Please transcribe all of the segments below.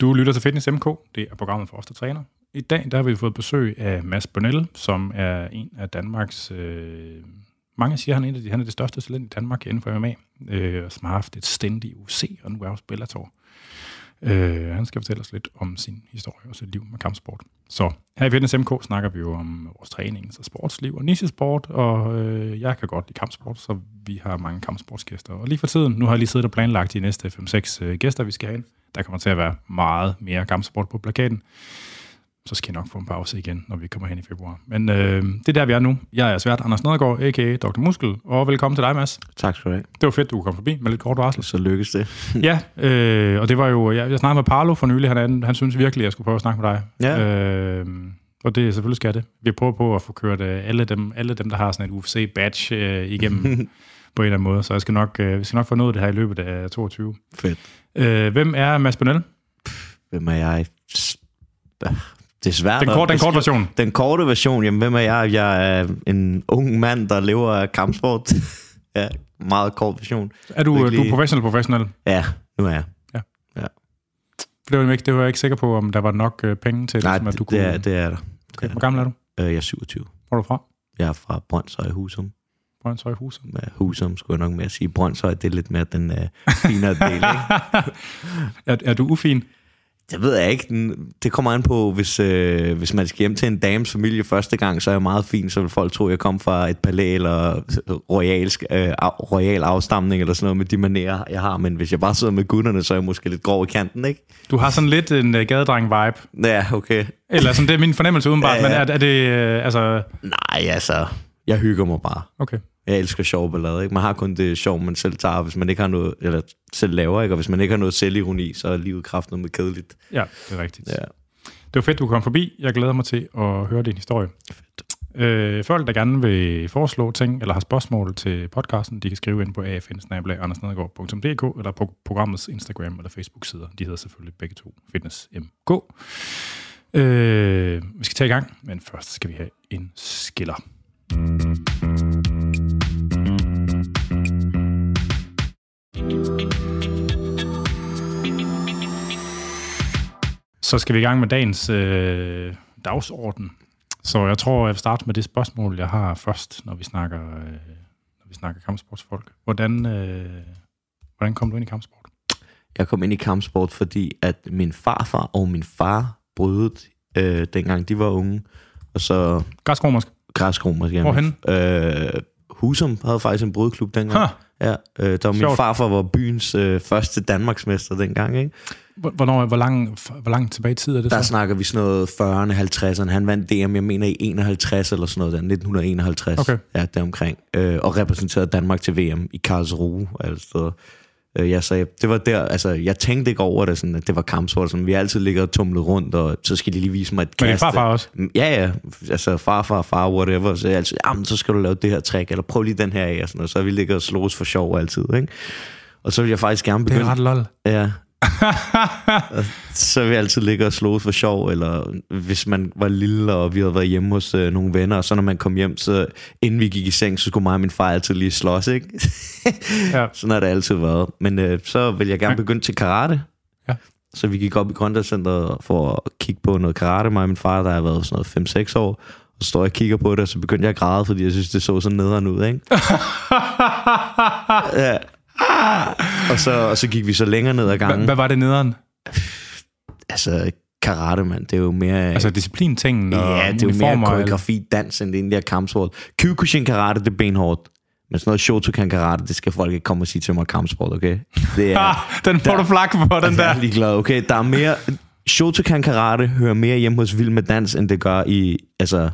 Du lytter til Fitness MK. Det er programmet for os, der træner. I dag der har vi fået besøg af Mads Bonnell, som er en af Danmarks... Øh, mange siger, han er, en af de, han er det største talent i Danmark inden for MMA, øh, som har haft et stændigt UC, og nu er også Bellator. Øh, han skal fortælle os lidt om sin historie og sit liv med kampsport. Så her i Fitness MK snakker vi jo om vores træning så sportsliv og nichesport, og øh, jeg kan godt lide kampsport, så vi har mange kampsportsgæster. Og lige for tiden, nu har jeg lige siddet og planlagt de næste 5-6 øh, gæster, vi skal have ind. Der kommer til at være meget mere kampsport på plakaten. Så skal jeg nok få en pause igen, når vi kommer hen i februar. Men øh, det er der, vi er nu. Jeg er svært Anders Nedergaard, a.k.a. Dr. Muskel, og velkommen til dig, Mads. Tak skal du have. Det var fedt, du kom forbi med lidt kort varsel. Så lykkes det. ja, øh, og det var jo... Jeg, jeg snakkede med Parlo for nylig. Han, er, han synes virkelig, at jeg skulle prøve at snakke med dig. Ja. Øh, og det selvfølgelig skal det. Vi prøver på at få kørt øh, alle dem, alle dem der har sådan et UFC-badge øh, igennem på en eller anden måde. Så jeg skal nok, øh, vi skal nok få noget af det her i løbet af 22. Fedt. Øh, hvem er Mads Bonnell? Hvem er jeg? Det er svært. Den, kort, den korte version. Den korte version, jamen hvem er jeg? Jeg er en ung mand, der lever af kampsport. ja, meget kort version. Er du, Virkelig... du er professionel professionel? Ja, nu er jeg. Ja. ja. Det var, ikke, det var jeg ikke sikker på, om der var nok øh, penge til, Nej, ligesom, at du det, kunne... det, er, det er der. Okay. Hvor gammel er du? Øh, jeg er 27. Hvor er du fra? Jeg er fra Brøndshøj Husum. Brøndshøj Husum? Ja, Husum skulle jeg nok mere sige. Brøndshøj, det er lidt mere den uh, finere del, ikke? er, er du ufin? Det ved jeg ikke. Det kommer an på, hvis, øh, hvis man skal hjem til en dames familie første gang, så er jeg meget fin, så vil folk tro, at jeg kom fra et palæ eller royal, øh, royal afstamning eller sådan noget med de manerer, jeg har. Men hvis jeg bare sidder med gutterne, så er jeg måske lidt grov i kanten, ikke? Du har sådan lidt en uh, gadedreng-vibe. Ja, okay. Eller sådan, det er min fornemmelse udenbart, ja, ja. men er, er det, øh, altså... Nej, altså, jeg hygger mig bare. Okay. Jeg elsker sjov ballade, ikke? Man har kun det sjov, man selv tager, hvis man ikke har noget, eller selv laver, ikke? Og hvis man ikke har noget selvironi, så er livet kraften med kedeligt. Ja, det er rigtigt. Ja. Det var fedt, du kom forbi. Jeg glæder mig til at høre din historie. Fedt. Øh, folk, der gerne vil foreslå ting, eller har spørgsmål til podcasten, de kan skrive ind på afn eller på programmets Instagram eller Facebook-sider. De hedder selvfølgelig begge to Fitness MK. Øh, vi skal tage i gang, men først skal vi have en skiller. Så skal vi i gang med dagens øh, dagsorden. Så jeg tror, jeg vil starte med det spørgsmål, jeg har først, når vi snakker, øh, når vi snakker kampsportsfolk. Hvordan, øh, hvordan kom du ind i kampsport? Jeg kom ind i kampsport, fordi at min farfar og min far brødede, øh, dengang de var unge. Og så... Græskromersk? Græskromersk, ja. Hvorhen? Øh, Husum havde faktisk en brødklub dengang. Huh. Ja, øh, der var min farfar var byens øh, første Danmarksmester dengang, ikke? Hvornår, hvor, lang, hvor lang tilbage i tid er det Der så? snakker vi sådan noget 40'erne, 50'erne. Han vandt DM, jeg mener i 51 eller sådan noget der, 1951. Okay. Ja, deromkring. Øh, og repræsenterede Danmark til VM i Karlsruhe steder. Øh, jeg, det var der, altså, jeg tænkte ikke over det, sådan, at det var kampsport. Sådan, vi altid ligger og tumlet rundt, og så skal de lige vise mig et kast. Men farfar også? Ja, ja. Altså farfar, far, whatever. Så jeg altid, jamen, så skal du lave det her trick, eller prøv lige den her af, og sådan noget. Så vi ligget og slås for sjov altid, ikke? Og så vil jeg faktisk gerne begynde... Det er ret lol. Ja, så vi altid ligge og slås for sjov, eller hvis man var lille, og vi havde været hjemme hos øh, nogle venner, og så når man kom hjem, så inden vi gik i seng, så skulle mig og min far altid lige slås, ikke? ja. Sådan har det altid været. Men øh, så vil jeg gerne begynde til karate. Ja. Så vi gik op i Grønlandscenteret for at kigge på noget karate. Mig og min far, der har været sådan noget 5-6 år. Og så står jeg og kigger på det, og så begyndte jeg at græde, fordi jeg synes, det så så nederen ud, ikke? ja. Og så, og så gik vi så længere ned ad gangen. Hvad var det nederen? Altså, karate, mand, det er jo mere... Altså disciplin-tingen og Ja, det er jo mere koreografi, dans, end det egentlig er kampsport. Kyokushin karate, det er benhårdt. Men sådan noget Shotokan karate, det skal folk ikke komme og sige til mig kampsport, okay? Det er, den får der, du flak på, den der. Jeg er ligeglad, okay? Der er mere... Shotokan karate hører mere hjemme hos Vild med Dans, end det gør i altså,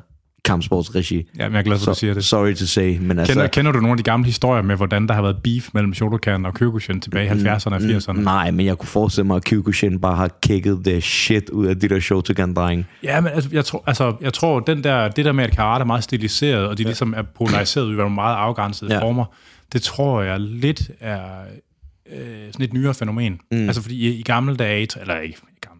kampsportsregi. Ja, men jeg er glad for, at du siger det. Sorry to say, men altså... Kender, kender du nogle af de gamle historier med, hvordan der har været beef mellem Shotokan og Kyokushin tilbage i 70'erne og 80'erne? Nej, men jeg kunne forestille mig, at Kyokushin bare har kicket det shit ud af de der Shotokan-drenge. Ja, men altså, jeg tror, altså, jeg tror den der, det der med, at karate er meget stiliseret, og de ja. ligesom er polariseret i nogle meget afgrænsede ja. former, det tror jeg lidt er øh, sådan et nyere fænomen. Mm. Altså fordi i, i gamle dage, eller ikke i gamle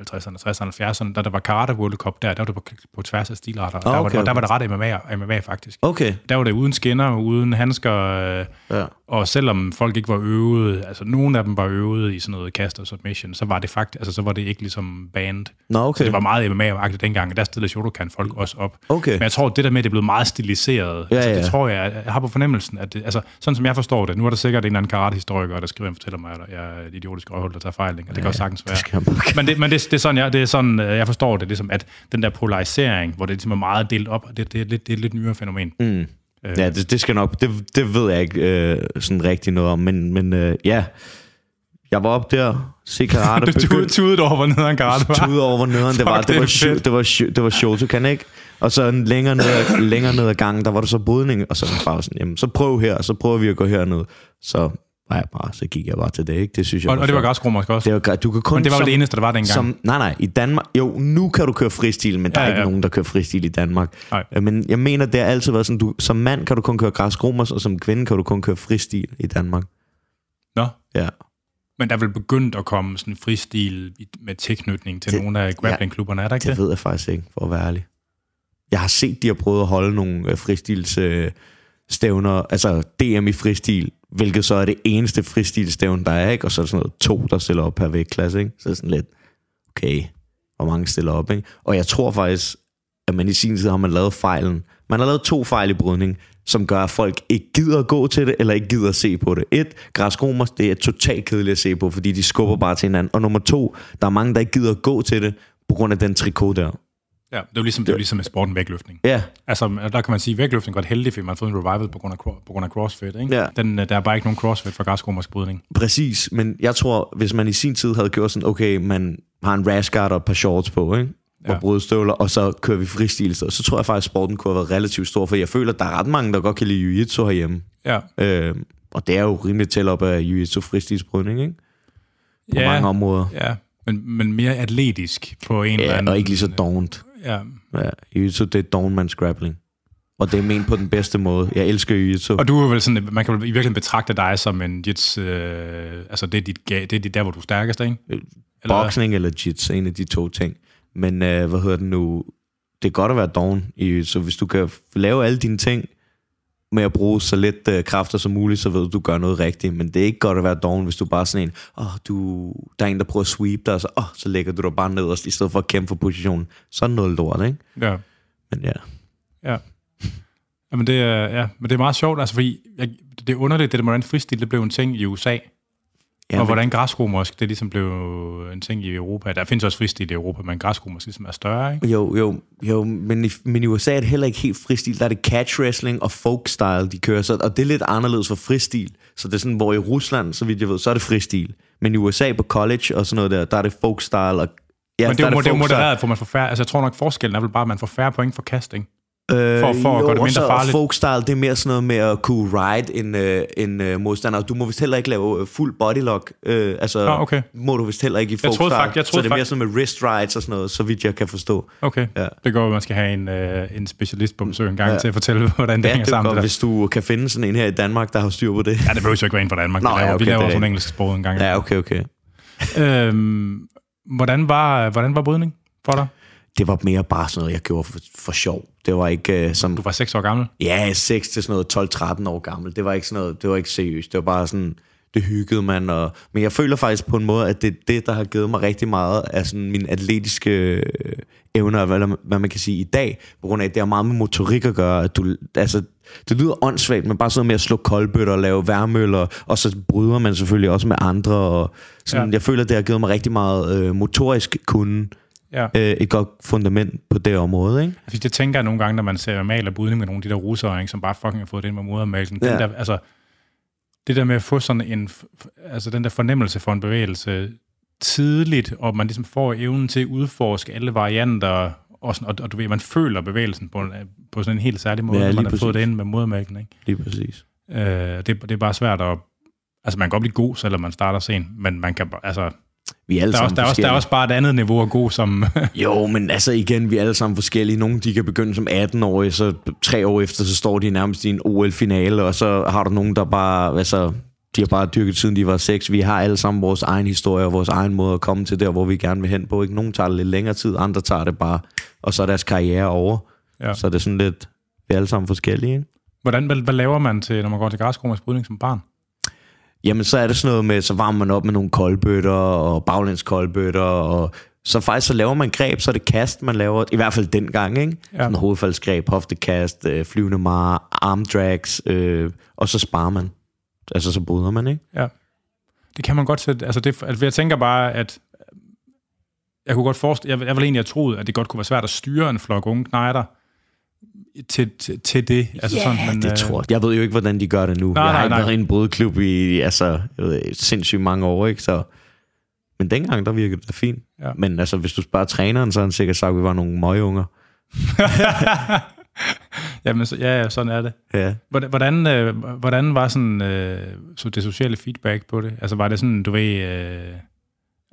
50'erne, 60'erne, 70'erne, da der var Karate World Cup der, der var det på, på tværs af stilarter, Ah, der, var, okay, der var okay. det ret MMA, MMA faktisk. Okay. Der var det uden skinner, uden handsker, øh, Ja. Og selvom folk ikke var øvet, altså nogle af dem var øvet i sådan noget cast og submission, så var det faktisk, altså så var det ikke ligesom band. Nå, Så okay. det var meget MMA-agtigt dengang, og der stillede Shotokan folk også op. Okay. Men jeg tror, det der med, at det er blevet meget stiliseret, Ja, altså, ja. det tror jeg, jeg har på fornemmelsen, at det, altså, sådan som jeg forstår det, nu er der sikkert en eller anden karate-historiker, der skriver og fortæller mig, at jeg er et idiotisk røvhul, der tager fejl, og det kan også sagtens være. Det Men, det, men det, det, er sådan, jeg, det er sådan, øh, jeg forstår det, ligesom, at den der polarisering, hvor det ligesom er meget delt op, det, det, er, lidt, det er et lidt nyere fænomen. Mm. Ja, det, det skal nok, det, det ved jeg ikke øh, sådan rigtig noget om, men, men øh, ja, jeg var op der, se karate, Du tudede, begyndte tudede over, hvor nederen karate var. tude over, hvor nederen det var. Det det var, shu- det var, shu- det var Shotokan, ikke? Og så længere ned, ad- længere ned ad gangen, der var der så brydning, og så var bare sådan, jamen, så prøv her, så prøver vi at gå herned. Så var jeg bare, så gik jeg bare til det, ikke? Det synes jeg Og, og det var sjovt. græsromersk også. Det var, du kan kun Men det var som, det eneste, der var dengang. som, nej, nej, i Danmark, jo, nu kan du køre fristil, men der Ja, er ikke ja. nogen, der kører fristil i Danmark. Nej. Øh, Men jeg mener, det har altid været sådan, du, som mand kan du kun køre græsromers, og som kvinde kan du kun køre fristil i Danmark. Nå. Ja. Men der er vel begyndt at komme sådan fristil med tilknytning til Det- det, nogle af grapplingklubberne, er der ikke Det det? ved jeg faktisk ikke, for at være ærlig. Jeg har set, de har prøvet at holde nogle øh, fristils øh, stævner, altså DM i fristil, hvilket så er det eneste fristilstævne, der er, ikke? Og så er der sådan noget to, der stiller op per vægtklasse, ikke? Så er det sådan lidt, okay, hvor mange stiller op, ikke? Og jeg tror faktisk, at man i sin tid har man lavet fejlen. Man har lavet to fejl i brydning, som gør, at folk ikke gider at gå til det, eller ikke gider at se på det. Et, græskomer, det er totalt kedeligt at se på, fordi de skubber bare til hinanden. Og nummer to, der er mange, der ikke gider at gå til det, på grund af den trikot der. Ja, det er jo ligesom, det er ligesom med sporten vægtløftning. Ja, Altså, der kan man sige, at vægtløftning var heldig, fordi man har fået en revival på grund af, på grund af CrossFit. Ikke? Ja. Den, øh, der er bare ikke nogen CrossFit for græsromersk brydning. præcis. Men jeg tror, hvis man i sin tid havde gjort sådan, okay, man har en rash guard og et par shorts på, ikke? og Ja. brødstøvler, og så kører vi fristil, så, så tror jeg faktisk, at sporten kunne have været relativt stor, for jeg føler, at der er ret mange, der godt kan lide jiu-jitsu herhjemme. Ja, Øh, og det er jo rimelig tæt op af jiu-jitsu fristilsbrydning, ikke? På ja, mange områder. ja. Men, men mere atletisk på en eller Ja, anden... og ikke lige så dovent. Ja. Ja, jiu-jitsu, det er dovenmands grappling. Og det er ment på den bedste måde. Jeg elsker jiu-jitsu. Og du er vel sådan, man kan vel i virkeligheden betragte dig som en jits... Øh, altså, det er, dit, det er dit der, hvor du er stærkest, ikke? Eller hvad? Boxing eller jits, en af de to ting. Men øh, hvad hedder det nu? Det er godt at være doven i så hvis du kan lave alle dine ting med at bruge så lidt øh, kræfter som muligt, så ved du, du gør noget rigtigt. Men det er ikke godt at være doven, hvis du bare er sådan en, åh, oh, du, der er en, der prøver at sweep dig, og så, oh, så lægger du dig bare nederst, i stedet for at kæmpe for positionen. Sådan noget lort, ikke? Ja. Men ja. Ja. Jamen det er, ja, men det er meget sjovt, altså fordi jeg, det er underligt, det der hvordan fristil, det blev en ting i USA, ja og hvordan græsromersk, det ligesom blev en ting i Europa. Der findes også fristil i Europa, men græsromersk ligesom er større, ikke? Jo, jo, jo men, i, men i USA er det heller ikke helt fristil. Der er det catch wrestling og folk style, de kører. Så, og det er lidt anderledes for fristil. Så det er sådan, hvor i Rusland, så vidt jeg ved, så er det fristil. Men i USA på college og sådan noget der, der er det folk style. Og, ja, Men det er, jo, det er modereret, for man får færre, altså jeg tror nok forskellen er vel bare, at man får færre point for casting. Øh, for- for at gøre det mindre farligt. folk style, det er mere sådan noget med at kunne ride en, øh, en øh, modstander. Du må vist heller ikke lave øh, fuld bodylock. Øh, altså, Nå, okay. må du vist heller ikke i folk troede style. fakt- jeg så det er mere sådan med wrist rides og sådan noget, så vidt jeg kan forstå. Okay, Ja. det går, at man skal have en, øh, en specialist på besøg en gang Ja. til at fortælle, hvordan det Ja, hænger det sammen. godt, hvis du kan finde sådan en her i Danmark, der har styr på det. Ja, det behøver jo ikke være en fra Danmark. Nå, vi laver, ja, okay, vi laver er også rigtigt. engelske sprog en gang. Ja, okay, okay. Øhm, hvordan, var, hvordan var brydning for dig? Det var mere bare sådan noget, jeg gjorde for, for sjov. Det var ikke uh, som, Du var 6 år gammel. ja, 6 til sådan noget 12-13 år gammel. Det var ikke sådan noget, det var ikke seriøst. Det var bare sådan, det hyggede man. Og, men jeg føler faktisk på en måde, at det er det, der har givet mig rigtig meget af sådan mine atletiske øh, evner, hvad, hvad man kan sige i dag, på grund af, at det har meget med motorik at gøre. At du, altså, det lyder åndssvagt, men bare sådan med at slå koldbøtter og lave værmøller, og så bryder man selvfølgelig også med andre. Og sådan, ja. Ja. Jeg føler, at det har givet mig rigtig meget øh, motorisk kunde, Ja. øh, et godt fundament på det område, ikke? Fordi det tænker jeg nogle gange, når man ser mal og brydning med nogle af de der russere, ikke, som bare fucking har fået det ind med modermælken. Ja. Den der, altså, det der med at få sådan en, altså den der fornemmelse for en bevægelse tidligt, og man ligesom får evnen til at udforske alle varianter, og, sådan, og, og du ved, man føler bevægelsen på, en, på sådan en helt særlig måde, Ja, når man lige har fået præcis. det ind med modermælken. Ikke? Lige præcis. Øh, det, det er bare svært at... Altså, man kan godt blive god, selvom man starter sent, men man kan, altså, Vi er alle der, er også, sammen der, er også, der er også bare et andet niveau af god, som... Jo, men altså igen, vi er alle sammen forskellige. Nogle de kan begynde som 18-årige, så tre år efter, så står de nærmest i en OL-finale, og så har du nogen, der bare, altså, De har bare dyrket siden de var seks. Vi har alle sammen vores egen historie og vores egen måde at komme til der, hvor vi gerne vil hen på. Ikke? Nogle tager det lidt længere tid, andre tager det bare, og så er deres karriere over. Ja. Så er det sådan lidt, vi er alle sammen forskellige. Ikke? Hvordan, hvad, hvad laver man til, når man går til græskommernes brydning som barn? Jamen, så er det sådan noget med, så varmer man op med nogle koldbøtter og baglændskoldbøtter, og så faktisk så laver man greb, så er det kast, man laver, i hvert fald dengang, ikke? Ja. Sådan hovedfaldsgreb, hoftekast, øh, flyvende mar, arm drags, øh, og så sparer man. Altså, så bryder man, ikke? Ja. Det kan man godt sætte. Altså, det, altså jeg tænker bare, at jeg kunne godt forestille, jeg, jeg ville egentlig have troet, at det godt kunne være svært at styre en flok unge knejder til, til, til det. Altså sådan, men, det øh, tror jeg. Jeg ved jo ikke, hvordan de gør det nu. Nej, jeg har nej, været i en brødklub i altså, jeg ved, sindssygt mange år, ikke? Så, men dengang, der virkede det fint. Ja. Men altså, hvis du spørger træneren, så har han sikkert sagt, at vi var nogle møgunger. Jamen, så, ja, ja, sådan er det. Ja. Hvordan, hvordan, øh, hvordan var sådan, øh, så det sociale feedback på det? Altså, var det sådan, du ved... Øh,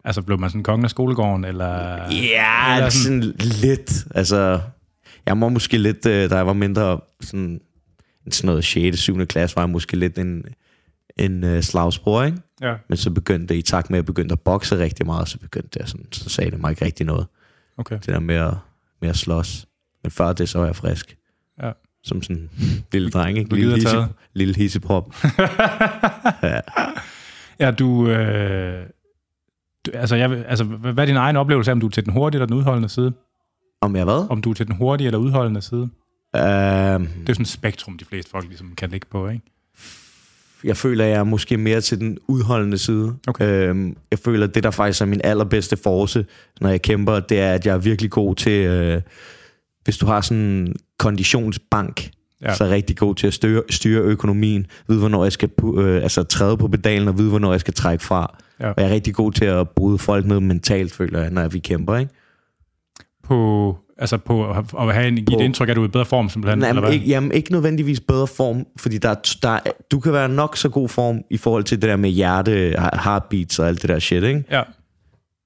altså, blev man sådan kongen af skolegården, eller... Ja, Eller sådan, sådan lidt. Altså, jeg var måske lidt, øh, da jeg var mindre, sådan, sådan noget 6. 7. klasse, var jeg måske lidt en, en uh, slagsbror, ikke? Ja, Men så begyndte det, i takt med, at jeg begyndte at bokse rigtig meget, så begyndte det sådan, så sagde det mig ikke rigtig noget. okay. Det der med at, med at slås. Men før det, så var jeg frisk. Ja. Som sådan en lille dreng, ikke? Lille, hisse, taget. lille hisseprop. ja. Ja, du... Øh, du altså, jeg, altså, hvad hvad er din egen oplevelse af, om du er til den hurtige eller den udholdende side? Om jeg hvad? Om du er til den hurtige eller udholdende side? Um, Det er sådan et spektrum, de fleste folk ligesom kan ligge på, ikke? jeg føler, at jeg er måske mere til den udholdende side. Okay. Øhm, jeg føler, at det, der faktisk er min allerbedste force, når jeg kæmper, det er, at jeg er virkelig god til, øh, hvis du har sådan en konditionsbank, Ja. så er jeg rigtig god til at styre, styre økonomien, vide, hvornår jeg skal øh, altså, træde på pedalen, og vide, hvornår jeg skal trække fra. Ja. Og jeg er rigtig god til at bryde folk ned mentalt, føler jeg, når vi kæmper. Ikke? På, altså på at, at have en, give et indtryk af, at du er i bedre form, simpelthen, eller Jamen, hvad? ikke, jamen, ikke nødvendigvis bedre form, fordi der, er- der, er- du kan være nok så god form i forhold til det der med hjerte, heartbeats og alt det der shit, ikke? Ja,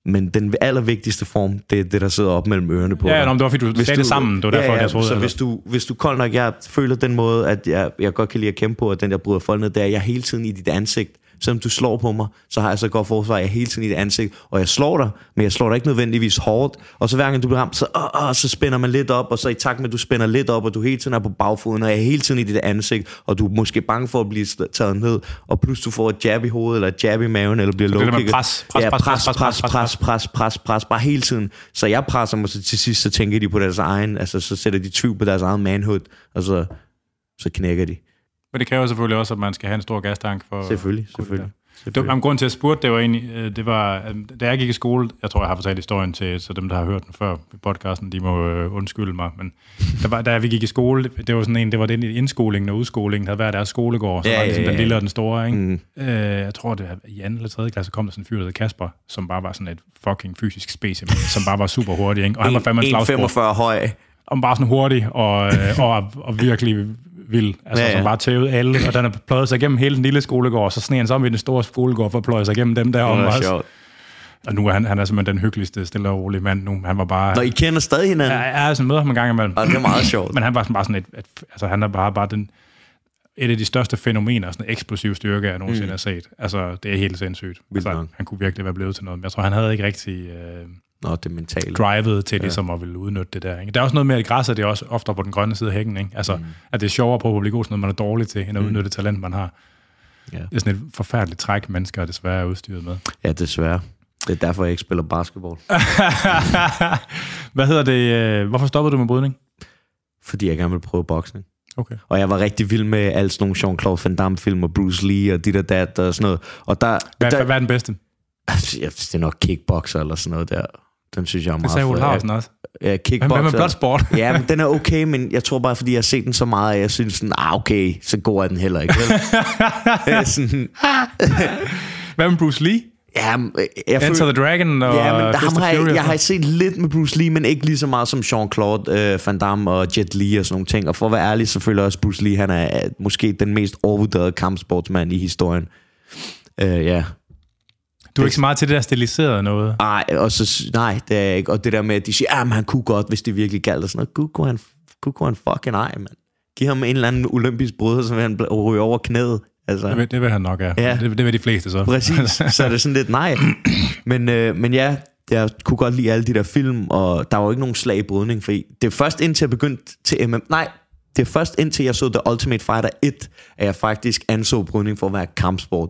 Men den allervigtigste form, det er det, der sidder op mellem ørerne på ja, ja det var fordi, du sagde det sammen. Det var derfor, ja, ja, jeg troede. så hvis du, hvis du kold nok, jeg føler den måde, at jeg, jeg godt kan lide at kæmpe på, at den der bryder folk ned, det er, at jeg hele tiden i dit ansigt. Selvom du slår på mig, så har jeg så godt forsvar, jeg er hele tiden i dit ansigt, og jeg slår dig, men jeg slår dig ikke nødvendigvis hårdt. Og så hver gang du bliver ramt, så, åh, åh, så spænder man lidt op, og så i takt med, at du spænder lidt op, og du hele tiden er på bagfoden, og jeg er hele tiden i dit ansigt, og du er måske bange for at blive taget ned, og plus du får et jab i hovedet, eller et jab i maven, eller bliver det der med low-kicket. pres, pres, ja, pres, pres, pres, pres, pres, pres, pres, pres, pres, bare hele tiden. Så jeg presser mig, så til sidst, så tænker de på deres egen, altså så sætter de tvivl på deres egen manhood, og så, så knækker de. Men det kræver selvfølgelig også, at man skal have en stor gastank for... Selvfølgelig, det selvfølgelig. Det var, grunden til, at jeg spurgte, det var egentlig, øh, det var, da jeg gik i skole, jeg tror, jeg har fortalt historien til, så dem, der har hørt den før i podcasten, de må øh, undskylde mig, men der var, da vi gik i skole, det, var sådan en, det var den indskolingen og udskolingen, der havde været deres skolegård, så Ja, var det ligesom ja, den ja. lille og den store, ikke? Mm. Øh, jeg tror, det er i anden eller tredje klasse, kom der sådan en fyr, der hed Kasper, som bare var sådan et fucking fysisk specimen, som bare var super hurtig, ikke? Og han var fandme en slagsbror. 1,45 høj. Og bare sådan hurtig og, øh, og, og virkelig vild. Altså, ja, Ja, ja. ja. som bare tævede alle, og den er pløjet sig igennem hele den lille skolegård, og så sneer han om i den store skolegård for at pløje sig igennem dem der. Det om var også. sjovt. Og nu er han, han er simpelthen den hyggeligste, stille og rolige mand nu. Han var bare... Når I kender stadig hinanden, jeg, jeg er sådan møder ham en gang imellem. og det er meget sjovt. Men han var sådan bare sådan et, et, altså han er bare, bare den, et af de største fænomener, sådan en eksplosiv styrke, jeg nogensinde mm. har set. Altså, det er helt sindssygt. Altså, han kunne virkelig være blevet til noget. Men jeg tror, han havde ikke rigtig øh, Nå, det mentale. drivet til ja. ligesom at ville udnytte det der. Ikke? Der er også noget med, at græsset det er også ofte på den grønne side af hækken. Ikke? Altså, mm. at det er sjovere på at blive god til noget, man er dårlig til, end at udnytte det talent, man har. Ja. Det er sådan et forfærdeligt træk, mennesker desværre er udstyret med. Ja, desværre. Det er derfor, jeg ikke spiller basketball. Hvad hedder det? øh, Hvorfor stoppede du med brydning? Fordi jeg gerne vil prøve boksning. Okay. Og jeg var rigtig vild med alle sådan nogle Jean-Claude Van Damme-film og Bruce Lee og dit og dat og sådan noget. Og der, Hvad, der hvad er den bedste? jeg, det er nok kickboxer eller sådan noget der. Den synes jeg er Det meget sagde Ole fed. Larsen også. Ja, kickboxer. med Bloodsport? ja, men den er okay, men jeg tror bare, fordi jeg har set den så meget, at jeg synes sådan, ah, okay, så god er den heller ikke. Det sådan, Hvad med Bruce Lee? ja, jeg Enter the Dragon og Ja, men der, ham har jeg, jeg har set lidt med Bruce Lee, men ikke lige så meget som Jean-Claude øh, Van Damme og Jet Li og sådan nogle ting. Og for at være ærlig, så føler jeg også, Bruce Lee, han er øh, måske den mest overvurderede kampsportsmand i historien. Øh, ja. Du er ikke så meget til det der stiliserede noget. Ej, og så, nej, det er ikke. Og det der med, at de siger, at han kunne godt, hvis det virkelig galt. Og sådan noget. Gud, kunne han, gud, kunne han fucking ej, mand. Giv ham en eller anden olympisk brød, så vil han ryge over knæet. Altså, Det, vil- det vil han nok, ja. Ja. Det, det vil de fleste så. Præcis, så er det sådan lidt nej. Men, øh, men ja, jeg kunne godt lide alle de der film, og der var jo ikke nogen slag i brydning, for det er først indtil jeg begyndte til MM... Nej, det er først indtil jeg så The Ultimate Fighter 1, at jeg faktisk anså brydning for at være kampsport.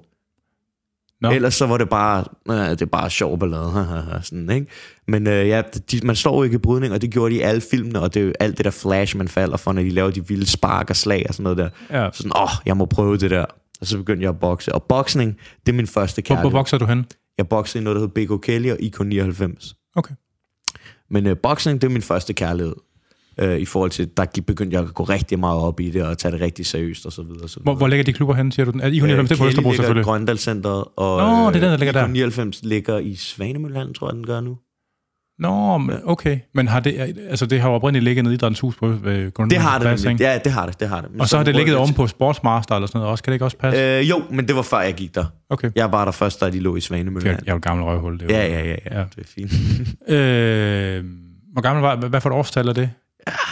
Nå. Ellers så var det bare, øh, det er bare sjov ballade, sådan, ikke? Men øh, ja, de, man står jo ikke i brydning, og det gjorde de i alle filmene, og det er jo alt det der flash, man falder for, når de laver de vilde spark og slag og sådan noget der. Ja. Så sådan, åh, jeg må prøve det der. Og så begyndte jeg at bokse. Og boksning, det er min første Hvor, kærlighed. hvor vokser du hen? Jeg boxede i noget, der hed BK Kelly og IK99. Okay. Men øh, boxing, det er min første kærlighed. Øh, I forhold til, der begyndte jeg at gå rigtig meget op i det, og tage det rigtig seriøst, og så videre. Og så Hvor, hvor ligger de klubber hen, siger du? Er I 190, det er på Østerbro selvfølgelig. Grøndalscenteret, og Nå, det er den, der ligger der. IK 99 ligger i Svanemølland, tror jeg, den gør nu. Nå, okay. Men har det, altså det har jo oprindeligt ligget nede i Idrættens Hus på ved Det har det Plads, ikke? Ja, det har det, det har det. Men Og så har det ligget oven på Sportsmaster eller sådan noget også. Kan det ikke også passe? Øh, jo, men det var før jeg gik der. Okay. Jeg var der først, da de lå i Jeg, Svanemølland. jeg er jo gammel røvhul. Det er Ja, ja, ja, ja, Ja. det er fint. Øh, hvor gammel var Hvad for et årstal er det?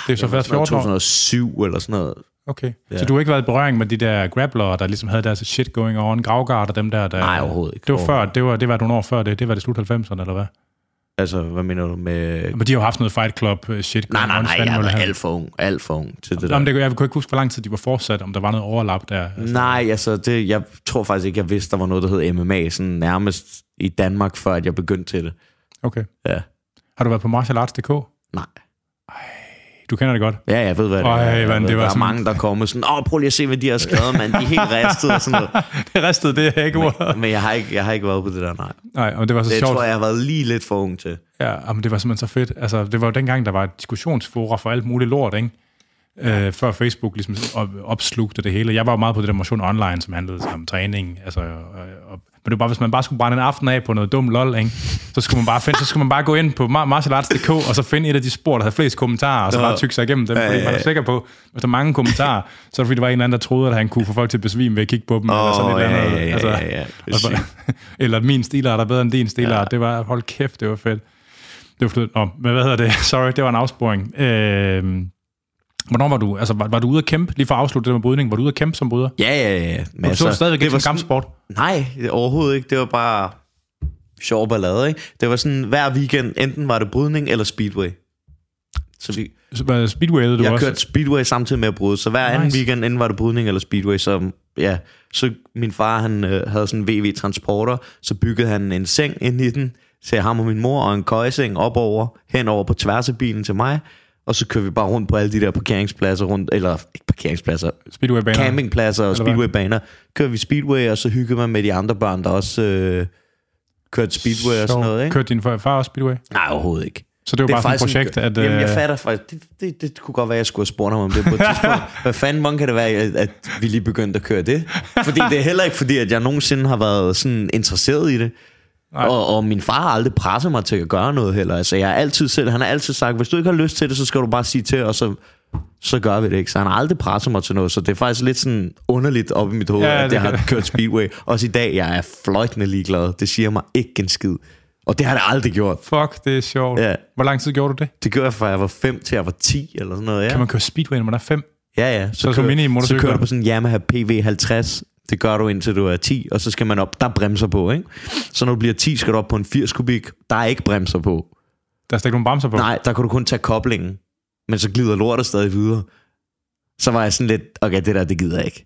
Det er så været 14 år. 2007 eller sådan noget. Okay. Ja. Så du har ikke været i berøring med de der grapplere, der ligesom havde deres shit going on, gravgard og dem der, der... Nej, overhovedet ikke. Det var før, det var, det var nogle år før det. Det var det slut 90'erne, eller hvad? Altså, hvad mener du med... Men de har jo haft noget Fight Club øh, shit Nej, nej, nej, jeg han- alt for ung. Alt for ung til det der. Jamen, det, jeg kunne ikke huske, hvor lang tid de var fortsat, om der var noget overlap der. Altså, Nej, altså, det, jeg tror faktisk ikke, jeg vidste, der var noget, der hed MMA, sådan nærmest i Danmark, før at jeg begyndte til det. Okay. Ja. Har du været på martialarts.dk? Nej. Du kender det godt. Ja, jeg ved, hvad det Ej, er. Jeg mand, ved, det var der er sådan- mange, der kommer sådan, åh, prøv lige at se, hvad de har skrevet, mand. De er helt ristet og sådan noget. det restede, det er ikke ordet. Men jeg har ikke, jeg har ikke været på det der, nej. Nej, og det var så Det sjovt. tror jeg, jeg har været lige lidt for ung til. Ja, men det var simpelthen så fedt. Altså, det var jo dengang, der var et diskussionsfora for alt muligt lort, ikke? Øh, før Facebook ligesom op, opslugte det hele. Jeg var jo meget på det der motion online, som handlede om træning. Altså, og, og, men det var bare, hvis man bare skulle brænde en aften af på noget dum lol, ikke? Så, skulle man bare finde, så skulle man bare gå ind på mar- martialarts.dk, og så finde et af de spor, der havde flest kommentarer, og så bare tykke sig igennem dem, fordi man er sikker på, hvis der er mange kommentarer, så er det fordi, der var en eller anden, der troede, at han kunne få folk til at besvime ved at kigge på dem, eller sådan et eller ja, andet. ja, ja, altså, ja, ja. Så- eller min stilart er bedre end din stilart. Ja. Det var, hold kæft, det var fedt. Det var fedt. Nå, men hvad hedder det? Sorry, det var en afsporing. Øh, hvornår var du, altså var, var du ude at kæmpe, lige for at afslutte det med brydning, var du ude at kæmpe som bryder? Ja, ja, ja. Men Og du så stadigvæk ikke som sådan- kampsport? Nej, det- overhovedet ikke. Det var bare sjov ballade, ikke? Det var sådan, hver weekend, enten var det brydning eller speedway. Så vi, Så var Speedwayede du jeg også? kørte speedway samtidig med at bryde, så hver nice. anden weekend, enten var det brydning eller speedway, så ja, så min far, han øh, havde sådan en VV Transporter, så byggede han en seng ind i den, til ham og min mor, og en køjeseng op over, hen over på tværs af bilen til mig, og så kørte vi bare rundt på alle de der parkeringspladser rundt, eller ikke parkeringspladser, Speedway-baner? campingpladser og speedwaybaner. Kørte vi speedway, og så hyggede man med de andre børn, der også øh, kørte speedway og sådan noget, ikke? Kørte din far også Speedway? Nej, overhovedet ikke. Så det var bare sådan et projekt, at... Jamen, jeg øh, fatter faktisk... Det, det, det kunne godt være, at jeg skulle have spurgt ham om det på et tidspunkt. Hvad fanden hvordan kan det være, at, at vi lige begyndte at køre det? Fordi det er heller ikke fordi, at jeg nogensinde har været sådan interesseret i det. Nej. Og, og min far har aldrig presset mig til at gøre noget heller. Altså, jeg har altid selv, han har altid sagt, hvis du ikke har lyst til det, så skal du bare sige til, og så, så gør vi det ikke. Så han har aldrig presset mig til noget, så det er faktisk lidt sådan underligt op i mit hoved, Ja, at det jeg har kørt speedway. Også i dag, jeg er fløjtende ligeglad. Det siger mig ikke en skid. Og det har det aldrig gjort. Fuck, det er sjovt. Ja. Hvor lang tid gjorde du det? Det gjorde jeg fra jeg var 5 til jeg var 10 eller sådan noget. Ja, Kan man køre Speedway, når man er fem? ja, ja. Så som kører- så kører du på sådan en Yamaha PV50. Det gør du indtil du er 10, og så skal man op. Der er bremser på, ikke? Så når du bliver 10, skal du op på en 80 kubik. Der er ikke bremser på. Der er slet ikke nogen bremser på? Nej, der kan du kun tage koblingen. Men så glider lortet stadig videre. Så var jeg sådan lidt, okay, det der, det gider jeg ikke.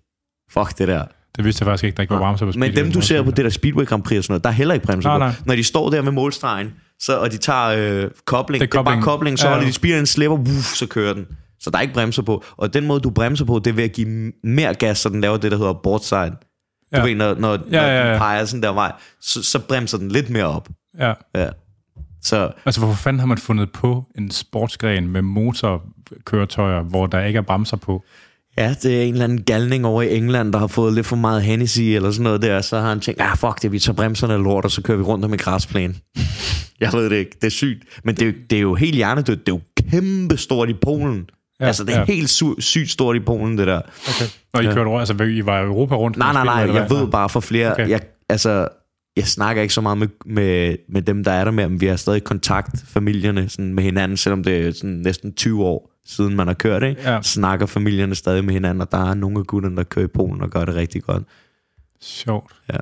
Fuck det der. Det vidste jeg faktisk ikke, der ikke var bremser på Speedway. Men dem, du ser på det der Speedway Grand Prix og sådan noget, der er heller ikke bremser Nej, på. nej. Når de står der med målstregen, så, og de tager øh, kobling, Det det er er, bare kobling. kobling, så Ja, ja, ja. de speederen slipper, wuff, så kører den. Så der er ikke bremser på. Og den måde, du bremser på, det er ved at give mere gas, så den laver det, der hedder bordside. Du Ja. ved, når, når, Ja, når ja, ja. den peger sådan der vej, så, så bremser den lidt mere op. Ja. Ja. Så Altså, hvorfor fanden har man fundet på en sportsgren med motorkøretøjer, hvor der ikke er bremser på? ja, det er en eller anden galning over i England, der har fået lidt for meget Hennessy eller sådan noget der, så har han tænkt, ah fuck det, vi tager bremserne lort, og så kører vi rundt om i græsplæne. Jeg ved det ikke, det er sygt. Men det er, jo, det er jo helt hjernedødt, det er jo kæmpe stort i Polen. Ja, altså, det er ja. helt su- sygt stort i Polen, det der. Okay. Og I kørte rundt, altså I var i Europa rundt? Nej, nej, nej, jeg hvad? ved bare for flere. Okay. Jeg, altså, jeg snakker ikke så meget med, med, med dem, der er der med, men vi har stadig kontakt, familierne, sådan med hinanden, selvom det er sådan næsten 20 år siden, man har kørt, ikke? Ja. snakker familierne stadig med hinanden, og der er nogle af gutterne, der kører i Polen og gør det rigtig godt. Sjovt. Ja.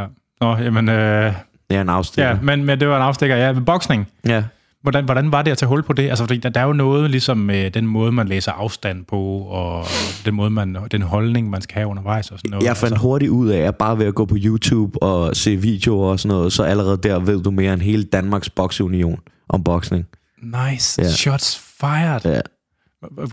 Ja. Nå, jamen... Øh, Det er en afstikker. ja, men, men det var en afstikker. Ja, boksning. ja. Hvordan, hvordan var det at tage hul på det? Altså, fordi der, der er jo noget, ligesom med den måde, man læser afstand på, og den måde, man, den holdning, man skal have undervejs og sådan noget. Jeg fandt altså, hurtigt ud af, at bare ved at gå på YouTube og se videoer og sådan noget, så allerede der ved du mere end hele Danmarks bokseunion om boksning. Nice. Ja. Shots fired. Ja.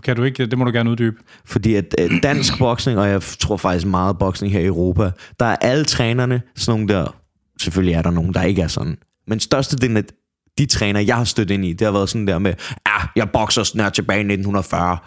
Kan du ikke, det må du gerne uddybe. Fordi at øh, dansk boksning, og jeg tror faktisk meget boksning her i Europa, der er alle trænerne sådan nogle der, selvfølgelig er der nogen, der ikke er sådan, men størstedelen af de træner, jeg har stødt ind i, det har været sådan der med, ja, jeg bokser snart tilbage i 1940,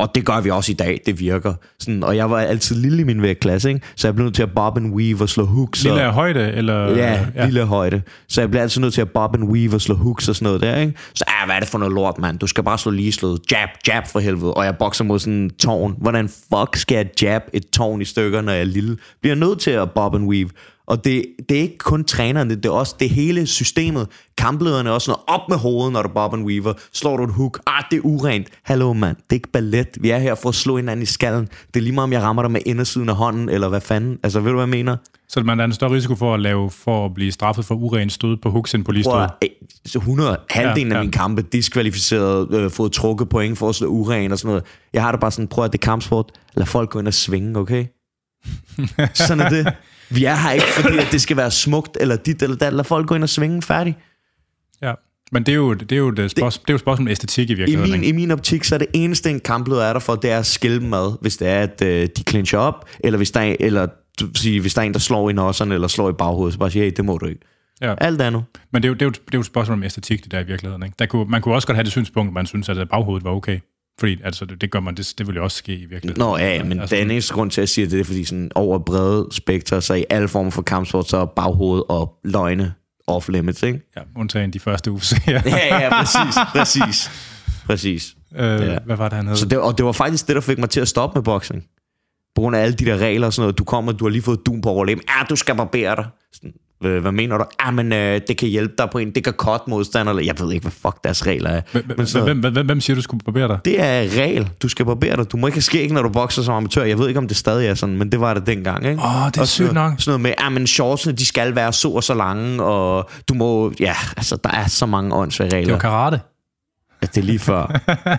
og det gør vi også i dag, det virker. Sådan, og jeg var altid lille i min vægtklasse, ikke? så jeg blev nødt til at bob and weave og slå hooks. Lille og, højde, eller... Ja, ja, lille højde. Så jeg bliver altid nødt til at bob and weave og slå hooks og sådan noget der, ikke? Så ah, hvad er det for noget lort, mand? Du skal bare slå lige slået jab, jab for helvede. Og jeg bokser mod sådan en tårn. Hvordan fuck skal jeg jab et tårn i stykker, når jeg er lille? Bliver nødt til at bob and weave. Og det, det er ikke kun trænerne, det er også det hele systemet. Kamplederne er også sådan op med hovedet, når du bob and weaver. Slår du et hook, ah, det er urent. Hallo mand, det er ikke ballet. Vi er her for at slå hinanden i skallen. Det er lige meget, om jeg rammer dig med indersiden af hånden, eller hvad fanden. Altså, ved du, hvad jeg mener? Så man er en større risiko for at lave for at blive straffet for uren stød på hooks end på lige stød. Prøv at- øh, så 100, halvdelen Ja, af ja. mine kampe, diskvalificeret, øh, fået trukket point for at slå uren og sådan noget. Jeg har det bare sådan, prøv at det er kampsport. Lad folk gå ind og svinge, okay? sådan er det. Vi er her ikke, fordi at det skal være smukt, eller dit eller dat. Lad folk gå ind og svinge, færdig. Ja. Men det er jo, det er jo, et spørgsmål, det, det er jo et spørgsmål om æstetik i I virkeligheden. min, ikke? I min optik, så er det eneste, en kampleder er der for, det er at skille dem ad, hvis det er, at øh, de clincher op, eller hvis der er, eller, sige, hvis der er en, der slår i nosserne, eller slår i baghovedet, så bare sige, hey, det må du ikke. Ja. Alt andet. Men det er, jo, det, er jo, det er jo et spørgsmål om æstetik, det der i virkeligheden. Ikke? Der kunne, man kunne også godt have det synspunkt, at man synes, at baghovedet var okay. Fordi altså, det, det gør man, det, det vil jo også ske i virkeligheden. Nå ja, men altså, den eneste grund til, at jeg siger det, det er, fordi sådan over brede spektrer, så i alle former for kampsport, så er baghoved og løgne off limits, ikke? Ja, undtagen de første UFC'er. Ja, ja, præcis, præcis, præcis. øh, Ja. Hvad var det, han hed? Så det, og det var faktisk det, der fik mig til at stoppe med boksning. På grund af alle de der regler og sådan noget. Du kommer, du har lige fået dum på overlem. Ja, du skal barbere dig. Sådan, "Øh, hvad mener du? Ja, men øh, det kan hjælpe dig på en. Det kan cut modstander. Eller, jeg ved ikke, hvad fuck deres regler er. Hvem- Men så- hvem, hvem, hvem, siger, du skulle barbere dig? Det er regel. Du skal barbere dig. Du må ikke have skæg, når du bokser som amatør. Jeg ved ikke, om det stadig er sådan, men det var det dengang. Ikke? Åh, det er Og sygt nok. Sådan noget med, at men shortsene, de skal være så og så lange, og du må... Ja, altså, der er så mange åndssvage Det regler. var karate. Ja, det er lige før.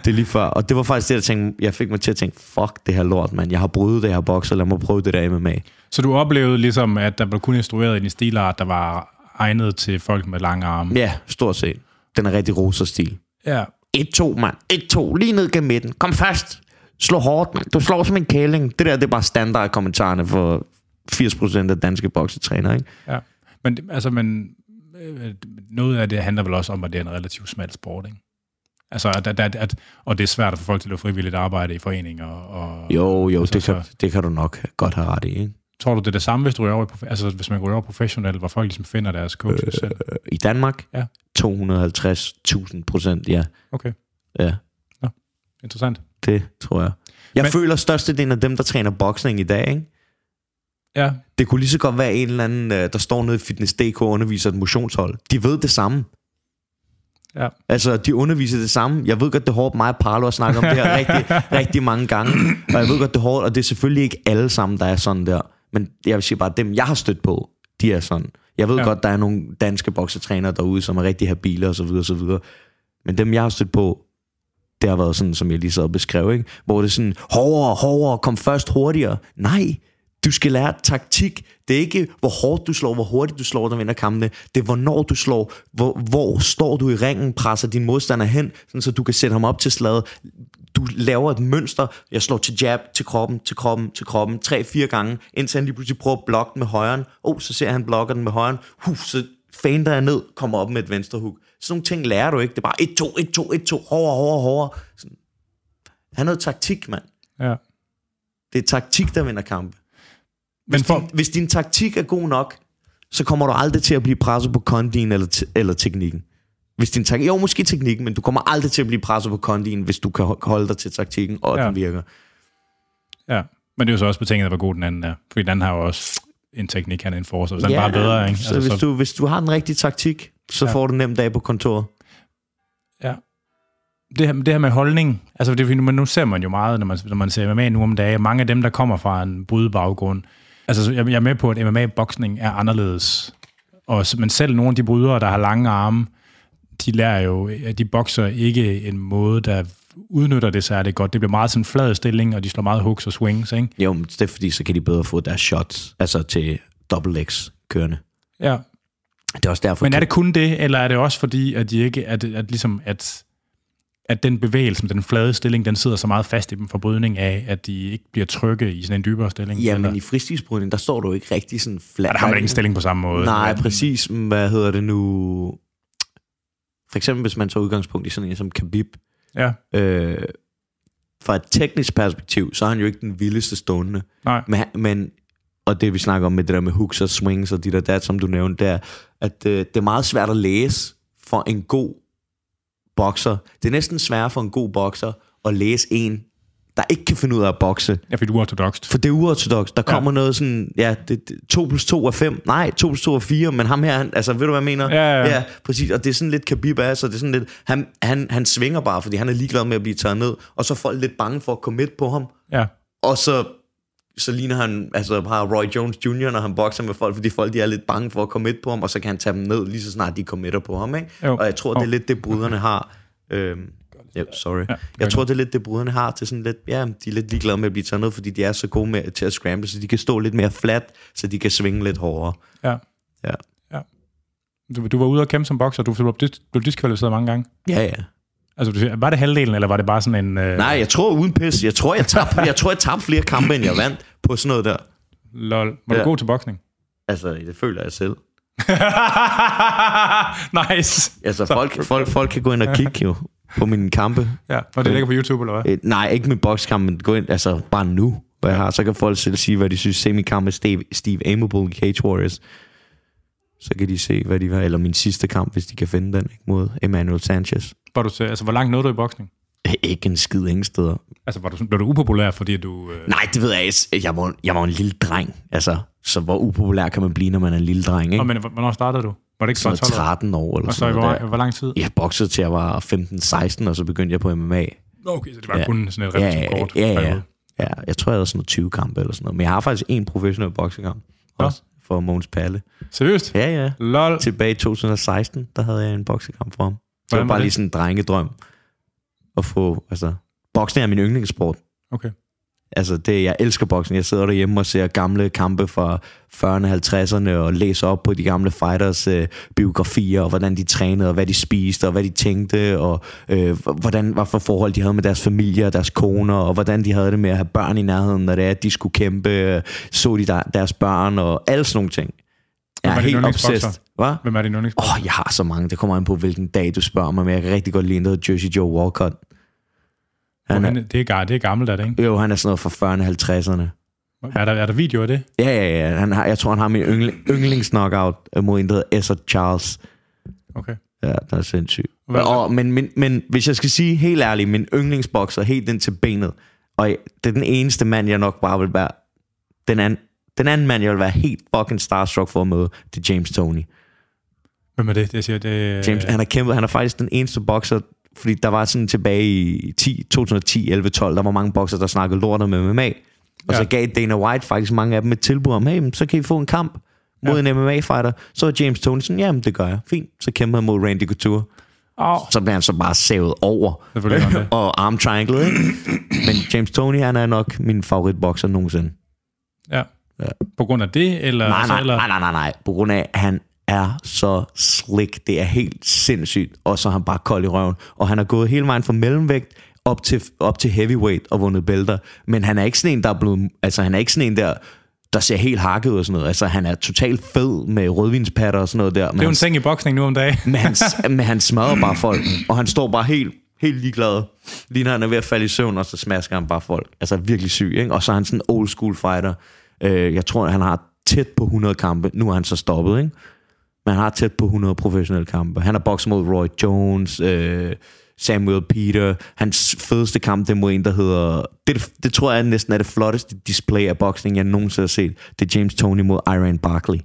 det er lige før. Og det var faktisk det, jeg, tænkte, jeg fik mig til at tænke, fuck det her lort, mand. Jeg har brydet det her bokser, lad mig prøve det der MMA. Så du oplevede ligesom, at der blev kun instrueret i en stilart, der var egnet til folk med lange arme. Ja, stort set. Den er rigtig rosa stil. Ja. 1-2, mand. 1-2. Lige ned gennem midten. Kom fast. Slå hårdt, mand. Du slår som en kæling. Det der, det er bare standard kommentarerne for 80% af danske boksetrænere, ikke? ja. Men, altså, men øh, noget af det handler vel også om, at det er en relativt smal sport, ikke? Altså, at, at, at, at, og det er svært at få folk til at frivilligt arbejde i foreninger. Og, Jo, jo, Altså, det kan, så- det kan du nok godt have ret i, ikke? Tror du, det er det samme, hvis du ryger over, altså, hvis man ryger over professionelt, hvor folk ligesom finder deres coach øh, selv? I Danmark? Ja. 250.000 procent, ja. Okay, Ja, interessant. det tror jeg. Jeg Men- Men, føler størstedelen af dem, der træner boksning i dag, ikke? Ja, Det kunne lige så godt være en eller anden, øh, der står nede i Fitness.dk og underviser et motionshold. De ved det samme. Ja. Altså, de underviser det samme. Jeg ved godt, det er hårdt mig og Parlo at snakke om det her rigtig, rigtig mange gange. Og jeg ved godt, det er hårdt, og det er selvfølgelig ikke alle sammen, der er sådan der. Men jeg vil sige bare, dem jeg har stødt på, de er sådan. Jeg ved ja. godt, der er nogle danske boksetrænere derude, som er rigtig habile og så videre, og så videre. Men dem jeg har stødt på, det har været sådan, som jeg lige sad og beskrev, ikke? hvor det er sådan, hårdere, hårdere, kom først hurtigere. Nej, du skal lære taktik. Det er ikke, hvor hårdt du slår, hvor hurtigt du slår, der vinder kampene. Det er, hvornår du slår. Hvor, hvor står du i ringen, presser din modstander hen, sådan, så du kan sætte ham op til slaget. Du laver et mønster. Jeg slår til jab, til kroppen, til kroppen, til kroppen, tre-fire gange, indtil han lige pludselig prøver at blokke den med højren. Oh, så ser han blokker den med højren. Huh, så feinter jeg ned, kommer op med et venstre hook. Sådan nogle ting lærer du ikke. Det er bare 1-2, 1-2, 1-2, hårdere, hårdere, hårdere. Sådan. Han noget taktik, mand. ja. Det er taktik, der vinder kampe. Men Hvis, for, din, hvis din taktik er god nok, så kommer du aldrig til at blive presset på kondien eller, eller teknikken. Hvis din tak- jo, måske teknikken, men du kommer aldrig til at blive presset på kondien, hvis du kan ho- holde dig til taktikken, og Ja. ja. den virker. ja. Men det er jo så også betinget, hvor god den anden er. Fordi den anden har jo også en teknik, han er en force, så den er bare bedre, ikke? Så, hvis, du, hvis du har den rigtige taktik, så Ja. ja. får du en nem dag på kontoret. Ja. Det her, det her med holdning, altså det, men nu ser man jo meget, når man, når man ser MMA nu om dagen, mange af dem, der kommer fra en brydebaggrund, Altså, jeg jeg er med på, at MMA-boksning er anderledes. Og, men selv nogle af de brydere, der har lange arme, de lærer jo, at de bokser ikke en måde, der udnytter det særligt godt. Det bliver meget sådan en flad stilling, og de slår meget hooks og swings, ikke? Jo, men det er fordi, så kan de bedre få deres shots, altså til double legs kørende. Ja. Det er også derfor, Men er det kun det, eller er det også fordi, at de ikke, at, at ligesom, at, at den bevægelse, den flade stilling, den sidder så meget fast i dem for brydning af, at de ikke bliver trygge i sådan en dybere stilling? Ja, men i fristilsbrydning, der står du ikke rigtig sådan flat. Ja, der har man ikke en stilling på samme måde. Nej, præcis. Hvad hedder det nu? For eksempel, hvis man tager udgangspunkt i sådan en som Khabib. Ja, Øh, fra et teknisk perspektiv, så er han jo ikke den vildeste stående. nej. Men, men og det vi snakker om med det der med hooks og swings og de der dat, som du nævnte, det er, at øh, det er meget svært at læse for en god bokser. Det er næsten sværere for en god bokser at læse en, der ikke kan finde ud af at bokse. Ja, fordi du er ortodokst. For det er uortodox. Der kommer ja. noget sådan, ja, det, det, 2 plus 2 er 5. Nej, 2 plus 2 er 4, men ham her, han, altså, ved du, hvad jeg mener? Ja, ja, ja. ja præcis. Og det er sådan lidt Khabib er, så det er sådan lidt, han, han, han svinger bare, fordi han er ligeglad med at blive taget ned, og så er folk lidt bange for at komme midt på ham, Ja, og så, så ligner han, altså har Roy Jones Jr., når han bokser med folk, fordi folk de er lidt bange for at komme på ham, og så kan han tage dem ned, lige så snart de kommer på ham, ikke? Jo. Og jeg tror, det er lidt det, bryderne har. Øhm, ja, sorry. Ja, jeg tror, det er lidt det, bryderne har til sådan lidt, ja, de er lidt ligeglade med at blive taget ned, fordi de er så gode med, til at scramble, så de kan stå lidt mere flat, så de kan svinge lidt hårdere. ja. Ja. ja. Du, du var ude og kæmpe som bokser, du blev, dis- blev diskvalificeret mange gange. Ja, ja. Altså, du var det halvdelen, eller var det bare sådan en... Øh, Nej, jeg tror uden pis. Jeg tror, jeg tabte, jeg tror, jeg tabte flere kampe, end jeg vandt på sådan noget der. Lol. Var du Ja. god til boksning? Altså, det føler jeg selv. nice. Altså, folk, folk, folk kan gå ind og kigge jo på mine kampe. Ja, og det ligger på YouTube, eller hvad? Øh, nej, ikke min bokskamp, men gå ind, altså bare nu, hvad jeg har. Så kan folk selv sige, hvad de synes. Se min kamp med Steve, Steve Amable i Cage Warriors. Så kan de se, hvad de var. Eller min sidste kamp, hvis de kan finde den, ikke, mod Emmanuel Sanchez. Var du til, altså, hvor langt nåede du i boksning? Ikke en skid ingen steder. Altså, var du, blev du upopulær, fordi du... Øh, Nej, det ved jeg ikke. Jeg var, jeg var en lille dreng. Altså, så hvor upopulær kan man blive, når man er en lille dreng, ikke? Nå, men hvornår startede du? Var det ikke Sådan sådan 12 år? 13 år eller Og så sådan hvor, der. hvor lang tid? Jeg boxede til jeg var 15-16, og så begyndte jeg på MMA. Okay, så det var Ja. kun sådan et relativt ja, kort ja, ja. periode. ja, jeg tror, jeg havde sådan noget 20 kampe eller sådan noget. Men jeg har faktisk en professionel boksekamp. Også for Mogens Palle. Seriøst? Ja, ja. Lol. Tilbage i 2016, der havde jeg en boksekamp for ham. Det Hvordan var var bare det? lige sådan en drengedrøm. At få, altså... Boksning er min yndlingssport. Okay. Altså, det, jeg elsker boksning. Jeg sidder derhjemme og ser gamle kampe fra 40'erne, 50'erne og læser op på de gamle fighters øh, biografier, og hvordan de trænede, og hvad de spiste, og hvad de tænkte, og øh, hvordan, hvad for forhold de havde med deres familie og deres koner, og hvordan de havde det med at have børn i nærheden, når det er, at de skulle kæmpe, øh, så de der, deres børn, og alle sådan nogle ting. Jeg er helt obsessed. Hvad? Hvem er din yndlings? Åh, oh, jeg har så mange. Det kommer an på, hvilken dag du spørger mig, men jeg kan rigtig godt lide en, der Jersey Joe Walcott. Han er, det, er, det er gammelt, er det, ikke? jo, han er sådan noget fra 40'erne, 50'erne. Er der, er der video af det? Ja, ja, ja. Han har, jeg tror, han har min yndling, yndlingsknockout mod en, der hedder Esser Charles. Okay. Ja, den er sindssyg. Hvad- Og, men, men, men hvis jeg skal sige helt ærligt, min yndlingsbokser helt ind til benet, og det er den eneste mand, jeg nok bare vil være, den anden, den anden mand, jeg vil være helt fucking starstruck for at møde, det er James Tony. Hvem er det? Det siger, det, James, han har kæmpet, han er faktisk den eneste bokser, fordi der var sådan tilbage i 10, 2010, 11, 12, der var mange bokser, der snakkede lort om MMA. Og ja. så gav Dana White faktisk mange af dem et tilbud om, hey, så kan I få en kamp mod ja. en MMA-fighter. Så James Tony sådan, jamen det gør jeg. Fint. Så kæmper han mod Randy Couture. Åh, Så bliver han så bare savet over. Og arm triangle, ikke? Men James Tony, han er nok min favoritbokser nogensinde. ja. Ja. På grund af det, eller... Nej, altså, nej, eller nej, nej, nej, nej. På grund af, at han er så slick. Det er helt sindssygt. Og så er han bare kold i røven. Og han har gået hele vejen fra mellemvægt op til, op til heavyweight og vundet bælter. Men han er ikke sådan en, der er blevet... Altså, han er ikke sådan en, der der ser helt hakket ud og sådan noget. Altså, han er totalt fed med rødvinspatter og sådan noget der. Men Det er jo en ting i boksning nu om dagen. men han, men han smadrer bare folk. Og han står bare helt, helt ligeglad. Lige når han er ved at falde i søvn, og så smasker han bare folk. Altså virkelig syg, ikke? Og så er han sådan en old school fighter. Øh, jeg tror, han har tæt på 100 kampe. Nu er han så stoppet, ikke? Men han har tæt på 100 professionelle kampe. Han har bokset mod Roy Jones, øh, Samuel Peter. Hans fedeste kamp, det er mod en, der hedder... Det, det tror jeg næsten er det flotteste display af boksning, jeg nogensinde har set. Det er James Tony mod Iran Barkley.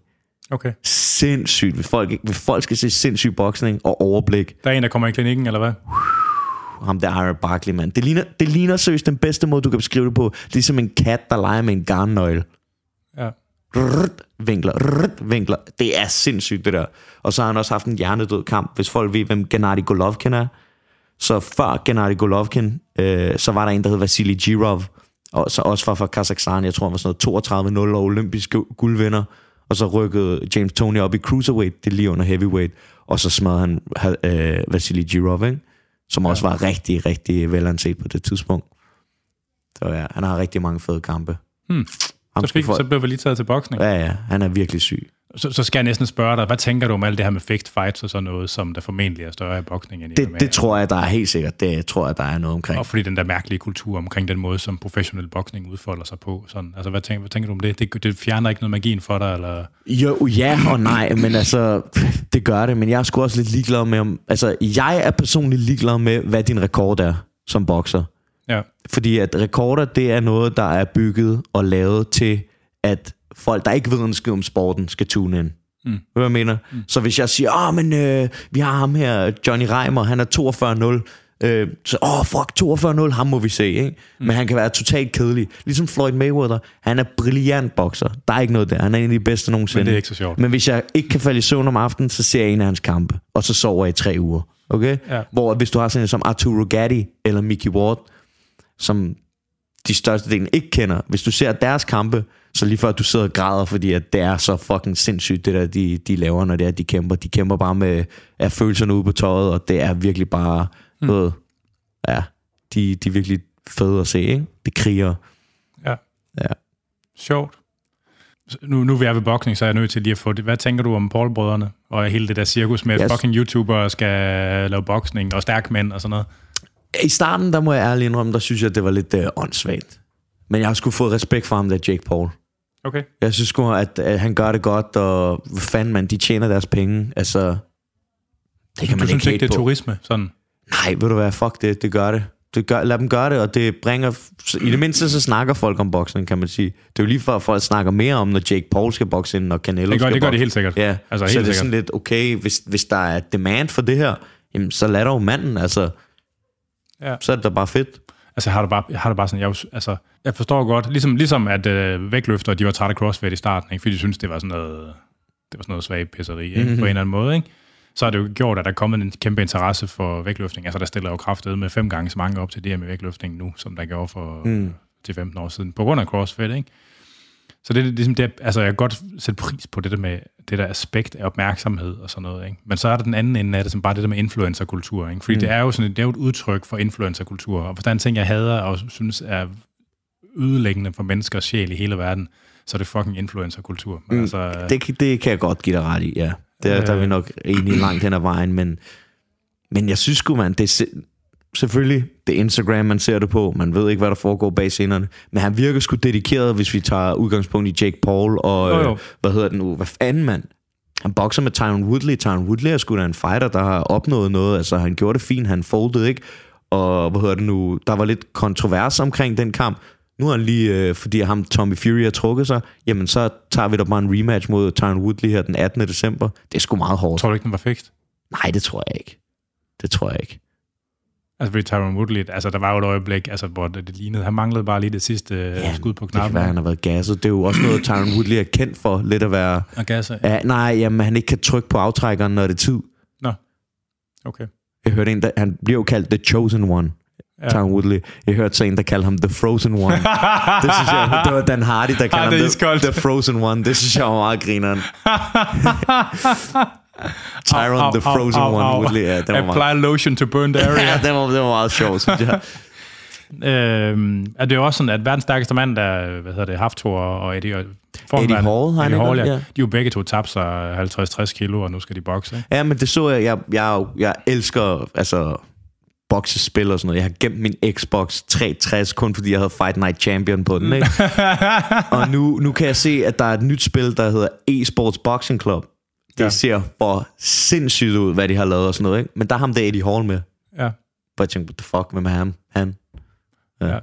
Okay. Sindssygt. Hvis folk, hvis folk skal se sindssyg boksning og overblik, Der er en, der kommer i klinikken, eller hvad? ham der Iron Barkley, mand. Det ligner, det ligner seriøst den bedste måde, du kan beskrive det på. Ligesom en kat, der leger med en garnnøgle. Ja. Rrrt, vinkler, rrrt, vinkler. Det er sindssygt, det der. Og så har han også haft en hjernedød kamp, hvis folk ved, hvem Gennady Golovkin er. Så før Gennady Golovkin, øh, så var der en, der hed Vasily Girov, og så også var fra Kazakhstan, jeg tror, han var sådan noget 32-0 og olympisk guldvinder. Og så rykkede James Tony op i cruiserweight, det lige under heavyweight, og så smadrede han øh, Vasily Girov, ikke? som ja. også var rigtig, rigtig velanset på det tidspunkt. Så ja, han har rigtig mange fede kampe. Hmm. Så, fik, så blev vi lige taget til boksning. Ja, ja, han er virkelig syg. Så, så skal jeg næsten spørge dig, hvad tænker du om alt det her med fixed fights og sådan noget, som der formentlig er større i boksning end i det, det tror jeg, der er helt sikkert. Det tror jeg, der er noget omkring. Og fordi den der mærkelige kultur omkring den måde, som professionel boksning udfolder sig på. Sådan. Altså, hvad tænker, hvad tænker du om det? det? Det fjerner ikke noget magien for dig? Eller? Jo, ja og nej, men altså, det gør det. Men jeg er sgu også lidt ligeglad med, om, altså, jeg er personligt ligeglad med, hvad din rekord er som bokser. Ja. Fordi at rekorder, det er noget, der er bygget og lavet til, at folk, der ikke ved en skid om sporten, skal tune ind. Mm. Hvad jeg mener? Mm. Så hvis jeg siger, åh, men øh, vi har ham her, Johnny Reimer, han er 42-0, øh, så åh, fuck, 42-0, ham må vi se, ikke? Mm. Men han kan være totalt kedelig. Ligesom Floyd Mayweather, han er brilliant bokser. Der er ikke noget der. Han er en af de bedste nogensinde. Men det er ikke så sjovt. Men hvis jeg ikke kan falde i søvn om aftenen, så ser jeg en af hans kampe, og så sover jeg i tre uger. Okay? Ja. Hvor hvis du har sådan en som Arturo Gatti eller Mickey Ward, som de største delen ikke kender, hvis du ser deres kampe, så lige før du sidder og græder, fordi at det er så fucking sindssygt, det der, de, de laver, når det er, de kæmper. De kæmper bare med er følelserne ude på tøjet, og det er virkelig bare, mm. ved, ja, de, de er virkelig fede at se, ikke? Det kriger. Ja. Ja. Sjovt. Nu, nu er jeg ved boksning, så er jeg nødt til lige at få det. Hvad tænker du om Paul-brødrene og hele det der cirkus med, at yes. fucking YouTuber skal lave boksning og stærke mænd og sådan noget? I starten, der må jeg ærligt indrømme, der synes jeg, det var lidt uh, åndssvagt. Men jeg har sgu fået respekt for ham, der Jake Paul. Okay. Jeg synes sgu, at, at han gør det godt, og hvad fanden man, de tjener deres penge. Altså, det kan du man synes ikke ikke, det er på. turisme? Sådan. Nej, ved du hvad, fuck det, det gør det. det gør, lad dem gøre det, og det bringer... I det mindste så snakker folk om boksning, kan man sige. Det er jo lige for, at folk snakker mere om, når Jake Paul skal bokse ind, og Canelo Det gør, skal det gør bokse. det helt sikkert. Ja, Altså, så helt det er sikkert. sådan lidt, okay, hvis, hvis der er demand for det her, jamen, så lad dog manden, altså, Ja. så er det da bare fedt. Altså, jeg har det bare, har det bare sådan, jeg, altså, jeg forstår godt, ligesom, ligesom at øh, vægtløfter, de var trætte af CrossFit i starten, ikke? fordi de synes det var sådan noget, det var sådan noget svagt pisseri, ikke? Mhm. Mm-hmm. på en eller anden måde, ikke? så har det jo gjort, at der er kommet en kæmpe interesse for vægtløftning. Altså, der stiller jo kraftet med fem gange så mange op til det her med vægtløftning nu, som der gjorde for mm. til 15 år siden, på grund af CrossFit, ikke? Så det er ligesom det, altså jeg kan godt sætte pris på det der med det der aspekt af opmærksomhed og sådan noget, ikke? Men så er der den anden ende af det, som bare det der med influencerkultur, ikke? Fordi mm. det er jo sådan, det er jo et udtryk for influencerkultur, og hvis der er en ting, jeg hader og synes er ødelæggende for menneskers sjæl i hele verden, så er det fucking influencerkultur. Men Mm. altså, Det, kan- det kan jeg godt give dig ret i, ja. Det, er, der er vi Øh. nok egentlig langt hen ad vejen, men, men jeg synes sgu, man, det selvfølgelig, det er Instagram, man ser det på, man ved ikke, hvad der foregår bag scenerne, men han virker sgu dedikeret, hvis vi tager udgangspunkt i Jake Paul, og Jo, jo. Øh, hvad hedder det nu, hvad fanden, mand? Han bokser med Tyron Woodley. Tyron Woodley er sgu da en fighter, der har opnået noget. Altså, han gjorde det fint, han foldede ikke. Og hvad hedder det nu, der var lidt kontrovers omkring den kamp. Nu er han lige, øh, fordi ham Tommy Fury har trukket sig, jamen så tager vi da bare en rematch mod Tyron Woodley her den 18. december. Det er sgu meget hårdt. tror du ikke, den var fikst? Nej, det tror jeg ikke. Det tror jeg ikke. Altså, fordi Tyron Woodley, altså der var jo et øjeblik, altså, hvor det, det lignede, han manglede bare lige det sidste ja, skud på Det kan knappen. være, han har været gasset. Det er jo også noget, Tyron Woodley er kendt for. Lidt at være... Og gasser. Ja, nej, jamen, han ikke kan trykke på aftrækkeren, når det er tid. Okay. Jeg hørte en, der, han bliver jo kaldt The Chosen One. Ja. Tyron Woodley. Jeg hørte så en, der kaldte ham The Frozen One. det synes jeg, det var Dan Hardy, der kaldte Ah, ham the, the Frozen One. Det synes jeg var meget grineren. Tyron Au, The au, Frozen au, One au. Woodley. Ja, den var meget, Apply lotion to burned area. ja, den var, den var meget sjov, synes jeg. øhm, er det jo også sådan, at verdens stærkeste mand, der hvad hedder det, Haftor og Eddie, og Eddie Hall, har han Eddie Hall, ja. Ja. De er jo begge to tabt sig 50-60 kilo, og nu skal de bokse. Ikke? Ja, men det så jeg. Jeg, jeg, jeg elsker altså, boksespil og sådan noget. Jeg har gemt min Xbox 360, kun fordi jeg havde Fight Night Champion på den. Ikke? og nu, nu kan jeg se, at der er et nyt spil, der hedder eSports Boxing Club. Det Ja. ser for sindssygt ud, hvad de har lavet og sådan noget. Ikke? Men der er ham der Eddie Hall med. Ja. Hvor jeg tænkte, what the fuck, hvem er ham? Han? Ja. ja.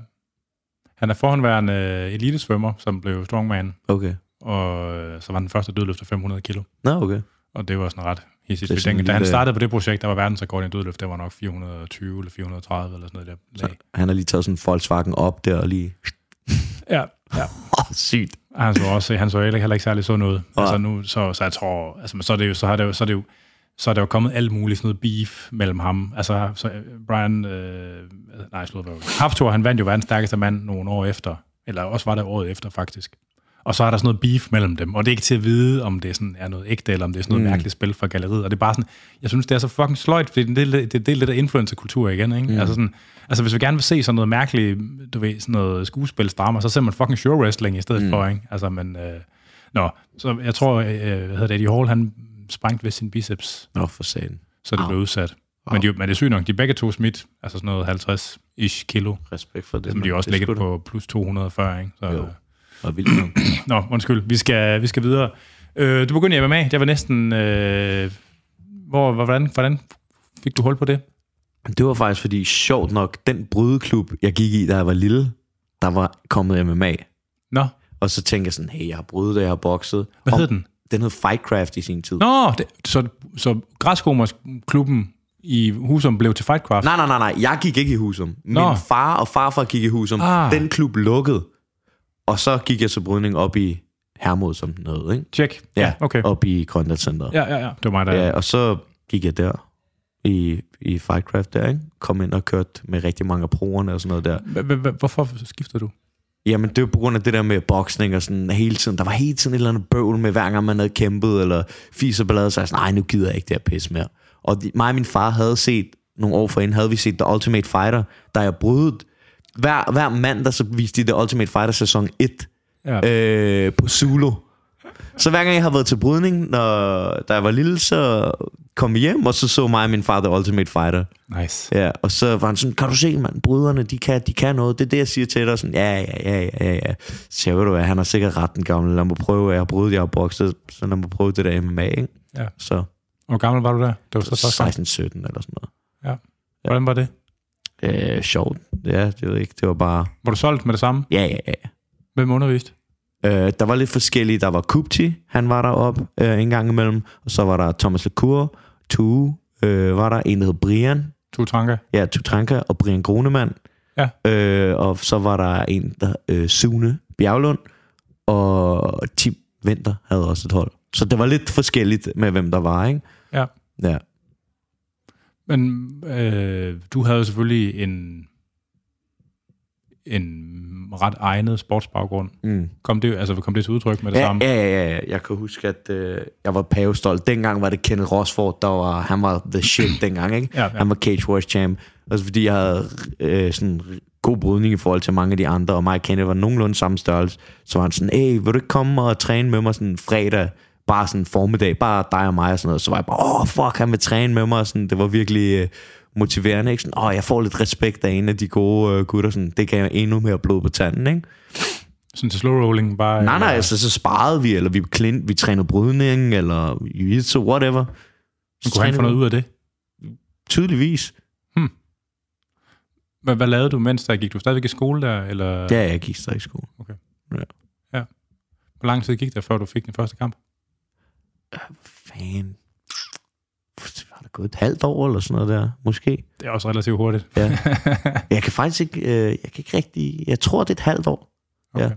Han er forhenværende øh, elitesvømmer, som blev strongman, Okay. og øh, så var den første dødløfter 500 kilo. Nå, okay. Og det var sådan ret hissigt. Det sådan Da han lille- startede på det projekt, der var verdensrekord i dødløft, det var nok 420 eller 430 eller sådan noget der. Så han har lige taget sådan en Volkswagen op der og lige... Ja, ja. Oh, sygt. Han så også, han så heller, heller ikke særlig sådan noget. Nej. Altså nu, så, så jeg tror, altså, så er det jo, så har det jo, så er det jo, så er der jo kommet alt muligt sådan noget beef mellem ham. Altså, så øh, Brian, øh, nej, slut Haftor, han vandt jo verdens stærkeste mand nogle år efter, eller også var det året efter faktisk. Og så er der sådan noget beef mellem dem, og det er ikke til at vide, om det sådan er noget ægte, eller om det er sådan noget mm. mærkeligt spil for galleriet. Og det er bare sådan, jeg synes, det er så fucking sløjt, fordi det er det, det, det, det der influencerkultur igen, ikke? Mm. Altså, sådan, altså hvis vi gerne vil se sådan noget mærkeligt, du ved, sådan noget skuespilsdrama, så ser man fucking sure wrestling i stedet mm. for, ikke? Altså, men, øh, nå, så jeg tror, øh, hvad hedder det, Eddie Hall, han sprængte ved sin biceps, Nå, for satan. så det Au. blev udsat. Men, de, men det er sygt nok, de er begge to smidt, altså sådan noget 50-ish kilo, Respekt for det. som de også er ligger på plus 240, ikke? Så, Jo. Og vildt nok. Nå, undskyld, vi skal, vi skal videre. Øh, du begyndte i MMA, det var næsten... Øh, hvor, hvordan, hvordan fik du hul på det? Det var faktisk fordi, sjovt nok, den brydeklub, jeg gik i, da jeg var lille, der var kommet MMA. Nå, Og så tænkte jeg sådan, hey, jeg har brydet, jeg har bokset. hvad hed den? Den hed Fightcraft i sin tid. Nå, det, så, så græskomers-klubben i Husum blev til Fightcraft? Nej, nej, nej, nej. Jeg gik ikke i Husum. Min Nå. far og farfar gik i Husum. Ah. Den klub lukkede. Og så gik jeg til brydning op i Hermod, som hed, ikke? Tjek. Ja, okay. op i Grønlandscenteret. Ja, ja, ja. Det var mig, der... Ja, og så gik jeg der i, i Fightcraft der, ikke? Kom ind og kørte med rigtig mange af proerne og sådan noget der. Hvorfor skifter du? Jamen, det var på grund af det der med boksning og sådan hele tiden. Der var hele tiden et eller andet bøvl med, hver gang man havde kæmpet, eller fis og ballade, så jeg sådan, nej, nu gider jeg ikke det her pis mere. Og de, mig og min far havde set, nogle år forinden, havde vi set The Ultimate Fighter, der jeg brydet. Hver, hver mandag, så viste de The Ultimate Fighter sæson 1 Ja. øh, på Zulu. Så hver gang jeg har været til brydning, når, da jeg var lille, så kom vi hjem, og så så mig og min far The Ultimate Fighter. Nice. Ja, og så var han sådan, kan du se, mand, bryderne, de kan, de kan noget. Det er det, jeg siger til dig. Sådan, ja, ja, ja, ja, ja. Så siger, du hvad, han har sikkert ret, den gamle. Lad mig prøve, jeg har brydet, jeg har bokset, så lad mig prøve det der MMA, ikke? Ja. Så Hvor gammel var du der? Det var så første gang. 16-17 eller sådan noget. Hvordan var det? Øh, sjovt. Ja, det ved jeg ikke. Det var bare, Var du solgt med det samme? ja, ja, ja. Hvem underviste? Øh, der var lidt forskellige. Der var Kupti, han var deroppe øh, en gang imellem. Og så var der Thomas Lecour, Tue, øh, var der en, der hed Brian, To tanker. ja, Tutranka og Brian Grunemann. Ja. Øh, og så var der en, der øh, Sune Bjerglund, og Tim Vinter havde også et hold. Så det var lidt forskelligt med, hvem der var, ikke? Ja. Ja. Men øh, du havde jo selvfølgelig en, en ret egnet sportsbaggrund. Mm. Kom det, altså, kom det til udtryk med det Ja, samme? ja, ja, ja. Jeg kan huske, at øh, jeg var pavestolt. Dengang var det Kenneth Rosford, der var, han var the shit dengang, ikke? Ja, ja. Han var Cage Wars champ. Altså fordi jeg havde øh, sådan god brydning i forhold til mange af de andre, og mig og Kenneth var nogenlunde samme størrelse. Så var han sådan, hey, vil du ikke komme og træne med mig sådan fredag, bare sådan formiddag, bare dig og mig og sådan noget. Så var jeg bare, åh, oh, fuck, han vil træne med mig. og Sådan, det var virkelig øh, motiverende, ikke? Sådan, åh, oh, jeg får lidt respekt af en af de gode øh, gutter. Sådan, det gav jeg endnu mere blod på tanden, ikke? Sådan til slow rolling bare? Nej, nej, eller- altså så sparede vi, eller vi, klin, vi trænede brydning, eller jiu-jitsu, whatever. Men kunne han få noget ud af det? Tydeligvis. Hvad, hvad lavede du, mens der gik du stadigvæk i skole der? Eller Ja, jeg gik stadig i skole. hvor lang tid gik der, før du fik den første kamp? Fan. Har det gået et halvt år eller sådan noget der? Måske. Det er også relativt hurtigt. Ja. Jeg kan faktisk ikke, øh, jeg kan ikke rigtig, jeg tror det er et halvt år. Okay. Ja.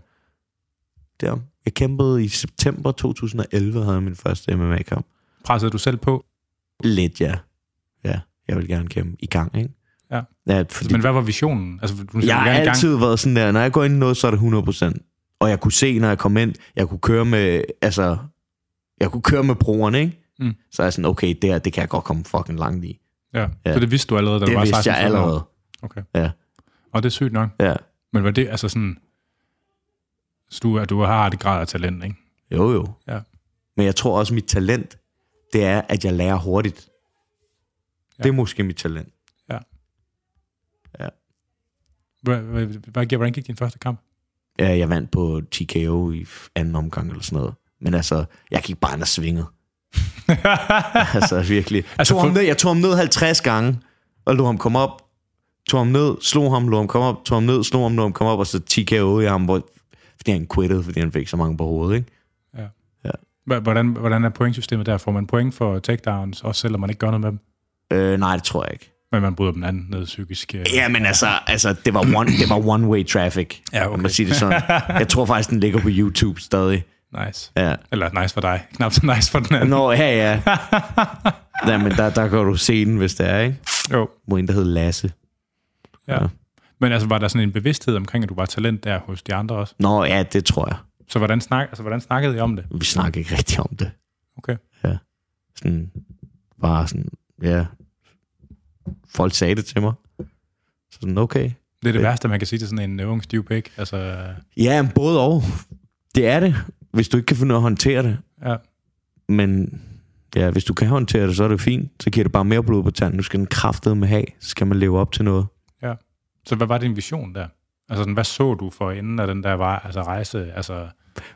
Der. Jeg kæmpede i september 2011, havde jeg min første MMA-kamp. Pressede du selv på? Lidt, ja. Ja, jeg vil gerne kæmpe i gang, ikke? Ja. ja fordi Men hvad var visionen? Altså, du jeg har i gang. altid været sådan der, når jeg går ind i noget, så er det 100%. Og jeg kunne se, når jeg kom ind, jeg kunne køre med, altså, jeg kunne køre med brugerne, ikke? Mm. Så er jeg sådan, okay, det her, det kan jeg godt komme fucking langt i. Ja. Ja. Så det vidste du allerede, da du Det var vidste 16 jeg allerede. Okay. Ja. Og det er sygt nok. Ja. Men var det altså sådan... Så du, du har det grad af talent, ikke? Jo, jo. Ja. Men jeg tror også, mit talent, det er, at jeg lærer hurtigt. Ja. Ja. Det er måske mit talent. Hvad, hvad, hvordan gik din første kamp? Ja, jeg vandt på TKO i anden omgang eller sådan noget. Men altså, jeg gik bare ind og svingede. altså virkelig. Altså, tog for- ham ned, jeg tog ham ned 50 gange, og lå ham komme op. Tog ham ned, slog ham, lå ham komme op, tog ham ned, slog ham, lå ham komme op, og så TKO i ham, hvor, fordi han quittede, fordi han fik så mange på hovedet, ikke? Hva- Hvordan, hvordan er pointsystemet der? Får man point for takedowns, også selvom man ikke gør noget med dem? Øh, nej, det tror jeg ikke. Men man bryder dem anden ned psykisk. øh. Ja, men altså, altså det var one, det var one way traffic. Ja, okay. Man sige det sådan. Jeg tror faktisk, den ligger på YouTube stadig. Nice. Ja. Eller nice for dig. Knap så nice for den anden. Nå, ja, ja. ja men der, der kan du se den, hvis det er, ikke? Jo. Hvor en, der hedder Lasse. Ja. Ja. Men altså, var der sådan en bevidsthed omkring, at du var talent der hos de andre også? Nå, ja, det tror jeg. Så hvordan, snak, altså, hvordan snakkede I om det? Vi snakker ikke rigtig om det. Okay. Sådan, bare sådan, ja. Folk sagde det til mig. Så sådan, okay. Det er det værste, man kan sige til sådan en ung stiv pæk. Altså, Ja, men både og. Det er det, hvis du ikke kan finde ud af at håndtere det. ja. Men ja, hvis du kan håndtere det, så er det fint. Så giver det bare mere blod på tanden. Nu skal den kraftede med have. Så skal man leve op til noget. Så hvad var din vision der? Altså, sådan, hvad så du for inden af den der var, altså rejse? Altså,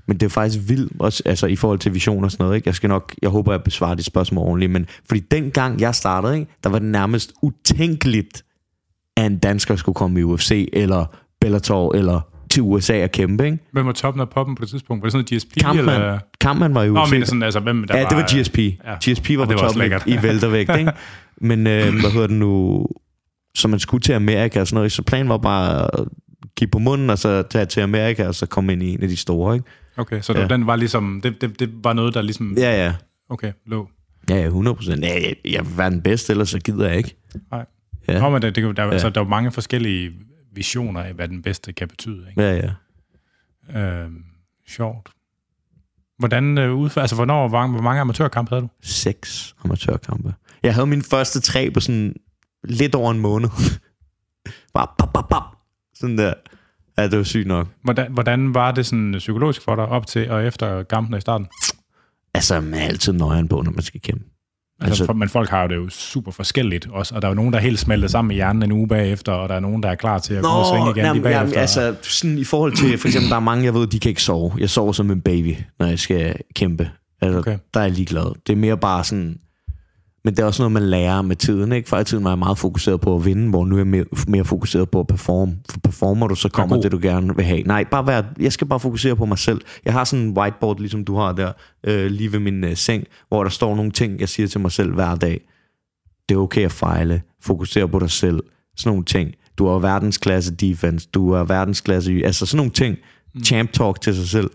Men det er faktisk vildt, også, altså i forhold til vision og sådan noget. Ikke? Jeg skal nok, jeg håber, jeg besvarer dit spørgsmål ordentligt. Men fordi dengang jeg startede, ikke, der var det nærmest utænkeligt, at en dansker skulle komme i UFC, eller Bellator, eller til USA og kæmpe. Ikke? hvem var toppen af poppen på det tidspunkt? Var det sådan noget GSP? Kampmann. Eller? Kampmann var i Nå, men sådan, altså, hvem der ja, var, det var GSP. Ja. GSP var på var toppen lækkert. i, væltervægt. Ikke? Men øh, hvad hedder det nu? Så man skulle til Amerika og sådan noget. Så planen var bare at give på munden, og så tage til Amerika, og så komme ind i en af de store. Ikke? Okay, så ja. Den var ligesom, det, det, det var noget, der ligesom, Ja, ja. okay, lå. Ja, ja, 100 procent. Ja, jeg, jeg vil være den bedste, ellers så gider jeg ikke. Nej. Ja. Nå, men det, det, der, ja. Altså, der er jo mange forskellige visioner af, hvad den bedste kan betyde. Ikke? Ja, ja. Øhm, sjovt. Hvordan øh, udfør, altså hvornår, hvor mange, hvor mange amatørkampe havde du? Seks amatørkampe. Jeg havde min første tre på sådan lidt over en måned. Bare bap, bap, bap. Sådan der. Ja, det var sygt nok. Hvordan, hvordan var det sådan psykologisk for dig op til og efter kampene i starten? Altså, man er altid nøjeren på, når man skal kæmpe. Altså, Altså- men folk har jo det jo super forskelligt også, og der er jo nogen, der er helt smeltet sammen i hjernen en uge bagefter, og der er nogen, der er klar til at gå og svinge igen lige jamen, bagefter. jamen, altså, sådan i forhold til, for eksempel, der er mange, jeg ved, de kan ikke sove. Jeg sover som en baby, når jeg skal kæmpe. Altså, okay. der er jeg ligeglad. Det er mere bare sådan, men det er også noget, man lærer med tiden. Ikke? Før i tiden var jeg meget fokuseret på at vinde, hvor nu er jeg mere, mere fokuseret på at performe. For performer du, så kommer det, du gerne vil have. Nej, bare være, jeg skal bare fokusere på mig selv. Jeg har sådan en whiteboard, ligesom du har der, øh, lige ved min øh, seng, hvor der står nogle ting, jeg siger til mig selv hver dag. Det er okay at fejle. Fokusere på dig selv. Sådan nogle ting. Du er verdensklasse defense. Du er verdensklasse... Altså sådan nogle ting. Champ talk til sig selv.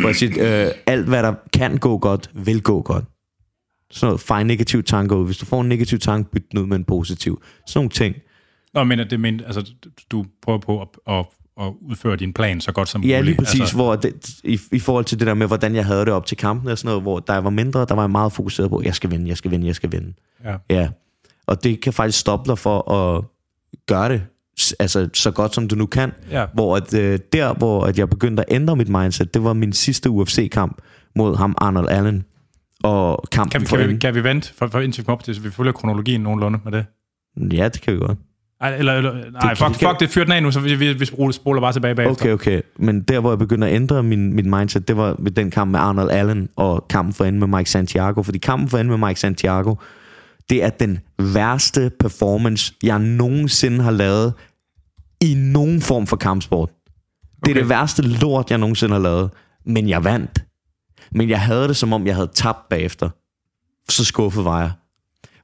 Hvor jeg siger, øh, alt hvad der kan gå godt, vil gå godt. Sådan noget, fej negativ tanker ud. Hvis du får en negativ tanke, byt den ud med en positiv. Sådan nogle ting. Nå, men det men, altså, du prøver på at, at, at udføre din plan så godt som Ja, muligt. lige præcis, Altså, hvor det, i, i forhold til det der med, hvordan jeg havde det op til kampen og sådan noget, hvor der var mindre, der var jeg meget fokuseret på, jeg skal vinde, jeg skal vinde, jeg skal vinde. ja. Ja, og det kan faktisk stoppe dig for at gøre det altså, så godt som du nu kan. Ja. Hvor at, øh, der, hvor at jeg begyndte at ændre mit mindset, det var min sidste UFC-kamp mod ham, Arnold Allen. Og kampen Kan, vi, for kan, vi, kan vi vente, for, for indtil vi kommer op til, så vi følger kronologien nogenlunde med det? Ja, det kan vi godt. Ej, eller, eller, nej, kan- fuck, det kan- fuck det, fyr den af nu, så vi, vi, vi spoler- spoler bare tilbage bagefter. Okay, okay. Men der, hvor jeg begyndte at ændre min, mit mindset, det var ved den kamp med Arnold Allen og kampen for enden med Mike Santiago. Fordi kampen for enden med Mike Santiago, det er den værste performance, jeg nogensinde har lavet i nogen form for kampsport. Det er Okay. det værste lort, jeg nogensinde har lavet. Men jeg vandt. Men jeg havde det, som om jeg havde tabt bagefter. Så skuffet var jeg.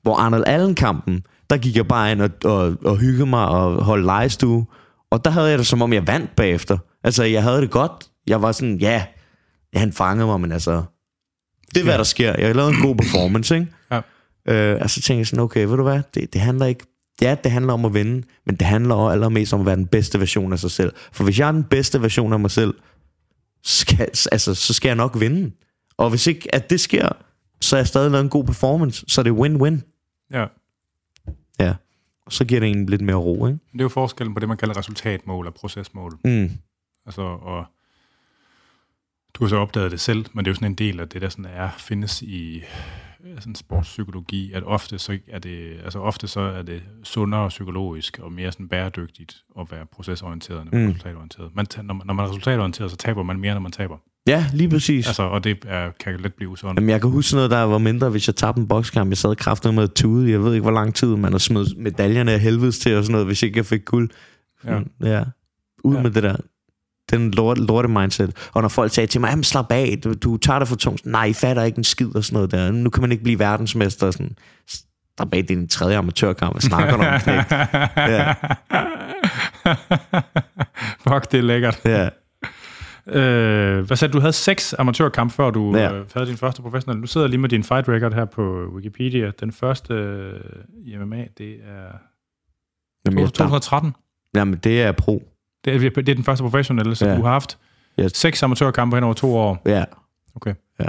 Hvor Arnold Allen-kampen, der gik jeg bare ind og, og, og hyggede mig og holdt legestue. Og der havde jeg det, som om jeg vandt bagefter. Altså, jeg havde det godt. Jeg var sådan, ja, han fangede mig, men altså... Det er, hvad der sker. Jeg lavede en god performance, ikke? Ja. Øh, og så tænkte jeg sådan, okay, ved du hvad? Det, det handler ikke... Ja, det handler om at vinde, men det handler også allermest om at være den bedste version af sig selv. For hvis jeg er den bedste version af mig selv, skal, altså, så skal jeg nok vinde. Og hvis ikke at det sker, så er jeg stadig lavet en god performance. Så er det win-win. Ja. Ja. Og så giver det en lidt mere ro, ikke? Det er jo forskellen på det, man kalder resultatmål og procesmål. Mm. Altså, og du har så opdaget det selv, men det er jo sådan en del af det, der sådan er, findes i sådan sportspsykologi, at ofte så er det, altså ofte så er det sundere psykologisk og mere sådan bæredygtigt at være procesorienteret end Mm. resultatorienteret. Man, når, man, når man er resultatorienteret, så taber man mere, når man taber. Ja, lige præcis. Altså, og det er, kan let blive usundt. Jamen, jeg kan huske noget, der var mindre, hvis jeg tabte en bokskamp. Jeg sad kraftigt med at tude. Jeg ved ikke, hvor lang tid man har smidt medaljerne af helvedes til og sådan noget, hvis ikke jeg fik guld. Ja. ja. Ud ja. med det der. Den lorte, lorte mindset. Og når folk sagde til mig, jamen slap af, du, du tager det for tungt. Nej, I fatter ikke en skid og sådan noget der. Nu kan man ikke blive verdensmester. og Sådan. der er bag din tredje amatørkamp, og snakker om knægt. Ja. Fuck, det er lækkert. Ja. Øh, hvad sagde du? Du havde seks amatørkamp, før du Ja. øh, havde din første professionelle. Du sidder lige med din fight record her på Wikipedia. Den første øh, MMA, det er Jamen, jeg, der, 2013. jamen, det er pro. Det er, det er den første professionelle, så Ja. du har haft Yes. seks amatørkampe hen over to år. Ja. Okay. Ja.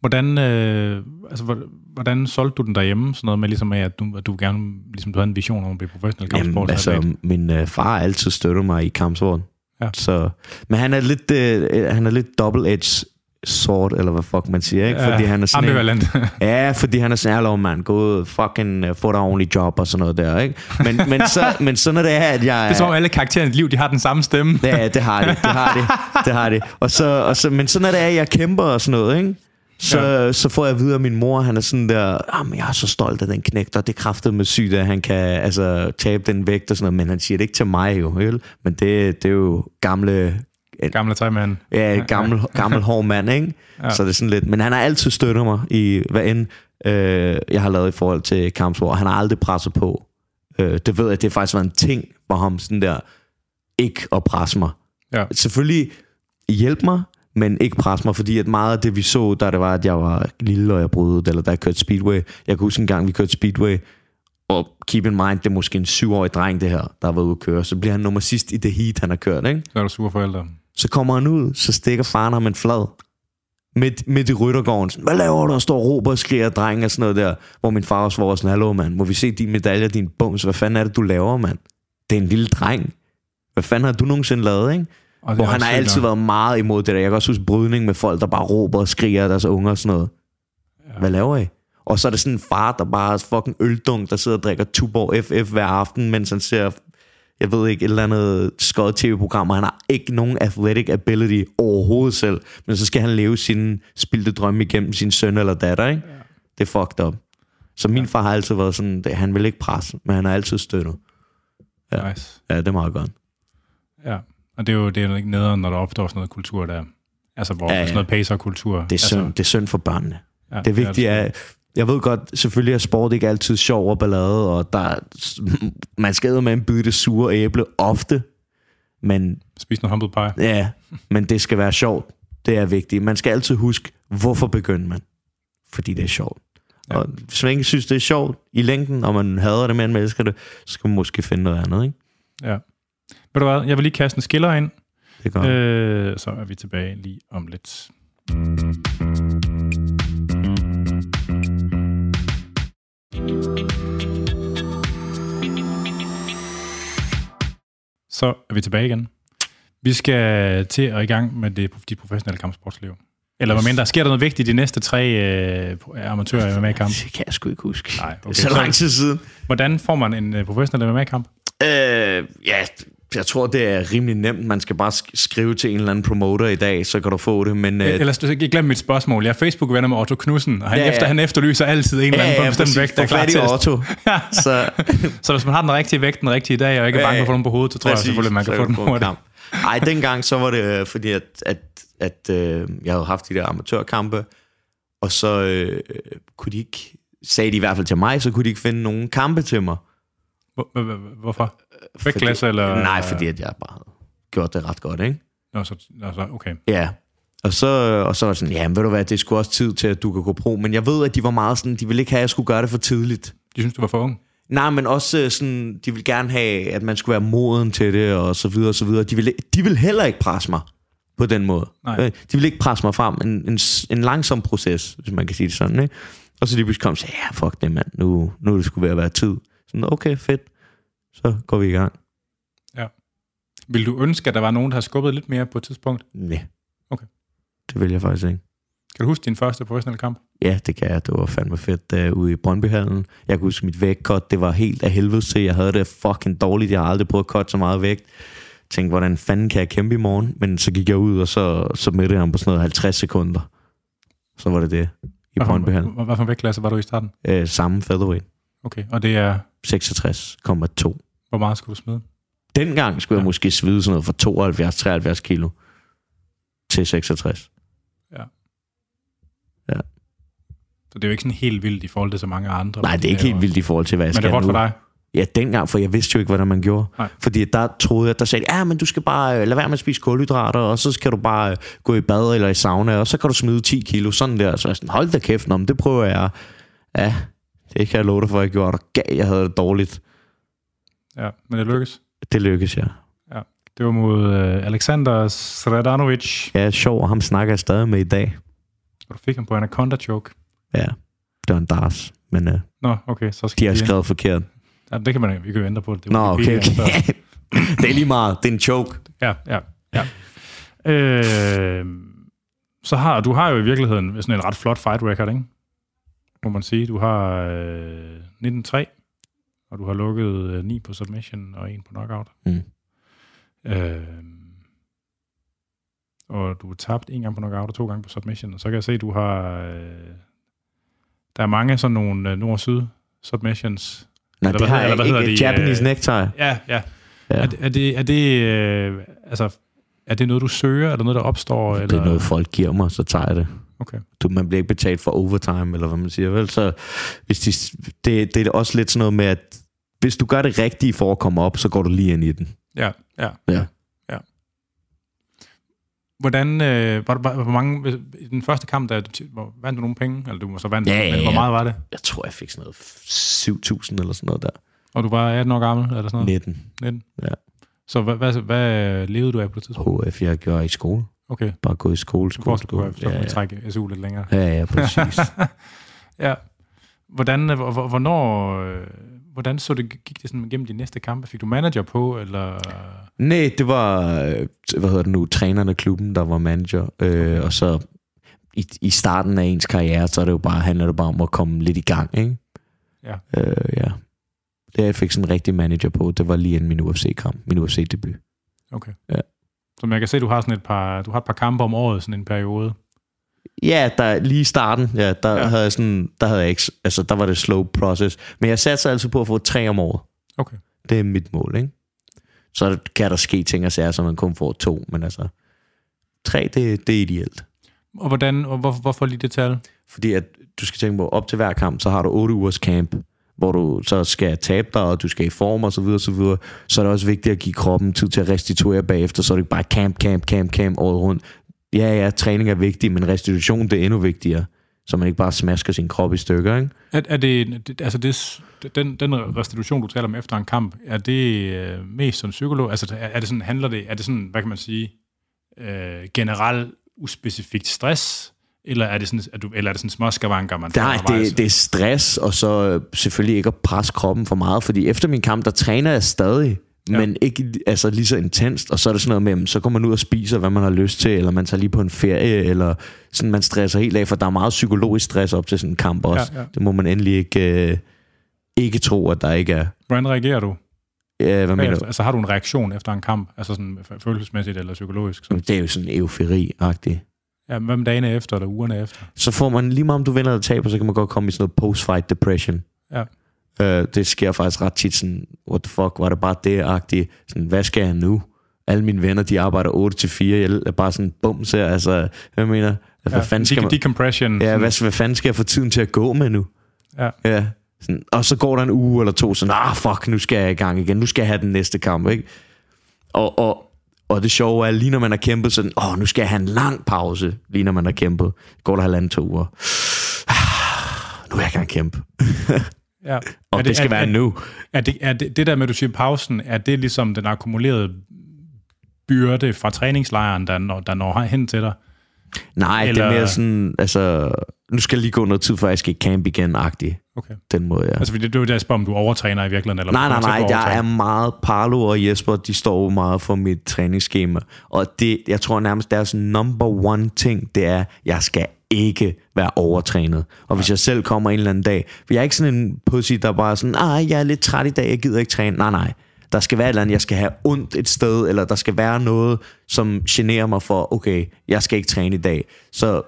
Hvordan, øh, altså, hvor- hvordan solgte du den derhjemme? Sådan noget med, ligesom, at, du, at du gerne ligesom, du havde en vision om at blive professionel Jamen, kampsport. altså, min øh, far altid støttet mig i kampsport. Ja. Så, men han er lidt, øh, han er lidt double-edged sword, eller hvad fuck man siger, ikke? Fordi han er sådan en, ambivalent. Ja, fordi han er sådan, hallo mand, gå fucking uh, få dig ordentlig job og sådan noget der, ikke? Men, men, så, men så når det er, at jeg... det er som om alle karaktererne i dit liv, de har den samme stemme. Ja, det har de, det har de, det har de. Og så, og så, men så når det er, at jeg kæmper og sådan noget, ikke? Så, ja. så får jeg at vide af min mor, han er sådan der, men jeg er så stolt af den knægt, og det kræfter med sygt, at han kan altså, tabe den vægt og sådan noget, men han siger det ikke til mig jo, vel? Men det, det er jo gamle, Gamle tegmand. ja, gammel, gammel hård mand, ikke? Ja. Så det er sådan lidt, men han har altid støttet mig i, hvad end øh, jeg har lavet i forhold til kampsport. Han har aldrig presset på. Øh, det ved jeg, det faktisk været en ting for ham, sådan der, ikke at presse mig. Ja. Selvfølgelig hjælp mig, men ikke presse mig, fordi at meget af det, vi så, da det var, at jeg var lille, og jeg brød, eller da jeg kørte Speedway. Jeg kan huske en gang, vi kørte Speedway, og keep in mind, det er måske en syvårig dreng, det her, der har været ude at køre. Så bliver han nummer sidst i det heat, han har kørt, ikke? Så er du sure forældre. Så kommer han ud, så stikker faren ham en flad. Midt, midt i ryttergården. Sådan, Hvad laver du? Og står og råber og skriger dreng og sådan noget der. Hvor min far også var sådan, hallo mand, må vi se din medalje, din bums? Hvad fanden er det, du laver, mand? Det er en lille dreng. Hvad fanden har du nogensinde lavet, ikke? Og Hvor han har altid nok. været meget imod det der. Jeg kan også huske brydning med folk, der bare råber og skriger af deres unger og sådan noget. Ja. Hvad laver I? Og så er det sådan en far, der bare er fucking øldunk, der sidder og drikker Tuborg FF hver aften, mens han ser, jeg ved ikke, et eller andet skødt tv-program, og han har ikke nogen athletic ability overhovedet selv, men så skal han leve sin spildte drømme igennem sin søn eller datter, ikke? Ja. Det er fucked up. Så min far har altid været sådan, han vil ikke presse, men han har altid støttet. Ja. Nice. Ja, det er meget godt. Ja. Og det er jo det er jo ikke nederen, når der opstår sådan noget kultur der. Altså, hvor Ja, ja, ja. sådan noget pacer-kultur. Det er altså, synd, det er synd for børnene. Ja, Det vigtige er, jeg ved godt, selvfølgelig er sport ikke altid sjov og ballade, og der, er- man skal med en det sure æble ofte, men Spis noget humble pie. ja, men det skal være sjovt. Det er vigtigt. Man skal altid huske, hvorfor begynder man? Fordi det er sjovt. Ja. Og hvis man ikke synes, det er sjovt i længden, og man hader det, men man elsker det, så skal man måske finde noget andet, ikke? Ja. Ved du hvad, jeg vil lige kaste en skiller ind, Det er godt. Øh. så er vi tilbage lige om lidt. Så er vi tilbage igen. Vi skal til at i gang med det, de professionelle kampsportsliv. Eller hvad mindre, sker der noget vigtigt i de næste tre øh, amatører MMA-kamp? Det kan jeg sgu ikke huske. Nej, okay. så lang tid siden. Hvordan får man en øh, professionel MMA-kamp? Øh, ja, jeg tror, det er rimelig nemt. Man skal bare sk- skrive til en eller anden promoter i dag, så kan du få det. Men, øh, Ellers du skal ikke glemme mit spørgsmål. Jeg er Facebook-venner med Otto Knudsen, og han, Ja, ja, ja. efter, han efterlyser altid en eller anden på en bestemt præcis. vægt, der er klar til Otto. så, Så hvis man har den rigtige vægt den rigtige dag, og ikke er bange for at få nogen på hovedet, så tror jeg selvfølgelig, man kan få den hurtigt. Nej, dengang så var det øh, fordi, at, at, at øh, jeg havde haft de der amatørkampe, og så øh, kunne de ikke, sagde de i hvert fald til mig, så kunne de ikke finde nogen kampe til mig. Hvor- hvor- hvor- Hvorfor? Vægtklasse, Fordi- eller? Nej, fordi at jeg bare havde gjort det ret godt, ikke? Nå, så, altså, okay. Ja. Og så, og så var jeg sådan, ja, ved du hvad, det sgu også tid til, at du kan gå pro. Men jeg ved, at de var meget sådan, de ville ikke have, at jeg skulle gøre det for tidligt. De synes, du var for ung. Nej, men også øh, sådan, de vil gerne have, at man skulle være moden til det, og så videre, og så videre. De vil, de vil heller ikke presse mig på den måde. Nej. Øh, De vil ikke presse mig frem. En, en, en langsom proces, hvis man kan sige det sådan, ikke? Og så de pludselig kom og sagde, ja, fuck det, mand. Nu, nu er det skulle ved at være tid. Sådan, okay, fedt. Så går vi i gang. Vil du ønske, at der var nogen, der havde skubbet lidt mere på et tidspunkt? Nej. Okay. Det vil jeg faktisk ikke. Kan du huske din første professionelle kamp? Ja, det kan jeg. Det var fandme fedt uh, ude i Brøndbyhallen. Jeg kan huske mit vægtkot. Det var helt af helvede til. Jeg havde det fucking dårligt. Jeg har aldrig prøvet at cutte så meget vægt. Tænkte, hvordan fanden kan jeg kæmpe i morgen? Men så gik jeg ud, og så, så mødte jeg ham på sådan noget 50 sekunder. Så var det det i Brøndbyhallen. Hvad, for en vægtklasse var du i starten? Uh, samme featherweight. Okay, og det er, 66,2. hvor meget skulle du smide? Dengang skulle jeg Ja. måske svide sådan noget fra 72-73 kilo til 66. Så Så det er jo ikke sådan helt vildt i forhold til så mange andre. Nej, det er ikke helt vildt i forhold til, hvad jeg Men det skal er godt nu. for dig. Ja, dengang, for jeg vidste jo ikke, hvordan man gjorde. Nej. Fordi der troede jeg, der sagde, ja, men du skal bare øh, lade være med at spise kulhydrater, og så skal du bare øh, gå i bad eller i sauna, og så kan du smide 10 kilo, sådan der. Så jeg sådan, hold da kæft, men det prøver jeg. Ja, det kan jeg love dig for, at jeg gjorde det gav. Jeg havde det dårligt. Ja, men det lykkes. Det lykkedes jeg. Det var mod uh, Alexander Sredanovic, Ja, sjov, og ham snakker jeg stadig med i dag. og du fik ham på Anaconda Choke. Ja, det var en dars, men øh, Nå, okay, så skal de har skrevet forkert. Ja, det kan man vi kan jo ændre på. Det er Nå, okay, okay. så- det er lige meget. Det er en choke. Ja, ja, ja. Øh, så har du har jo i virkeligheden sådan en ret flot fight record, ikke? Må man sige. Du har øh, 19-3, og du har lukket øh, 9 på submission og 1 på knockout. Mm. Øh, og du har tabt en gang på knockout og to gange på submission. Og så kan jeg se, at du har... Øh, der er mange sådan nogle øh, nord-syd submissions. Nej, Eller det hvad har eller hvad ikke. hedder de, Japanese øh, necktie. Ja, ja. Ja. Er, det- er det, er det, øh, altså, er det noget, du søger, eller noget, der opstår? Eller? Det er noget, folk giver mig, så tager jeg det. Okay. Du, man bliver ikke betalt for overtime, eller hvad man siger. Vel? Så hvis de, det, det er også lidt sådan noget med, at hvis du gør det rigtige for at komme op, så går du lige ind i den. Ja, ja. Ja. ja. Hvordan, øh, var, var, hvor mange, i den første kamp, der, hvor, vandt du nogle penge? Eller du må så vandt, Ja, ja, hvor meget var det? Jeg tror, jeg fik sådan noget 7.000 eller sådan noget der. Og du var 18 år gammel, eller sådan noget? 19. 19? Ja. Så hvad, hvad, hvad levede du af på det tidspunkt? HF, jeg gjorde i skole. Okay. Bare gå i skole, skole, skole. ja, Ja, ja. ja. trække SU lidt længere. ja, ja, præcis. ja. Hvordan, øh, hvor- hvor- hvornår, øh, hvordan så det, gik det sådan igennem de næste kampe? Fik du manager på, eller? Nej, det var, øh, hvad hedder det nu, træneren af klubben, der var manager. Øh, og så i, i starten af ens karriere, så er det jo bare, handler det bare om at komme lidt i gang, ikke? Ja. Øh, ja. Det jeg fik sådan en rigtig manager på, det var lige inden min UFC-kamp, min UFC-debut. Okay. Ja. Så man kan se, du har sådan et par, du har et par kampe om året, sådan en periode. Ja, der, lige i starten, ja, der, Ja. Havde jeg sådan, der havde jeg ikke, altså der var det slow process. Men jeg satte altid på at få tre om året. Okay. Det er mit mål, ikke? Så kan der ske ting og sager, så man kun får to, men altså, tre, det, det er ideelt. Og hvordan, og hvor, hvorfor lige det tal? Fordi at du skal tænke på, op til hver kamp, så har du 8 ugers camp, hvor du så skal tabe dig, og du skal i form og så videre, så videre. Så er det også vigtigt at give kroppen tid til at restituere bagefter, så er det ikke bare camp, camp, camp, camp året rundt. Ja, ja, træning er vigtig, men restitution det er endnu vigtigere. Så man ikke bare smasker sin krop i stykker, ikke? Er, er det, altså det, den, den restitution, du taler om efter en kamp, er det øh, mest som psykolog? Altså er, er det sådan, handler det, er det sådan, hvad kan man sige, øh, generelt uspecifikt stress? Eller er det sådan, er du, eller er det sådan små skavanker, man Nej, det, det er stress, og så øh, selvfølgelig ikke at presse kroppen for meget, fordi efter min kamp, der træner jeg stadig, Ja. men ikke altså, lige så intenst, og så er det sådan noget med, så går man ud og spiser, hvad man har lyst til, eller man tager lige på en ferie, eller sådan, man stresser helt af, for der er meget psykologisk stress op til sådan en kamp også. Ja, ja. Det må man endelig ikke, øh, ikke tro, at der ikke er. Hvordan reagerer du? Ja, hvad mener du? Altså har du en reaktion efter en kamp? Altså sådan følelsesmæssigt eller psykologisk? Så, Det er jo sådan eufori-agtigt. Ja, hvem dagene efter eller ugerne efter? så får man lige meget om du vinder eller taber, så kan man godt komme i sådan noget post-fight depression. Ja. Uh, det sker faktisk ret tit sådan, what the fuck, var det bare det-agtigt? Sådan, hvad skal jeg nu? Alle mine venner, de arbejder 8-4, jeg er bare sådan bums her, altså, hvad mener jeg? Hvad Ja, fanden skal man... Decompression. Ja, hvad, hvad fanden skal jeg få tiden til at gå med nu? Ja. ja. Sådan, og så går der en uge eller to, sådan, ah fuck, nu skal jeg i gang igen, nu skal jeg have den næste kamp, ikke? Og, og, og det sjove er, lige når man har kæmpet, sådan, åh, nu skal jeg have en lang pause, lige når man har kæmpet. Går der halvanden to uger. Ah, nu er jeg gang kæmpe. ja. Og det, det skal er, være er, nu. Er det, er det, det der med, at du siger pausen, er det ligesom den akkumulerede byrde fra træningslejren, der når, der når hen til dig? Nej, Eller... det er mere sådan, altså, nu skal jeg lige gå noget tid, før jeg skal i camp igen, agtig. Okay. Den måde, ja. Altså, det er jo det, om du overtræner i virkeligheden, eller Nej, nej, nej, jeg er meget... Parlo og Jesper, de står meget for mit træningsskema. Og det, jeg tror nærmest, deres number one ting, det er, jeg skal ikke være overtrænet. Og hvis jeg selv kommer en eller anden dag... For jeg er ikke sådan en pussy, der bare er sådan, ah, jeg er lidt træt i dag, jeg gider ikke træne. Nej, nej. Der skal være et eller andet, jeg skal have ondt et sted, eller der skal være noget, som generer mig for, okay, jeg skal ikke træne i dag. Så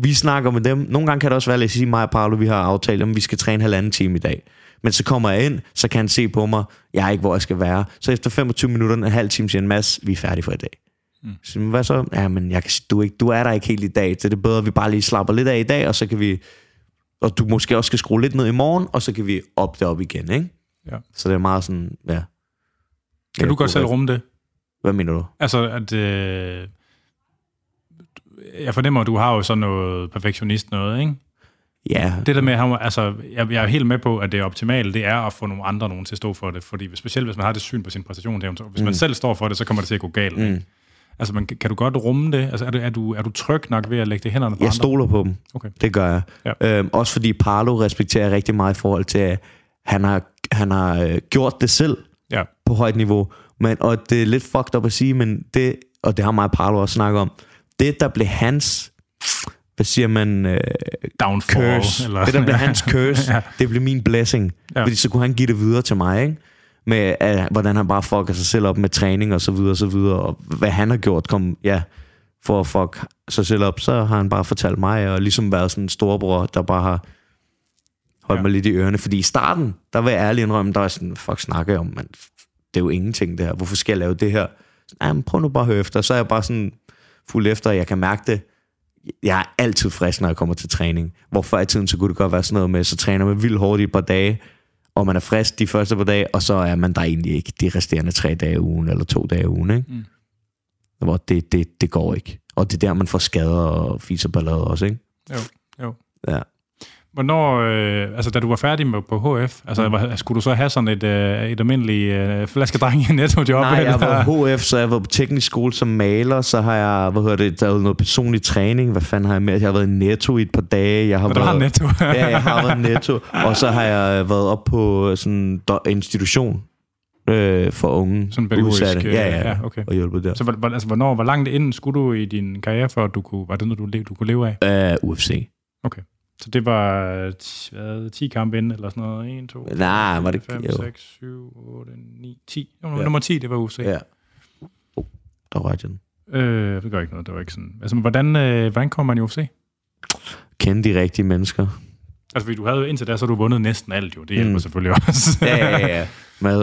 vi snakker med dem. Nogle gange kan det også være, lad os sige, mig og Paolo, vi har aftalt, om vi skal træne halvanden time i dag. Men så kommer jeg ind, så kan han se på mig, jeg er ikke, hvor jeg skal være. Så efter 25 minutter, en halv time, siger en masse, vi er færdige for i dag. Mm. Så hvad så? Ja, men jeg kan, sige, du, ikke, du er der ikke helt i dag, så det er bedre, at vi bare lige slapper lidt af i dag, og så kan vi og du måske også skal skrue lidt ned i morgen, og så kan vi op det op igen, ikke? Ja. Så det er meget sådan, ja. Kan Ja, du godt selv rumme det? Hvad mener du? Altså, at... Øh, jeg fornemmer, at du har jo sådan noget perfektionist noget, ikke? Ja, Det der med, at altså, jeg, jeg er helt med på, at det optimale, det er at få nogle andre nogen til at stå for det, fordi specielt hvis man har det syn på sin præstation, det er, hvis man Mm. selv står for det, så kommer det til at gå galt. Mm. Altså, man, kan du godt rumme det? Altså, er du, er, du, er du tryg nok ved at lægge det i hænderne på jeg andre? stoler på dem. Okay. Det gør jeg. Ja. Øhm, også fordi Parlo respekterer rigtig meget i forhold til, at han har, han har øh, gjort det selv Ja, på højt niveau. Men, og det er lidt fucked up at sige, men det, og det har mig og Parlo også snakket om, det der blev hans, hvad siger man, øh, downfall. curse, Eller, det der blev hans curse, Ja. det blev min blessing. Ja. Fordi så kunne han give det videre til mig, ikke? Med at, hvordan han bare fucker sig selv op med træning og så videre og så videre, og hvad han har gjort, kom, ja, for at fuck sig selv op, så har han bare fortalt mig, og ligesom været sådan en storbror, der bare har holdt Ja. mig lidt i ørerne. Fordi i starten, der var jeg ærlig indrømme, der var sådan, fuck snakker jeg om, man, det er jo ingenting det her, hvorfor skal jeg lave det her? Så, "Ej, men prøv nu bare at høre efter, så er jeg bare sådan fuld efter, og jeg kan mærke det, jeg er altid frisk, når jeg kommer til træning. Hvor før i tiden, så kunne det godt være sådan noget med, så træner man vildt hårdt i et par dage, og man er frisk de første par dage, og så er man der egentlig ikke de resterende tre dage i ugen, eller to dage i ugen, ikke? Mm. Hvor det, det, det går ikke. Og det er der, man får skader og fiser ballade også, ikke? Jo, jo. Ja. Hvornår, øh, altså da du var færdig med, på HF, altså mm. skulle du så have sådan et, øh, et almindeligt øh, flaskedreng i netto-job? Nej, jeg eller? var HF, så jeg var på teknisk skole som maler, så har jeg, hvad hedder det, lavet noget personlig træning. Hvad fanden har jeg med? Jeg har været i netto i et par dage. Jeg har du været, har netto. ja, jeg har været netto. Og så har jeg været op på sådan en institution øh, for unge Sådan pædagogisk, udsatte. øh, Ja, ja, ja, okay. Og hjulpet der. Så hvor, altså, hvornår, hvor langt inden skulle du i din karriere, for at du kunne, var det noget, du, du kunne leve af? Uh, UFC. Så det var øh, hvad, 10 kampe inden, eller sådan noget? 1, 2, Nej, var det 5, jo. 6, 7, 8, 9, 10. Jo, Ja. Nummer 10, det var UFC. Ja. Oh, der rørte jeg den. Øh, det gør ikke noget, det var ikke sådan. Altså, hvordan, øh, hvordan kommer man i UFC? Kende de rigtige mennesker. Altså, fordi du havde jo indtil da, så du vundet næsten alt jo. Det hjælper mm. Selvfølgelig også. Ja, ja, ja,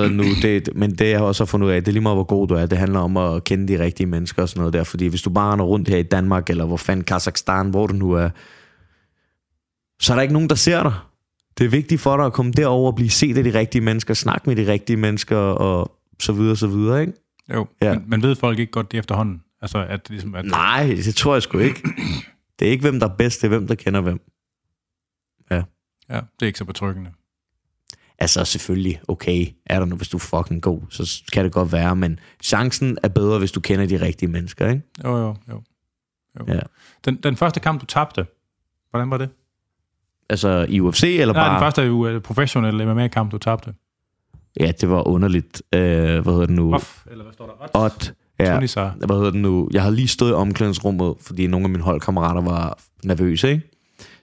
det nu? Det, men det jeg har også fundet ud af, det er lige meget, hvor god du er. Det handler om at kende de rigtige mennesker og sådan noget der. Fordi hvis du bare render rundt her i Danmark, eller hvor fanden Kazakhstan, hvor du nu er, så er der ikke nogen, der ser dig. Det er vigtigt for dig at komme derover og blive set af de rigtige mennesker, snakke med de rigtige mennesker og så videre, så videre, ikke? jo, Ja. ja. men, men ved folk ikke godt det efterhånden? Altså, at, ligesom, at, Nej, det tror jeg sgu ikke. Det er ikke, hvem der er bedst, det er, hvem der kender hvem. Ja, det er ikke så betryggende. Altså selvfølgelig, okay, er der nu, hvis du er fucking god, så kan det godt være, men chancen er bedre, hvis du kender de rigtige mennesker, ikke? Jo, jo, jo. jo. Ja. Den, den første kamp, du tabte, hvordan var det? Altså i UFC, eller Nej, bare... den første øh, professionelle MMA-kamp, du tabte. Ja, det var underligt. Øh, hvad hedder det nu? Off, eller hvad står der? Odd. Ja, Tunisar. hvad hedder det nu? Jeg havde lige stået i omklædningsrummet, fordi nogle af mine holdkammerater var nervøse, ikke?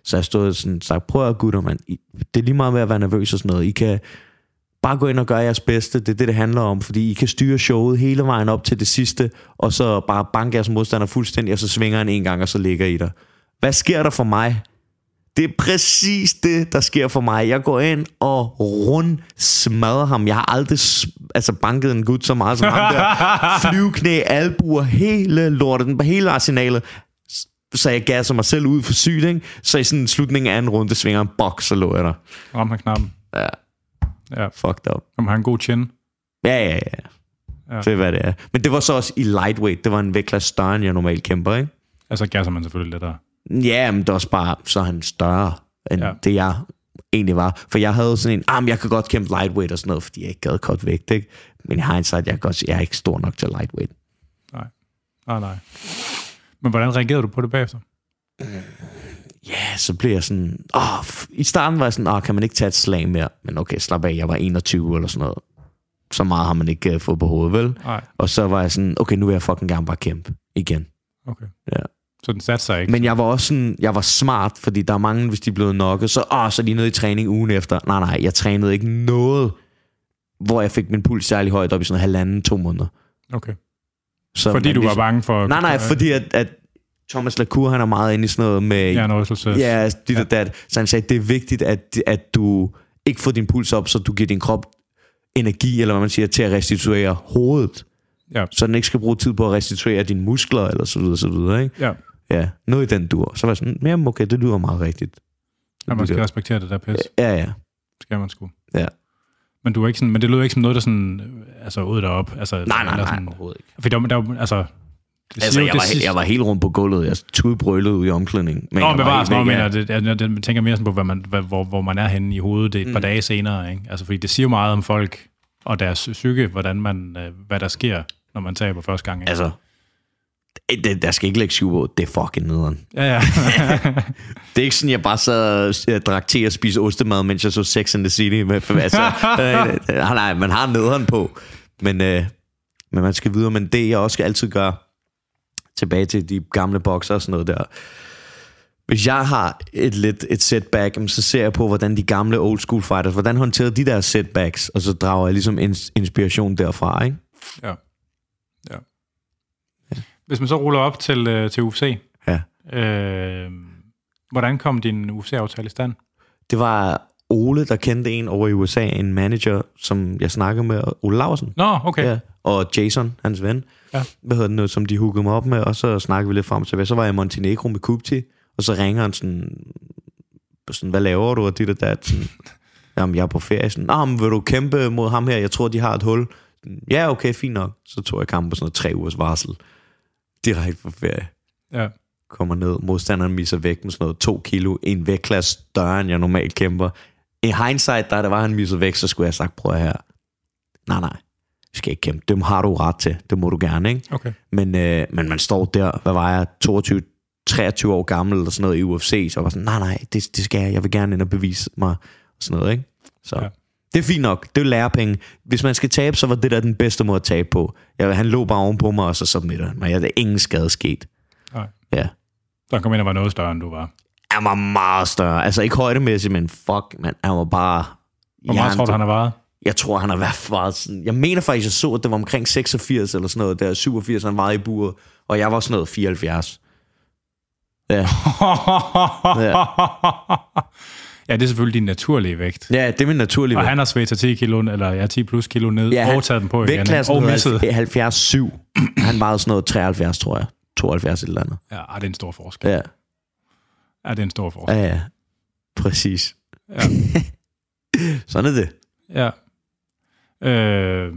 Så jeg stod sådan og sagt, prøv at gutter, mand. I- Det er lige meget med at være nervøs og sådan noget. I kan bare gå ind og gøre jeres bedste. Det er det, det handler om, fordi I kan styre showet hele vejen op til det sidste, og så bare banke jeres modstander fuldstændig, og så svinger han en gang, og så ligger I der. Hvad sker der for mig? Det er præcis det, der sker for mig. Jeg går ind og rund smadrer ham. Jeg har aldrig altså banket en gut så meget som ham der. Flyveknæ, albuer, hele lortet, den- hele arsenalet. Så jeg gasser mig selv ud for sygt, ikke? Så i sådan slutningen af anden runde, svinger en bok, så lå jeg der. Ramte han knappen. Ja, Ja, fucked up. om han en god chin. Ja, ja, ja. Ja. ja. Det er, hvad det er. Men det var så også i lightweight. Det var en vægtklasse større, end jeg normalt kæmper, ikke? Altså, gasser man selvfølgelig lidt der. Ja, men det er også bare, så er han større, end Ja. det jeg egentlig var. For jeg havde sådan en, ah, men jeg kan godt kæmpe lightweight og sådan noget, fordi jeg ikke gad godt vægt, ikke? Men har indsat, jeg, kan godt, jeg er ikke stor nok til lightweight. Nej, nej. Men hvordan reagerede du på det bagefter? Ja, så blev jeg sådan, f- i starten var jeg sådan, åh, kan man ikke tage et slag mere? Men okay, slap af, jeg var 21 eller sådan noget. Så meget har man ikke uh, fået på hovedet, vel? Nej, Og så var jeg sådan, okay, nu vil jeg fucking gerne bare kæmpe igen. okay. Ja. Så den satte sig ikke? Men jeg var også sådan, jeg var smart, fordi der er mange, hvis de er blevet nokket, så, åh, så er de nede i træning ugen efter. Nej, nej, jeg trænede ikke noget, hvor jeg fik min puls særlig højt op i sådan halvanden, to måneder. Okay. Så Fordi man du var ligesom- bange for... Nej, nej, fordi at, at Thomas Lacour, han er meget inde i sådan noget med... Ja, noget så Ja, dit og dat. Så han sagde, det er vigtigt, at, at du ikke får din puls op, så du giver din krop energi, eller hvad man siger, til at restituere hovedet. Ja. Så den ikke skal bruge tid på at restituere dine muskler, eller så videre, så videre, ikke? Ja. Ja, noget i den dur. Så var jeg sådan, jamen okay, det lyder meget rigtigt. Ja, man skal respektere det der pis. Ja, ja. Skal man sgu. Ja. Men, du er ikke sådan, men det lyder ikke som noget, der sådan, altså ud derop. Altså, Nej, nej, nej, Sådan, overhovedet ikke. fordi der, der, altså, det Altså, jeg det var, sidste- jeg var helt rundt på gulvet. Jeg tudbrølede ud i omklædningen. Men Nå, men nå, væk, mener, det, jeg, jeg, jeg tænker mere sådan på, hvad man, hvad, hvor, hvor man er henne i hovedet det et par Mm. dage senere. Ikke? Altså, fordi det siger jo meget om folk og deres psyke, hvordan man, øh, hvad der sker, når man taber første gang. Ikke? Altså, det, der skal ikke lægge syv på. Det er fucking nederen. Ja, ja. Det er ikke sådan, jeg bare sad og drak te og spiste ostemad, mens jeg så Sex and the City. Med, altså, øh, øh, nej, man har nederen på. Men, øh, men man skal videre. Men det, jeg også altid gør, tilbage til de gamle bokser og sådan noget der. Hvis jeg har et lidt et setback, så ser jeg på, hvordan de gamle old school fighters, hvordan håndterede de der setbacks, og så drager jeg ligesom ins- inspiration derfra, ikke? ja. Hvis man så ruller op til, øh, til UFC, Ja. øh, hvordan kom din UFC-aftale i stand? Det var Ole, der kendte en over i USA, en manager, som jeg snakkede med, Ole Larsen. Nå, okay. Ja, og Jason, hans ven, Ja. hvad hedder det nu, som de hookede mig op med, og så snakkede vi lidt frem tilbage. Så var jeg i Montenegro med Kupti, og så ringer han sådan, sådan hvad laver du, og dit og dat, sådan, jamen jeg er på ferie, sådan, Nå, men vil du kæmpe mod ham her, jeg tror de har et hul. Ja, okay, fint nok. Så tog jeg kampen på sådan noget tre ugers varsel, direkte på ferie. Ja. Kommer ned, modstanderen misser væk med sådan noget to kilo, en vægtklasse større, end jeg normalt kæmper. I hindsight, da det var, han misser væk, så skulle jeg have sagt, prøv her. Nej, nej, jeg skal ikke kæmpe. Dem har du ret til. Det må du gerne, ikke? Okay. Men, øh, men man står der, hvad var jeg, 22, 23 år gammel eller sådan noget i UFC, så var sådan, nej, nej, det, det skal jeg, jeg vil gerne ind og bevise mig, og sådan noget, ikke? Så Ja. Det er fint nok, det er lærepenge. Hvis man skal tabe, så var det der den bedste måde at tabe på. Jeg, han lå bare ovenpå mig, og så submitter han mig. Jeg havde ingen skade sket. Nej. Ja. Så han kom ind og var noget større, end du var. Han var meget større. Altså ikke højdemæssigt, men fuck, man, han var bare... Hvor meget tror du, han har været? Jeg tror, han har været meget sådan... Jeg mener faktisk, jeg så, at det var omkring 86 eller sådan noget. Der 87, han var i buret, og jeg var sådan noget 74. Ja. ja, det er selvfølgelig din naturlige vægt. Ja, det er min naturlige Og vægt. han har svedt sig 10 kilo, eller ja, 10 plus kilo ned, Ja, han- og taget den på igen. Og misset. 70 Han vejede sådan noget 73, tror jeg. 72 et eller andet. Ja, ej, det er en stor forskel. Ja, Ja, det er en stor forskel. ja, ja. Præcis. Ja. Sådan er det. Ja. Øh,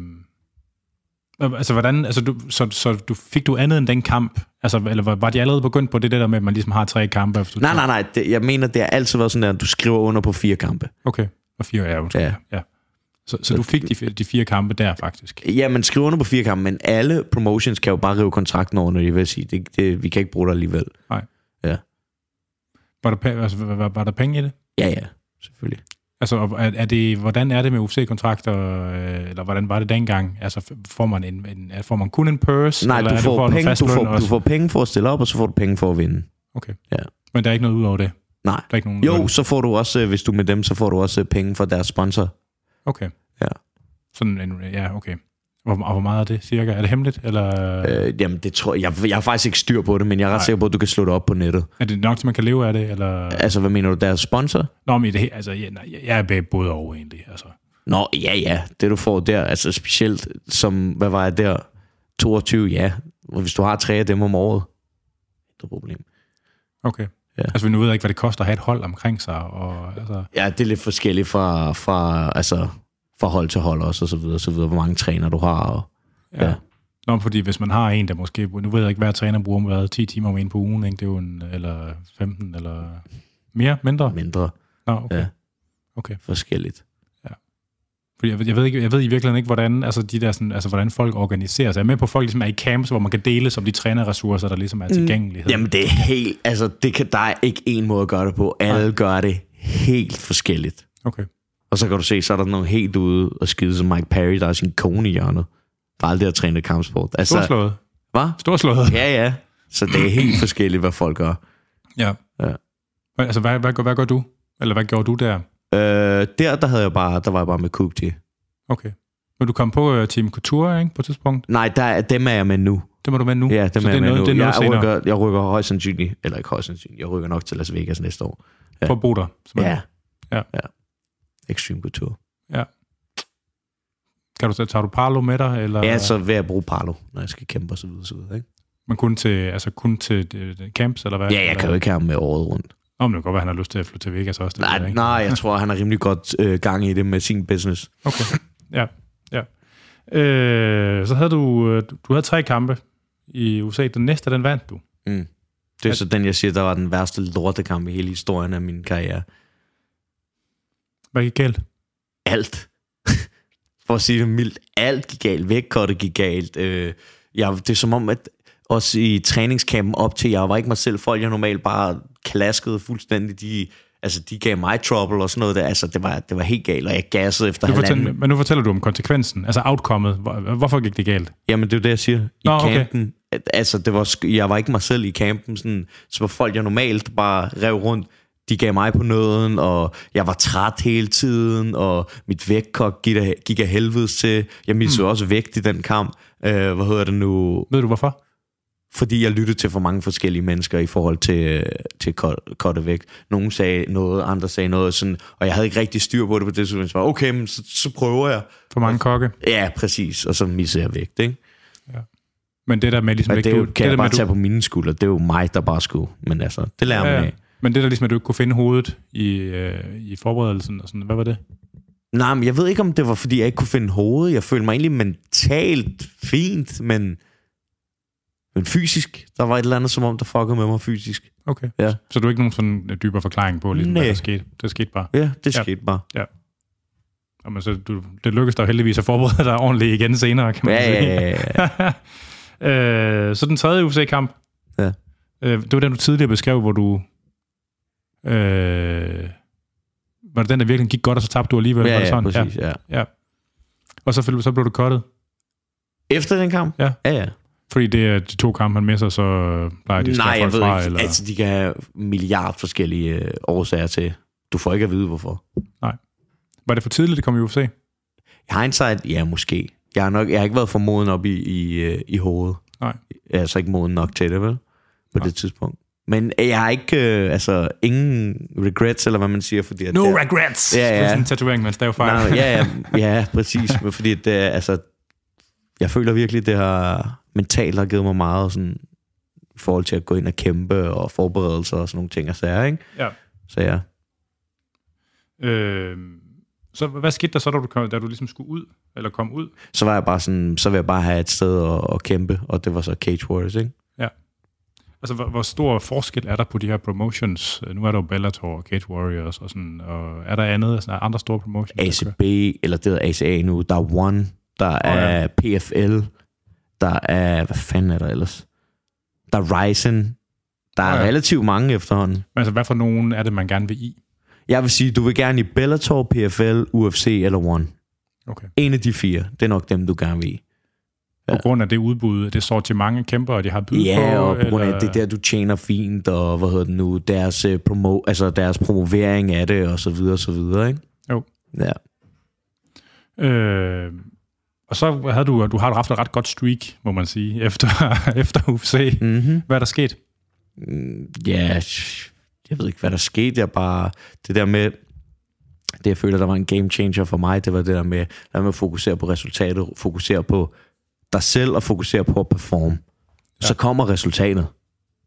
altså, hvordan, altså, du, så, så du, fik du andet end den kamp? Altså, eller var, var de allerede begyndt på det der med, at man ligesom har tre kampe? Efter Nej, nej, nej. Det, jeg mener, det har altid været sådan der, at du skriver under på fire kampe. Okay, og fire, ja, undskyld. Ja. ja. Så, så du fik de, fire- de fire kampe der, faktisk? Ja, man skriver under på fire kampe, men alle promotions kan jo bare rive kontrakten over, når de vil sige, det, det, vi kan ikke bruge dig alligevel. Var der, altså, var, var der penge i det? Ja, ja, selvfølgelig. Altså, er, er det, hvordan er det med UFC-kontrakter, øh, eller hvordan var det dengang? Altså, får man, en, en, får man kun en purse? Nej, eller du det får, en penge, du, får, du får penge for at stille op, og så får du penge for at vinde. Okay. Ja. Men der er ikke noget ud over det? Nej. Der er ikke nogen Jo, løn? så får du også, hvis du er med dem, så får du også penge fra deres sponsor. Okay. Ja. Sådan en, ja, okay. Hvor, og hvor meget er det cirka? Er det hemmeligt, eller Øh, jamen, det tror jeg, jeg, jeg har faktisk ikke styr på det, men jeg er ret Nej. sikker på, at du kan slå det op på nettet. er det nok, til man kan leve af det? Eller? Altså, hvad mener du, deres sponsor? Nå, men det, altså, nej, jeg er både over egentlig. Altså. Nå, ja, ja, det du får der, altså specielt som, hvad var jeg der, 22, ja. Hvis du har tre af dem om året, det er problem. Okay. Ja. Altså, vi nu ved jeg ikke, hvad det koster at have et hold omkring sig. Og, altså, Ja, det er lidt forskelligt fra, fra, altså, fra hold til hold også, og så videre, så videre, hvor mange træner du har. Og, ja. Ja. Nå, fordi hvis man har en, der måske, nu ved jeg ikke, hver træner bruger hvad, 10 timer om en på ugen, ikke? det er jo en, eller 15, eller mere, mindre? mindre Nå, okay. Ja. okay. forskelligt. Fordi jeg, ved- jeg, ved ikke, jeg ved i virkeligheden ikke, hvordan, altså de der sådan, altså, hvordan folk organiserer sig. Jeg er med på, at folk ligesom er i camps, hvor man kan dele som de trænerressourcer, der ligesom er tilgængelighed. Jamen, det er helt, altså, det kan, der er ikke en måde at gøre det på. Alle Nej. gør det helt forskelligt. Okay. Og så kan du se, så er der nogen helt ude og skide som Mike Perry, der er sin kone i hjørnet. Der aldrig har trænet kampsport. Altså, Storslået. hvad? Storslået. Ja, ja. Så det er helt forskelligt, hvad folk gør. Ja. Ja. Hvad- Altså, hvad, hvad, gør- hvad gør du? Eller hvad gjorde du der? Øh, der, der, havde jeg bare, der var jeg bare med Kupti. Okay. Men du kom på uh, Team Couture, ikke, på et tidspunkt? Nej, der, er- dem er jeg med nu. Det må du med nu. Ja, dem Så er det jeg med noget, nu. det er noget jeg, senere rykker, jeg rykker højst sandsynligt, eller ikke højst sandsynligt, jeg rykker nok til Las Vegas næste år. ja. på Boder. som er- Ja. Ja. ja. Extreme Couture. Kan du, så- tager du Parlo med dig? Eller, Ja, så vil jeg bruge Parlo, når jeg skal kæmpe og så videre, ikke? Men kun til, altså kun til uh, camps, eller hvad? Ja, jeg eller? kan jo ikke have ham med året rundt. Nå, men det kan godt være, han har lyst til at flytte til Vegas også. Det ved Nej, ikke. nej, jeg tror, han har rimelig godt øh, gang i det med sin business. Okay, ja. ja. Øh, så havde du, øh, du havde tre kampe i USA. Den næste, den vandt du. Mm. Det er så den, jeg siger, der var den værste lortekamp i hele historien af min karriere. Hvad gik galt? alt. For at sige det mildt, alt gik galt. Vægtkottet gik galt. Øh, jeg, det er som om, at også i træningskampen op til, jeg var ikke mig selv, folk jeg normalt bare klaskede fuldstændig, de, altså, de gav mig trouble og sådan noget der. Altså, det var, det var helt galt, og jeg gassede efter Du halvanden. men nu fortæller du om konsekvensen, altså outcomet. Hvor- Hvorfor gik det galt? Jamen, det er jo det, jeg siger. I Nå, okay. campen, at- altså, det var, jeg var ikke mig selv i campen, sådan, så var folk, jeg normalt bare rev rundt, de gav mig på nåden, og jeg var træt hele tiden, og mit vægtkok gik af, gik af helvedes til. Jeg missede mm. også vægt i den kamp. Øh, hvad hedder det nu? Ved du hvorfor? Fordi jeg lyttede til for mange forskellige mennesker i forhold til, til cuttet vægt. Nogle sagde noget, andre sagde noget, sådan, og jeg havde ikke rigtig styr på det på det tidspunkt. Så okay, men så, så prøver jeg. For mange kokke. Ja, præcis, og så missede jeg vægt, ikke? Men det der med ligesom Men det jo, du, kan det jeg der bare med, tage på mine skuldre. Det er jo mig, der bare skulle. Men altså, det lærer man ja, ja. af. Men det der ligesom, at du ikke kunne finde hovedet i, øh, i forberedelsen og sådan, hvad var det? Nej, men jeg ved ikke, om det var, fordi jeg ikke kunne finde hovedet. Jeg følte mig egentlig mentalt fint, men, men fysisk. Der var et eller andet, som om der fuckede med mig fysisk. Okay. Ja. Så du har ikke nogen sådan dybere forklaring på, ligesom, hvad der skete? Det skete bare. Ja, det Ja. skete bare. Jamen, så du, det lykkedes dig heldigvis at forberede dig ordentligt igen senere, kan man Ja, sige. ja, ja, ja. øh, så den tredje UFC-kamp. Ja. Øh, det var den, du tidligere beskrev, hvor du... Øh, var det den, der virkelig gik godt, og så tabte du alligevel? var ja, det ja, sådan? præcis, ja. Ja. Og så, så blev du cuttet. Efter den kamp? Ja. Ja, ja. Fordi det er de to kampe, han misser, så plejer de at Nej, jeg ved fra, ikke. eller... Altså, de kan have milliard forskellige øh, årsager til. Du får ikke at vide, hvorfor. Var det for tidligt, det kom i UFC? I hindsight, ja, måske. Jeg har, nok, jeg har ikke været for moden op i, i, øh, i hovedet. Nej. Jeg er altså ikke moden nok til det, vel? På Nej. det tidspunkt. Men jeg har ikke, øh, altså, ingen regrets, eller hvad man siger, fordi... At No det, regrets! Ja, ja. Det er sådan en tatovering, man staver fejl. Ja, ja, ja, præcis. Men fordi det, er, altså, jeg føler virkelig, det har mentalt har givet mig meget sådan, i forhold til at gå ind og kæmpe og forberedelser og sådan nogle ting og sager, ikke? Ja. Så ja. Øh, så hvad skete der så, da du, kom, da du ligesom skulle ud, eller kom ud? Så var jeg bare sådan, så vil jeg bare have et sted at, at kæmpe, og det var så Cage Warriors, ikke? Altså, hvor, hvor stor forskel er der på de her promotions? Øh, Nu er der jo Bellator og Cage Warriors og sådan, og er der andet, altså, er andre store promotions? ACB, eller det hedder ACA nu, der er One, der ja. er PFL, der er, hvad fanden er der ellers? Der er Ryzen, der er ja. relativt mange efterhånden. Men altså, hvad for nogen er det, man gerne vil i? Jeg vil sige, du vil gerne i Bellator, PFL, UFC eller One. Okay. En af de fire, det er nok dem, du gerne vil i. På grund af det udbud, det står til mange kæmpere, de har bydet på? Ja, og på grund af, det er der, du tjener fint, og hvad hedder det nu, deres, øh, promo, altså deres promovering af det, og så videre, og så videre, ikke? Jo. Ja. Øh, og så havde du, du har haft et ret godt streak, må man sige, efter, efter UFC. Mm-hmm. Hvad er der sket? Ja, jeg ved ikke, hvad der skete. Jeg bare, det der med, det jeg føler, der var en game changer for mig, det var det der med, med at fokusere på resultatet, fokusere på dig selv og fokusere på at performe. Ja. Så kommer resultatet.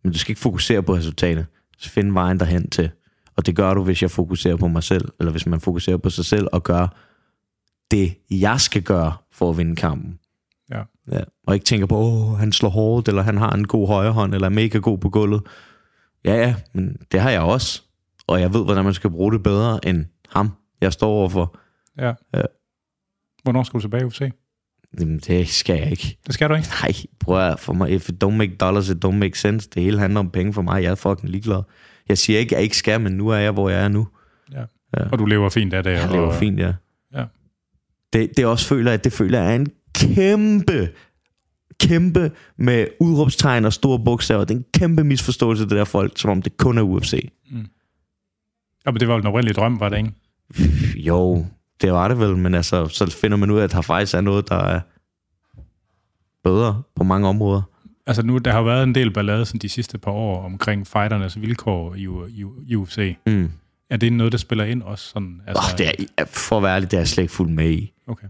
Men du skal ikke fokusere på resultatet. Så find vejen derhen til. Og det gør du, hvis jeg fokuserer på mig selv, eller hvis man fokuserer på sig selv og gør det, jeg skal gøre for at vinde kampen. Ja. Ja. Og ikke tænker på, åh, han slår hårdt, eller han har en god højre hånd, eller er mega god på gulvet. Ja, ja, men det har jeg også. Og jeg ved, hvordan man skal bruge det bedre end ham, jeg står overfor. Ja. Ja. Hvornår skal du tilbage i UFC? Jamen, det skal jeg ikke. Det skal du ikke. Nej, prøv at for mig, if it don't make dollars, it don't make sense. Det hele handler om penge for mig. Jeg er fucking ligeglad. Jeg siger ikke, at jeg ikke skal, men nu er jeg, hvor jeg er nu. Og du lever fint af det. Jeg lever og, fint, ja. Ja. Det, det også føler jeg, det føler jeg er en kæmpe, kæmpe med udråbstegn og store bogstaver. Det er en kæmpe misforståelse, det der folk, som om det kun er UFC. Ja, men det var jo den oprindelige drøm, var det ikke? Jo, det var det vel, men altså, så finder man ud af, at der faktisk er noget, der er bedre på mange områder. Altså nu, der har været en del ballade sådan de sidste par år omkring fighternes vilkår i, i, i UFC. Mm. Er det noget, der spiller ind også? Sådan, Altså, oh, det er, for at være ærlig, det er jeg slet ikke fuldt med i. Okay.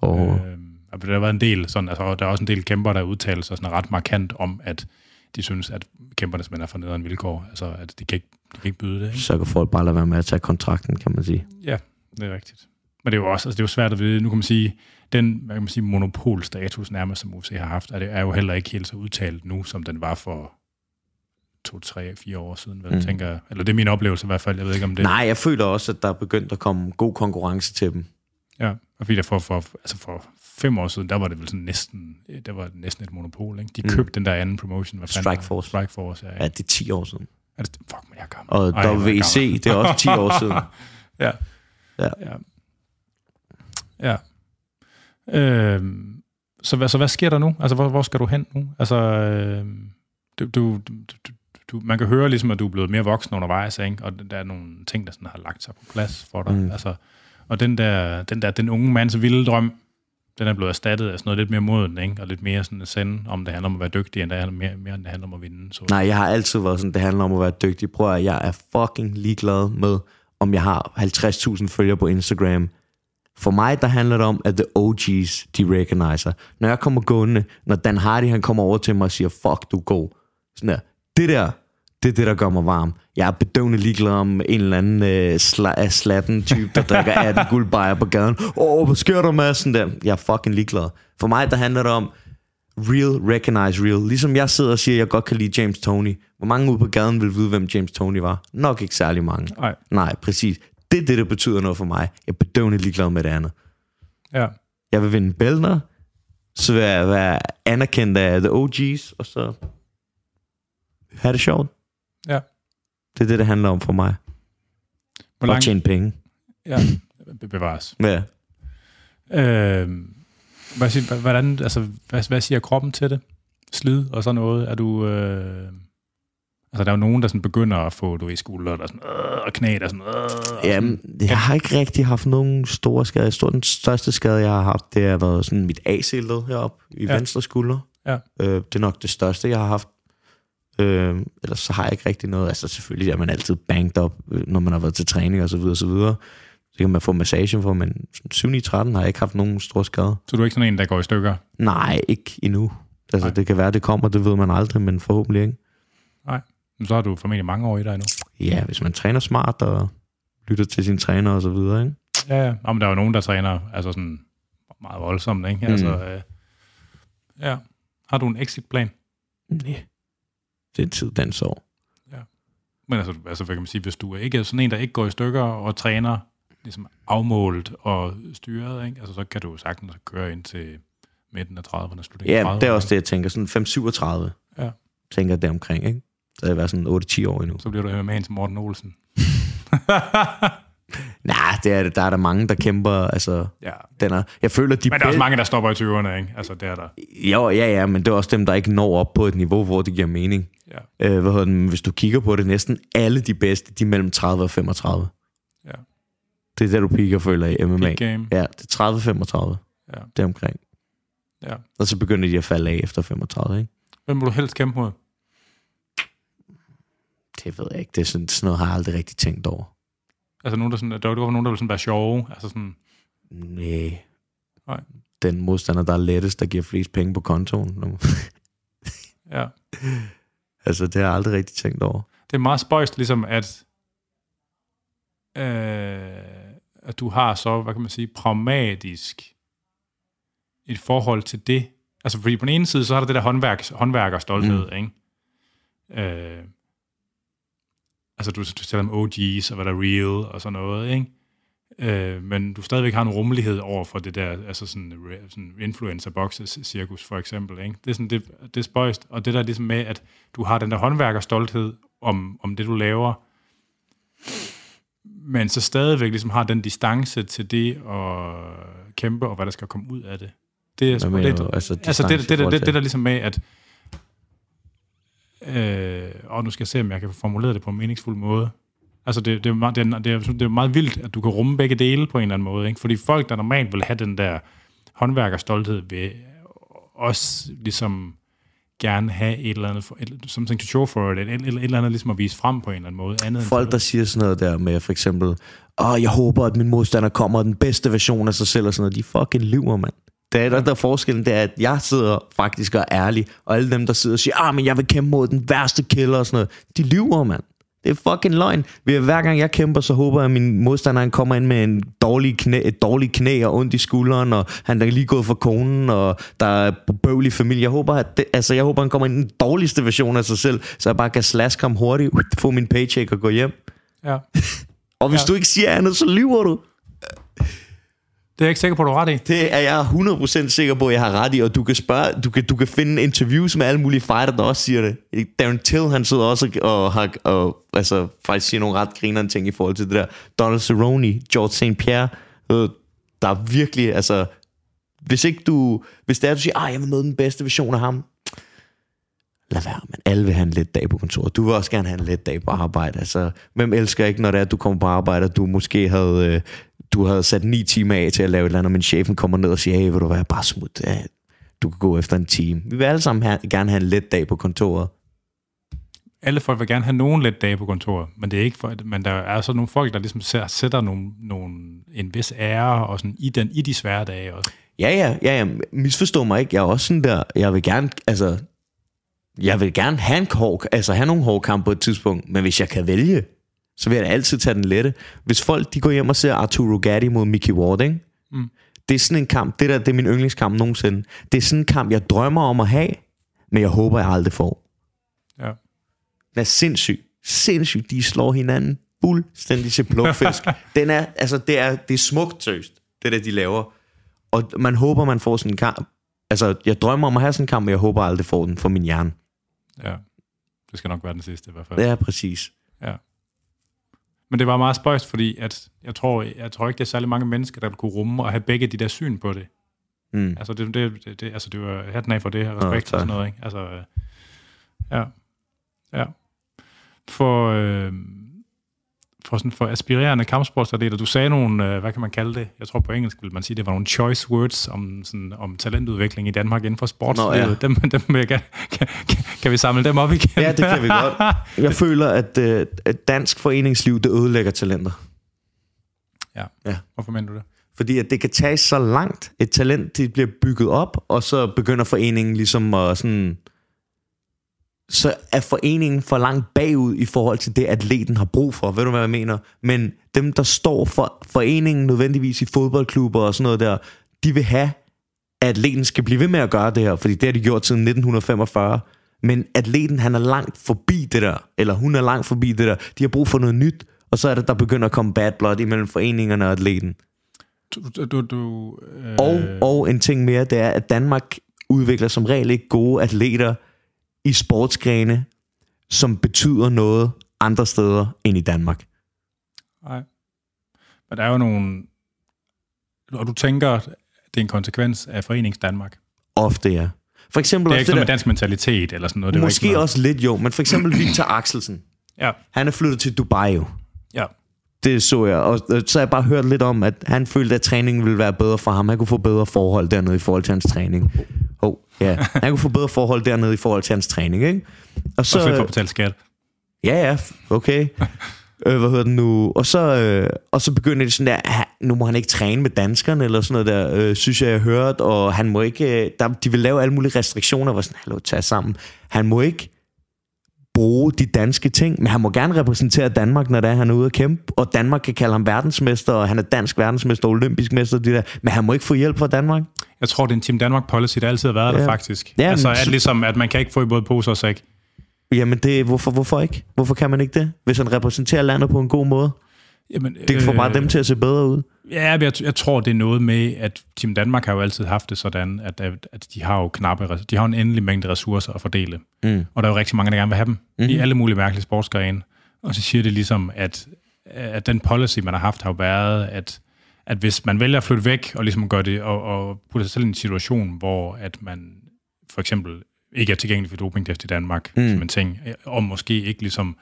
Og, Øh, altså, der har været en del, sådan, altså, der er også en del kæmper, der udtaler sig sådan ret markant om, at de synes, at kæmperne simpelthen er for nederen vilkår. Altså, at de kan ikke, de kan ikke byde det. Ikke? Så kan folk bare lade være med at tage kontrakten, kan man sige. Ja, det er rigtigt. Men det er jo også altså, det er jo svært at vide. Nu kan man sige, den hvad kan man sige, monopolstatus nærmest, som UFC har haft, er, det er jo heller ikke helt så udtalt nu, som den var for to, tre, fire år siden, hvad mm. tænker jeg. Eller det er min oplevelse i hvert fald, jeg ved ikke om det... Nej, jeg føler også, at der er begyndt at komme god konkurrence til dem. Ja, og fordi der for, for, altså for fem år siden, der var det vel sådan næsten, der var næsten et monopol, ikke? De Mm. købte den der anden promotion. Hvad? Strikeforce. Strikeforce, ja. Ja, det er 10 år siden. Er det, fuck, men jeg er gammel. Og Ej, gammel. det er også 10 år siden. ja. Ja. Ja. ja. Øhm, så, hvad, så hvad sker der nu? Altså, hvor, hvor skal du hen nu? Altså, øhm, du, du, du, du, man kan høre ligesom, at du er blevet mere voksen undervejs, ikke? og der er nogle ting, der sådan har lagt sig på plads for dig. Mm. Altså, og den der, den der, den unge mands vilde drøm, den er blevet erstattet af sådan noget lidt mere moden, ikke? og lidt mere sådan send, om det handler om at være dygtig, end det handler mere, mere end det handler om at vinde. Så. Nej, jeg har altid været sådan, det handler om at være dygtig. Prøv at jeg er fucking ligeglad med, om jeg har 50.000 følgere på Instagram. For mig, der handler det om, at the OG's, de recognizer. Når jeg kommer gående, når Dan Hardy, han kommer over til mig og siger, fuck, du er god. Sådan der. Det der, det er det, der gør mig varm. Jeg er bedøvende ligeglad om en eller anden øh, sla- øh, slatten type, der drikker 18 guldbejer på gaden. Åh, hvad sker der med sådan der? Jeg er fucking ligeglad. For mig, der handler det om, real, recognize real. Ligesom jeg sidder og siger, at jeg godt kan lide James Tony. Hvor mange ude på gaden vil vide, hvem James Tony var? Nok ikke særlig mange. Nej, Nej, præcis. Det er det, der betyder noget for mig. Jeg er bedøvende ligeglad med det andet. ja. Jeg vil vinde bælter, så vil jeg være anerkendt af the OG's, og så have det sjovt. Ja. Det er det, det handler om for mig. Hvor lang, tjene penge. ja, be- bevares. Ja. Øh, hvad, siger, hvordan, altså, hvad, hvad siger kroppen til det? Slid og sådan noget? Er du... Øh, altså, der er jo nogen, der sådan begynder at få, du ved, skulder, der sådan, øh, og knæ, der sådan, øh, og sådan. Jamen, jeg har ikke rigtig haft nogen store skader. Tror, den største skade, jeg har haft, det har været sådan mit AC-led heroppe i Ja. venstre skulder. Ja. Øh, det er nok det største, jeg har haft. Øh, ellers så har jeg ikke rigtig noget. Altså selvfølgelig er man altid banged op, øh, når man har været til træning og så videre og så videre. Det kan man få massage for, men 7 i 13 har jeg ikke haft nogen store skader. Så du er ikke sådan en, der går i stykker? Nej, ikke endnu. Altså, Nej. Nej. det kan være, det kommer, det ved man aldrig, men forhåbentlig ikke. Men Så har du formentlig mange år i dig nu. Ja, hvis man træner smart og lytter til sine træner og så videre, ikke? Ja, ja. Men der er jo nogen, der træner altså sådan meget voldsomt, ikke? Mm. Altså, øh, ja. Har du en exit-plan? Nej. Det er tid, den så. Men altså, altså, hvad kan man sige, hvis du ikke er sådan en, der ikke går i stykker og træner ligesom afmålt og styret, ikke? Altså, så kan du sagtens køre ind til midten af 30'erne, slutningen af Ja, 30'erne. det er også det, jeg tænker. Sådan 5-37. Ja. Tænker jeg deromkring, ikke? Så jeg været sådan 8-10 år endnu. Så bliver du med til Morten Olsen. Nej, det er, der er der mange, der kæmper. Altså, ja. den er, jeg føler, de Men der er også mange, der stopper i 20'erne, ikke? Altså, det er der. Jo, ja, ja, men det er også dem, der ikke når op på et niveau, hvor det giver mening. Ja. Øh, hvad hedder den? Hvis du kigger på det, næsten alle de bedste, de er mellem 30 og 35. Det er der, du piker, føler i MMA. Big game. Ja, det er 30-35. Ja. Det er omkring. Ja. Og så begynder de at falde af efter 35, ikke? Hvem vil du helst kæmpe mod? Det ved jeg ikke. Det er sådan, sådan noget har jeg aldrig rigtig tænkt over. Altså, nogen, der, sådan, der, der var nogen, der ville sådan være sjove. Altså sådan, Nej. Nej. Den modstander, der er lettest, der giver flest penge på kontoen. ja. altså, det har jeg aldrig rigtig tænkt over. det er meget spøjst, ligesom at, øh, at du har så, hvad kan man sige, pragmatisk et forhold til det. Altså, fordi på den ene side, så har der det der håndværk, håndværkerstolthed, mm. ikke? Øh, altså, du, du taler om OG's, og hvad der er real, og sådan noget, ikke? Øh, men du stadigvæk har en rummelighed over for det der, altså sådan, sådan influencer boxes cirkus for eksempel, ikke? Det er sådan, det, det er spøjst, og det der ligesom med, at du har den der håndværkerstolthed om, om det, du laver, men så stadigvæk ligesom har den distance til det at kæmpe, og hvad der skal komme ud af det. Det er sgu lidt? Altså, altså det, det, det, det, det, der ligesom med, at øh, og nu skal jeg se, om jeg kan formulere det på en meningsfuld måde. Altså, det, det, er, meget- det, er, det, er, det er meget vildt, at du kan rumme begge dele på en eller anden måde. Ikke? Fordi folk, der normalt vil have den der håndværkerstolthed, vil også ligesom gerne have et eller andet, for, et, something to show for it, et, et, et, eller andet ligesom at vise frem på en eller anden måde. Andet Folk, der siger sådan noget der med, for eksempel, åh, jeg håber, at min modstander kommer den bedste version af sig selv, og sådan noget, de fucking lyver, mand. Det er der, der er forskellen, det er, at jeg sidder faktisk og er ærlig, og alle dem, der sidder og siger, ah, men jeg vil kæmpe mod den værste killer og sådan noget, de lyver, mand. Det er fucking løgn. Hver gang jeg kæmper, så håber jeg, at min modstander han kommer ind med en dårlig knæ, et dårligt knæ og ondt i skulderen, og han er lige gået for konen, og der er bøvlig familie. Jeg håber, at det, altså, jeg håber, han kommer ind i den dårligste version af sig selv, så jeg bare kan slaske ham hurtigt, få min paycheck og gå hjem. Ja. og hvis Ja. du ikke siger andet, så lyver du. Det er jeg ikke sikker på, du har ret i. Det er jeg 100% sikker på, at jeg har ret i, og du kan spørge, du kan, du kan finde interviews med alle mulige fighter, der også siger det. Darren Till, han sidder også og, har og, altså, faktisk siger nogle ret grinerende ting i forhold til det der. Donald Cerrone, George St. Pierre, øh, der er virkelig, altså, hvis ikke du, hvis det er, du siger, ah, jeg vil nå den bedste version af ham, lad være, men alle vil have en let dag på kontoret. Du vil også gerne have en let dag på arbejde. Altså, hvem elsker ikke, når det er, at du kommer på arbejde, og du måske havde, øh, du havde sat ni timer af til at lave et eller andet, men chefen kommer ned og siger, hey, vil du være bare smut? Ja, du kan gå efter en time. Vi vil alle sammen have, gerne have en let dag på kontoret. Alle folk vil gerne have nogen let dage på kontoret, men det er ikke for, men der er så nogle folk, der ligesom sætter nogle, nogle, en vis ære og sådan, i, den, i de svære dage også. Ja, ja, ja, ja, misforstå mig ikke. Jeg er også sådan der, jeg vil gerne, altså, jeg vil gerne have en hård, altså have nogle hårde kampe på et tidspunkt, men hvis jeg kan vælge, så vil jeg da altid tage den lette. Hvis folk, de går hjem og ser Arturo Gatti mod Mickey Ward, ikke? Mm. Det er sådan en kamp, det der, det er min yndlingskamp nogensinde. Det er sådan en kamp, jeg drømmer om at have, men jeg håber, jeg aldrig får. Ja. Den er sindssyg. Sindssyg. De slår hinanden fuldstændig til plukfisk. Den er, altså, det er, det er smukt seriøst, det der, de laver. Og man håber, man får sådan en kamp. Altså, jeg drømmer om at have sådan en kamp, men jeg håber aldrig får den for min hjerne. ja. Det skal nok være den sidste i hvert fald. Det er præcis. Ja. Men det var meget spøjst, fordi at jeg, tror, jeg tror ikke, det er særlig mange mennesker, der vil kunne rumme og have begge de der syn på det. Mm. Altså, det, det, det, det, altså, det var hatten af for det her respekt Nå, og sådan noget, ikke? Altså, øh, ja. Ja. For, øh, for, sådan, for aspirerende kampsportsatleter, du sagde nogle, øh, hvad kan man kalde det? Jeg tror på engelsk vil man sige, det var nogle choice words om, sådan, om talentudvikling i Danmark inden for sportslivet. Nå, ja. dem, dem vil jeg gerne, kan, kan, kan vi samle dem op igen? Ja, det kan vi godt. Jeg føler, at, øh, at dansk foreningsliv, det ødelægger talenter. ja. Ja. Hvorfor mener du det? Fordi at det kan tage så langt. Et talent, det bliver bygget op, og så begynder foreningen ligesom at sådan... Så er foreningen for langt bagud i forhold til det, atleten har brug for. Ved du, hvad jeg mener? Men dem, der står for foreningen nødvendigvis i fodboldklubber og sådan noget der, de vil have, at atleten skal blive ved med at gøre det her, fordi det har de gjort siden 1945. Men atleten, han er langt forbi det der, eller hun er langt forbi det der. De har brug for noget nyt, og så er det, der begynder at komme bad blood imellem foreningerne og atleten. Du, du, du, øh, Og, og en ting mere, det er, at Danmark udvikler som regel ikke gode atleter i sportsgrene, som betyder noget andre steder end i Danmark. Nej. Men der er jo nogle... Og du tænker, at det er en konsekvens af Forenings Danmark. Ofte, ja. For eksempel Det er ikke noget med dansk mentalitet eller sådan noget. Det måske ikke noget. også lidt jo, men for eksempel Victor Axelsen. Ja, Han er flyttet til Dubai jo. Det så jeg, og så har jeg bare hørt lidt om, at han følte, at træningen ville være bedre for ham. Han kunne få bedre forhold dernede i forhold til hans træning. Oh, ja. Han kunne få bedre forhold dernede i forhold til hans træning, ikke? Og Så, og for at betale skat. Ja, ja, okay. øh, hvad hedder det nu? Og så, øh, og så begynder det sådan der, "Ah, nu må han ikke træne med danskerne, eller sådan noget der, øh, synes jeg, jeg har hørt, og han må ikke, øh, der, de vil lave alle mulige restriktioner, hvor sådan, hallo, tag sammen. Han må ikke bruge de danske ting, men han må gerne repræsentere Danmark, når det er, han er ude at kæmpe, og Danmark kan kalde ham verdensmester, og han er dansk verdensmester, olympisk mester, de der, men han må ikke få hjælp fra Danmark. Jeg tror, det er en Team Danmark policy, der altid har været ja. Der faktisk. Ja, altså, at ligesom, at man kan ikke få i både pose og sæk. Jamen, det, hvorfor, hvorfor ikke? Hvorfor kan man ikke det? Hvis han repræsenterer landet på en god måde. Jamen, Det får bare dem til at se bedre ud. Ja, jeg, jeg tror, det er noget med, at Team Danmark har jo altid haft det sådan, at, at de har jo knappe, de har en endelig mængde ressourcer at fordele. Mm. Og der er jo rigtig mange, der gerne vil have dem mm-hmm. i Mhm. alle mulige mærkelige sportsgrene. Og så siger det ligesom, at, at den policy, man har haft, har jo været, at, at hvis man vælger at flytte væk og ligesom gøre det, og, og putte sig selv i en situation, hvor at man for eksempel ikke er tilgængelig for dopingtest i Danmark, mm. som en ting, og måske ikke ligesom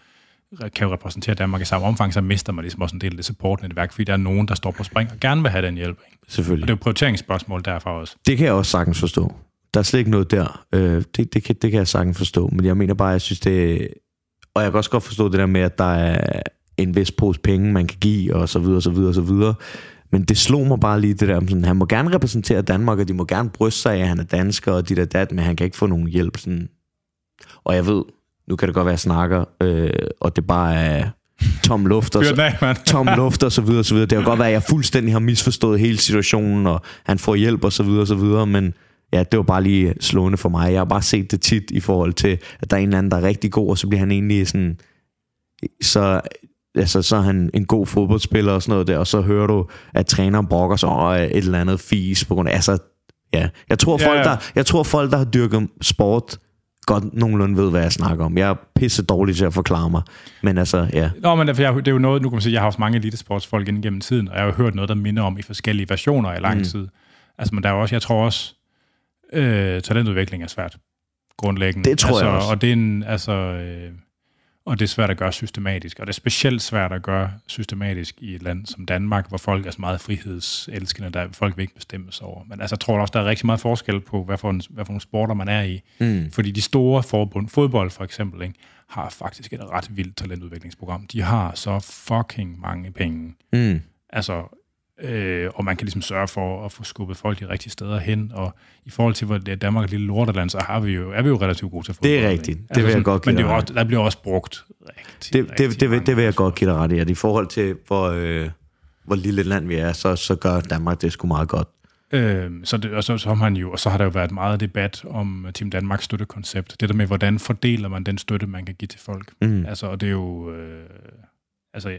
kan jo repræsentere Danmark i samme omfang, så mister man ligesom også en del af det supportnetværk, fordi der er nogen, der står på spring og gerne vil have den hjælp. Ikke? Og Selvfølgelig. det er jo prioriteringsspørgsmål derfor også. Det kan jeg også sagtens forstå. Der er slet ikke noget der. Øh, det, det, kan, det kan jeg sagtens forstå. Men jeg mener bare, jeg synes det... Og jeg kan også godt forstå det der med, at der er en vis pose penge, man kan give, og så videre, og så videre, og så videre. men det slog mig bare lige det der, sådan, han må gerne repræsentere Danmark, og de må gerne bryste sig af, at han er dansker, og dit og dat, men han kan ikke få nogen hjælp. Sådan. Og jeg ved, nu kan det godt være, at jeg snakker, øh, og det bare er tom luft og, så, af, tom luft og så videre, og så videre. Det kan godt være, at jeg fuldstændig har misforstået hele situationen, og han får hjælp og så videre, og så videre, men ja, det var bare lige slående for mig. Jeg har bare set det tit i forhold til, at der er en eller anden, der er rigtig god, og så bliver han egentlig sådan, så, altså, så er han en god fodboldspiller og sådan noget der, og så hører du, at træneren brokker sig over et eller andet fis på grund af, altså, ja. Jeg tror, Ja, folk, ja. der, jeg tror, folk, der har dyrket sport, godt nogenlunde ved, hvad jeg snakker om. Jeg er pisse dårlig til at forklare mig, men altså, ja. Nå, men det er, det er jo noget, nu kan man sige, jeg har haft mange elitesportsfolk inden gennem tiden, og jeg har jo hørt noget, der minder om i forskellige versioner i lang Mm. tid. Altså, men der er også, jeg tror også, øh, talentudvikling er svært, grundlæggende. Det tror altså, jeg også. Og det er en, altså, øh, og det er svært at gøre systematisk, og det er specielt svært at gøre systematisk i et land som Danmark, hvor folk er så meget frihedselskende, der folk vil ikke bestemmes over. Men altså, jeg tror også, der er rigtig meget forskel på, hvad for, en, hvad for nogle sporter man er i. Mm. Fordi de store forbund, fodbold for eksempel, ikke, har faktisk et ret vildt talentudviklingsprogram. De har så fucking mange penge. Mm. Altså, øh, og man kan ligesom sørge for at få skubbet folk de rigtige steder hen. Og i forhold til, hvor det er Danmark er et lille lorteland, så har vi jo, er vi jo relativt gode til fodbold. Det er rigtigt. Det vil jeg godt give Men det er også, der bliver også brugt rigtig, Det, det, rigtig det, vil, mange det vil jeg godt give dig ret i, at i forhold til, hvor, øh, hvor lille land vi er, så, så gør Danmark det sgu meget godt. Øh, så, det, og så, så har man jo, og så har der jo været meget debat om Team Danmarks støttekoncept. Det der med, hvordan fordeler man den støtte, man kan give til folk. Mm. Altså, og det er jo... Øh, altså,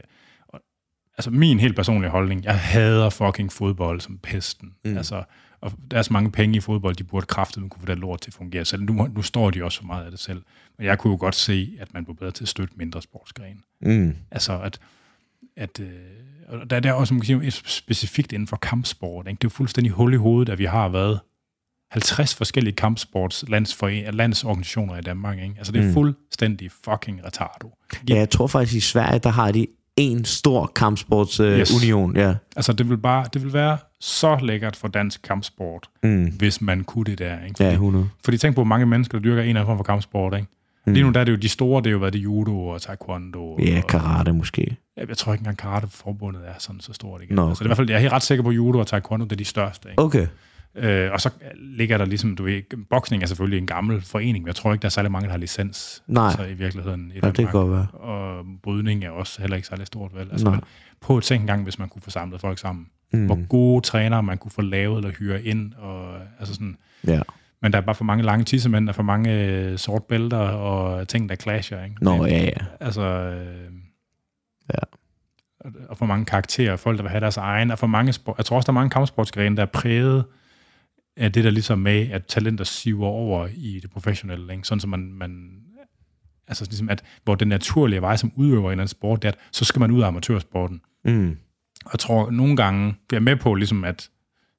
altså, min helt personlige holdning, jeg hader fucking fodbold som pesten. Mm. Altså, og der er så mange penge i fodbold, de burde kraftigt kunne få det lort til at fungere. Så nu, nu står de også for meget af det selv. Men jeg kunne jo godt se, at man blev bedre til at støtte mindre sportsgrene. Mm. Altså, at, at øh, og der er der også, man kan sige, specifikt inden for kampsport. Ikke? Det er jo fuldstændig hul i hovedet, at vi har været 50 forskellige kampsports landsforen- landsorganisationer i Danmark. Ikke? Altså, det er Mm. fuldstændig fucking retardo. Ja, jeg tror faktisk, i Sverige, der har de en stor kampsportsunion. Øh, Yes. ja. Altså, det vil, bare, det vil være så lækkert for dansk kampsport, Mm. hvis man kunne det der. Ikke? Fordi, Ja, 100. fordi tænk på, hvor mange mennesker, der dyrker en eller anden form for kampsport. Ikke? Mm. Lige nu der er det jo de store, det er jo været det judo og taekwondo. Ja, og, karate måske. jeg, jeg tror ikke engang karateforbundet er sådan så stort igen. Nå, Altså, det er i hvert fald, jeg er helt ret sikker på, at judo og taekwondo det er de største. Ikke? Okay. Øh, og så ligger der ligesom, du ved, boksning er selvfølgelig en gammel forening, men jeg tror ikke, der er særlig mange, der har licens Nej. altså, i virkeligheden i Ja, Danmark. det kan godt være. Og brydning er også heller ikke særlig stort, vel? Altså, Nej. men på et tænk engang, hvis man kunne få samlet folk sammen. Mm. Hvor gode trænere man kunne få lavet eller hyre ind. Og, altså sådan, Ja. men der er bare for mange lange tissemænd, og for mange øh, sort bælter og ting, der clasher. Ikke? Nå, Det- ja, ja. Altså, øh, Ja. og, og for mange karakterer, folk, der vil have deres egen, og for mange sport, jeg tror også, der er mange kampsportsgrene, der er præget af det der ligesom med, at talenter siver over i det professionelle, ikke? sådan som man, man altså ligesom at, hvor den naturlige vej som udøver en eller anden sport, det er, at så skal man ud af amatørsporten. Mm. Og jeg tror nogle gange, vi er med på ligesom, at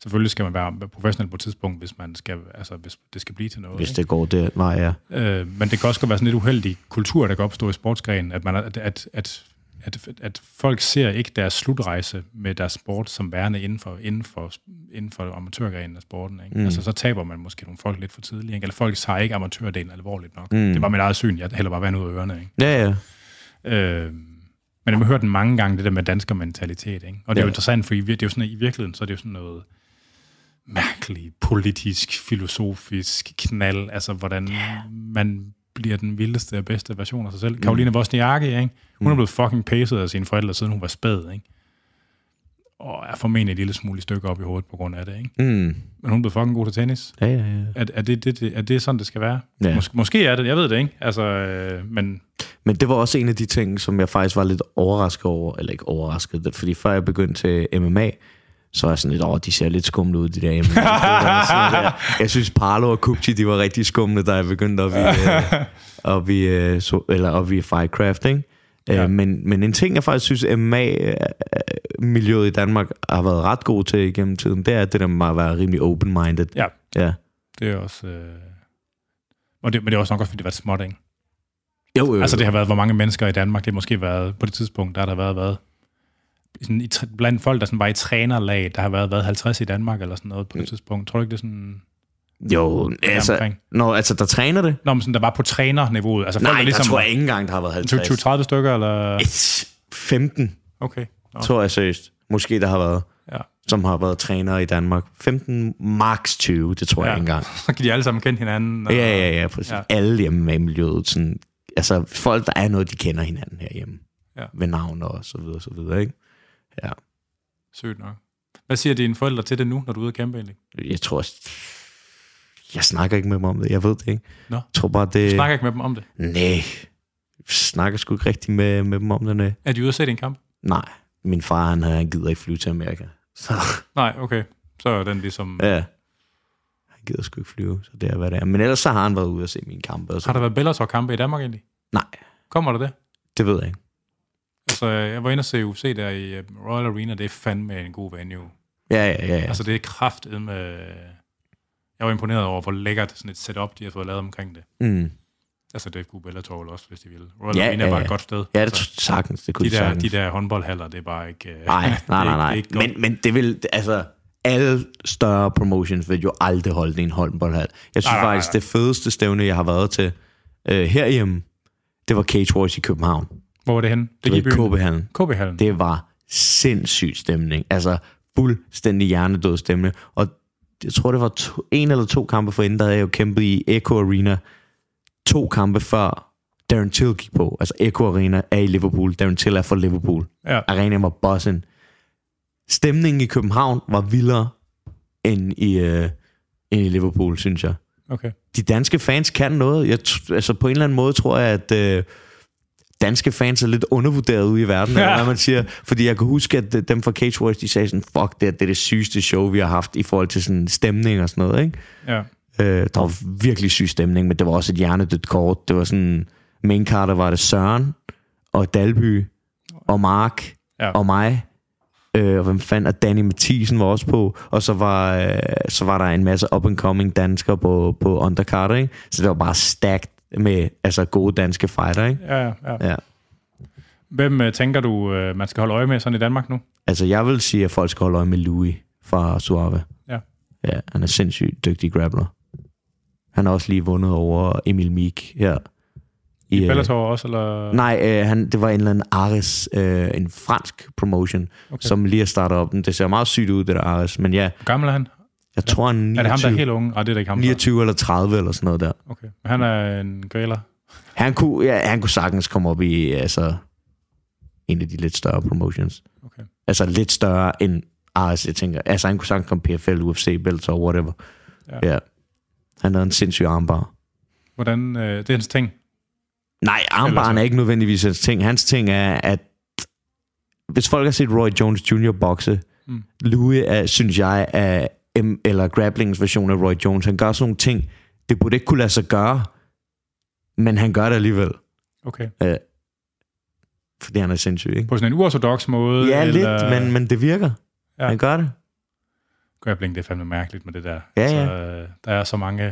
selvfølgelig skal man være professionel på et tidspunkt, hvis man skal, altså hvis det skal blive til noget. Hvis ikke? det går der. Nej, ja. Øh, men det kan også godt være sådan lidt uheldig kultur, der kan opstå i sportsgrenen, at, man, er- at, at, at, at, at folk ser ikke deres slutrejse med deres sport som værende inden for, inden for, inden for amatørgrenen af sporten. Ikke? Mm. Altså, så taber man måske nogle folk lidt for tidligt. Ikke? Eller folk tager ikke amatørdelen alvorligt nok. Mm. Det bare mit eget syn. Jeg hælder bare vand ud af ørerne. Ikke? Ja, ja. Øh, men jeg har hørt den mange gange, det der med dansker mentalitet. Ikke? Og det er Ja. jo interessant, for i, det er jo sådan, at i virkeligheden, så er det jo sådan noget mærkeligt, politisk, filosofisk knald, altså hvordan man bliver den vildeste og bedste version af sig selv. Mm. Karoline Wozniacki, ikke? Hun er blevet fucking paced af sine forældre, siden hun var spæd, ikke? Og er formentlig et lille smule stykke op i hovedet på grund af det, ikke? Mm. Men hun blevet fucking god til tennis. Ja, ja, ja. Er, er, det, det, det, er det sådan, det skal være? Ja. Mås- måske er det, jeg ved det ikke. Altså, øh, men Men det var også en af de ting, som jeg faktisk var lidt overrasket over, eller ikke overrasket, fordi før jeg begyndte til MMA, så var jeg sådan lidt, åh, de ser lidt skumle ud, de der der. jeg synes, Parlo og Kupchi, de var rigtig skumle, da jeg begyndte op i, øh, op i, øh, so, eller op i Fightcraft, ikke? Ja. Ja. Øh, men, men en ting, jeg faktisk synes, MMA-miljøet i Danmark har været ret god til igennem tiden, det er det der med at være rimelig open-minded. Ja. ja. det er også... Øh... Og det, men det er også nok også, fordi det var småt, ikke? Jo, jo, jo. Altså det har været, hvor mange mennesker i Danmark, det har måske været, på det tidspunkt, der har der været, været sådan i, blandt folk, der sådan var i trænerlag, der har været, været 50 i Danmark eller sådan noget på det tidspunkt. Tror du ikke, det er sådan... jo, altså, omkring? når, altså, der træner det? Nå, men sådan, der var på trænerniveauet. Altså folk, Nej, der ligesom, der tror jeg ikke engang, der har været 50. 20-30 stykker, eller... 15, Okay. Nå. tror jeg seriøst. Måske der har været. Ja. som har været træner i Danmark. 15, max 20, det tror ja. jeg ikke engang. Så kan de alle sammen kende hinanden. Og... Ja, ja, ja, præcis. Ja. Alle hjemme i miljøet. Sådan, altså, folk, der er noget, de kender hinanden herhjemme. Ja. Ved navn og så videre, så videre, ikke? Ja. Sygt nok. Hvad siger dine forældre til det nu, når du er ude at kæmpe egentlig? Jeg tror, jeg snakker ikke med dem om det. Jeg ved det ikke. Nå. Jeg tror bare, Du det... snakker ikke med dem om det. Nej. Snakker sgu ikke rigtig med, med dem om det, nej. Er de ude at se din kamp? Nej. Min far, han, han gider ikke flyve til Amerika. Så Nej, okay. Så er den ligesom... ja. Han gider sgu ikke flyve, så det er, hvad det er. Men ellers så har han været ude og se mine kampe. Og så. Har der været Bellator-kampe i Danmark egentlig? Nej, Kommer der det? det ved jeg ikke. Altså, jeg var inde og se UFC der i øh, Royal Arena. Det er fandme en god venue. Ja, ja, ja. ja. Altså, det er kraftet med... Jeg var imponeret over, hvor lækkert sådan et setup, de har fået lavet omkring det. Mm. Altså, det kunne Bellator også, hvis de ville. Royal Ja, Arena ja, er bare ja. et godt sted. Ja, det Altså, sagtens. Det kunne de, de der, sagtens. de der håndboldhaller, det er bare ikke... øh, Nej, nej, nej, nej. ikke. Men, men det vil, altså, alle større promotions vil jo aldrig holde det i en håndboldhal. Jeg synes Nej, nej, nej, faktisk, det fedeste stævne, jeg har været til øh, herhjemme, det var Cage Wars i København. Hvor var det henne? Det var i KB-hallen. KB-hallen. Det var sindssyg stemning. Altså, fuldstændig hjernedød stemning. Og jeg tror, det var to, en eller to kampe for inden, der havde jeg jo kæmpet i Echo Arena. To kampe før Darren Till gik på. Altså, Echo Arena er i Liverpool. Darren Till er fra Liverpool. Ja. Arena var bossen. Stemningen i København var vildere end i, øh, end i Liverpool, synes jeg. Okay. De danske fans kan noget. Jeg, altså på en eller anden måde tror jeg, at øh, danske fans er lidt undervurderet ude i verden, ja. eller hvad man siger. Fordi jeg kan huske, at dem fra Cage Wars, de sagde sådan, fuck, det, er- det er det sygeste show, vi har haft i forhold til sådan stemning og sådan noget, ikke? Ja. Øh, der var virkelig syg stemning, men det var også et hjernedødt kort. Det var sådan, main carter var det Søren, og Dalby, og Mark, Ja. og mig, øh, og hvem fanden, og Danny Mathisen var også på, og så var, øh, så var der en masse up-and-coming danskere på, på undercard, ikke? Så det var bare stacked med altså, gode danske fighter, ikke? Ja, ja, ja. Hvem øh, tænker du, øh, man skal holde øje med sådan i Danmark nu? Altså, jeg vil sige, at folk skal holde øje med Louis fra Suave. Ja. Ja, han er sindssygt dygtig grappler. Han har også lige vundet over Emil Meek her. I øh, Bellator også, eller? Nej, øh, han, det var en eller anden Ares, øh, en fransk promotion, okay. som lige har startet op. Det ser meget sygt ud, det der Ares. Men ja, Hvor gammel er han? Jeg tror, han er 29, Er det ham, der er helt unge? Nej, det er da ikke ham. der- 29 eller 30 eller sådan noget der. Okay. Men Han er en griller. Han kunne, ja, han kunne sagtens komme op i altså, en af de lidt større promotions. Okay. Altså lidt større end Ares, jeg tænker. Altså han kunne sagtens komme PFL, UFC, Bellator, whatever. Ja. Ja. ja. Han havde en sindssyg armbar. Hvordan, øh, det er hans ting. Nej, armbaren er ikke nødvendigvis hans ting. Hans ting er, at hvis folk har set Roy Jones Jr. bokse, Mm. Louis er, synes jeg, er eller grapplings version af Roy Jones. Han gør sådan nogle ting, det burde ikke kunne lade sig gøre, men han gør det alligevel, Okay. fordi han er sindssyg, ikke? På sådan en uortodox måde? Ja, eller... lidt, men, men det virker. Ja. Ja. Han gør det. Grappling, det er fandme mærkeligt med det der. Ja, Så, ja. øh, der er så mange,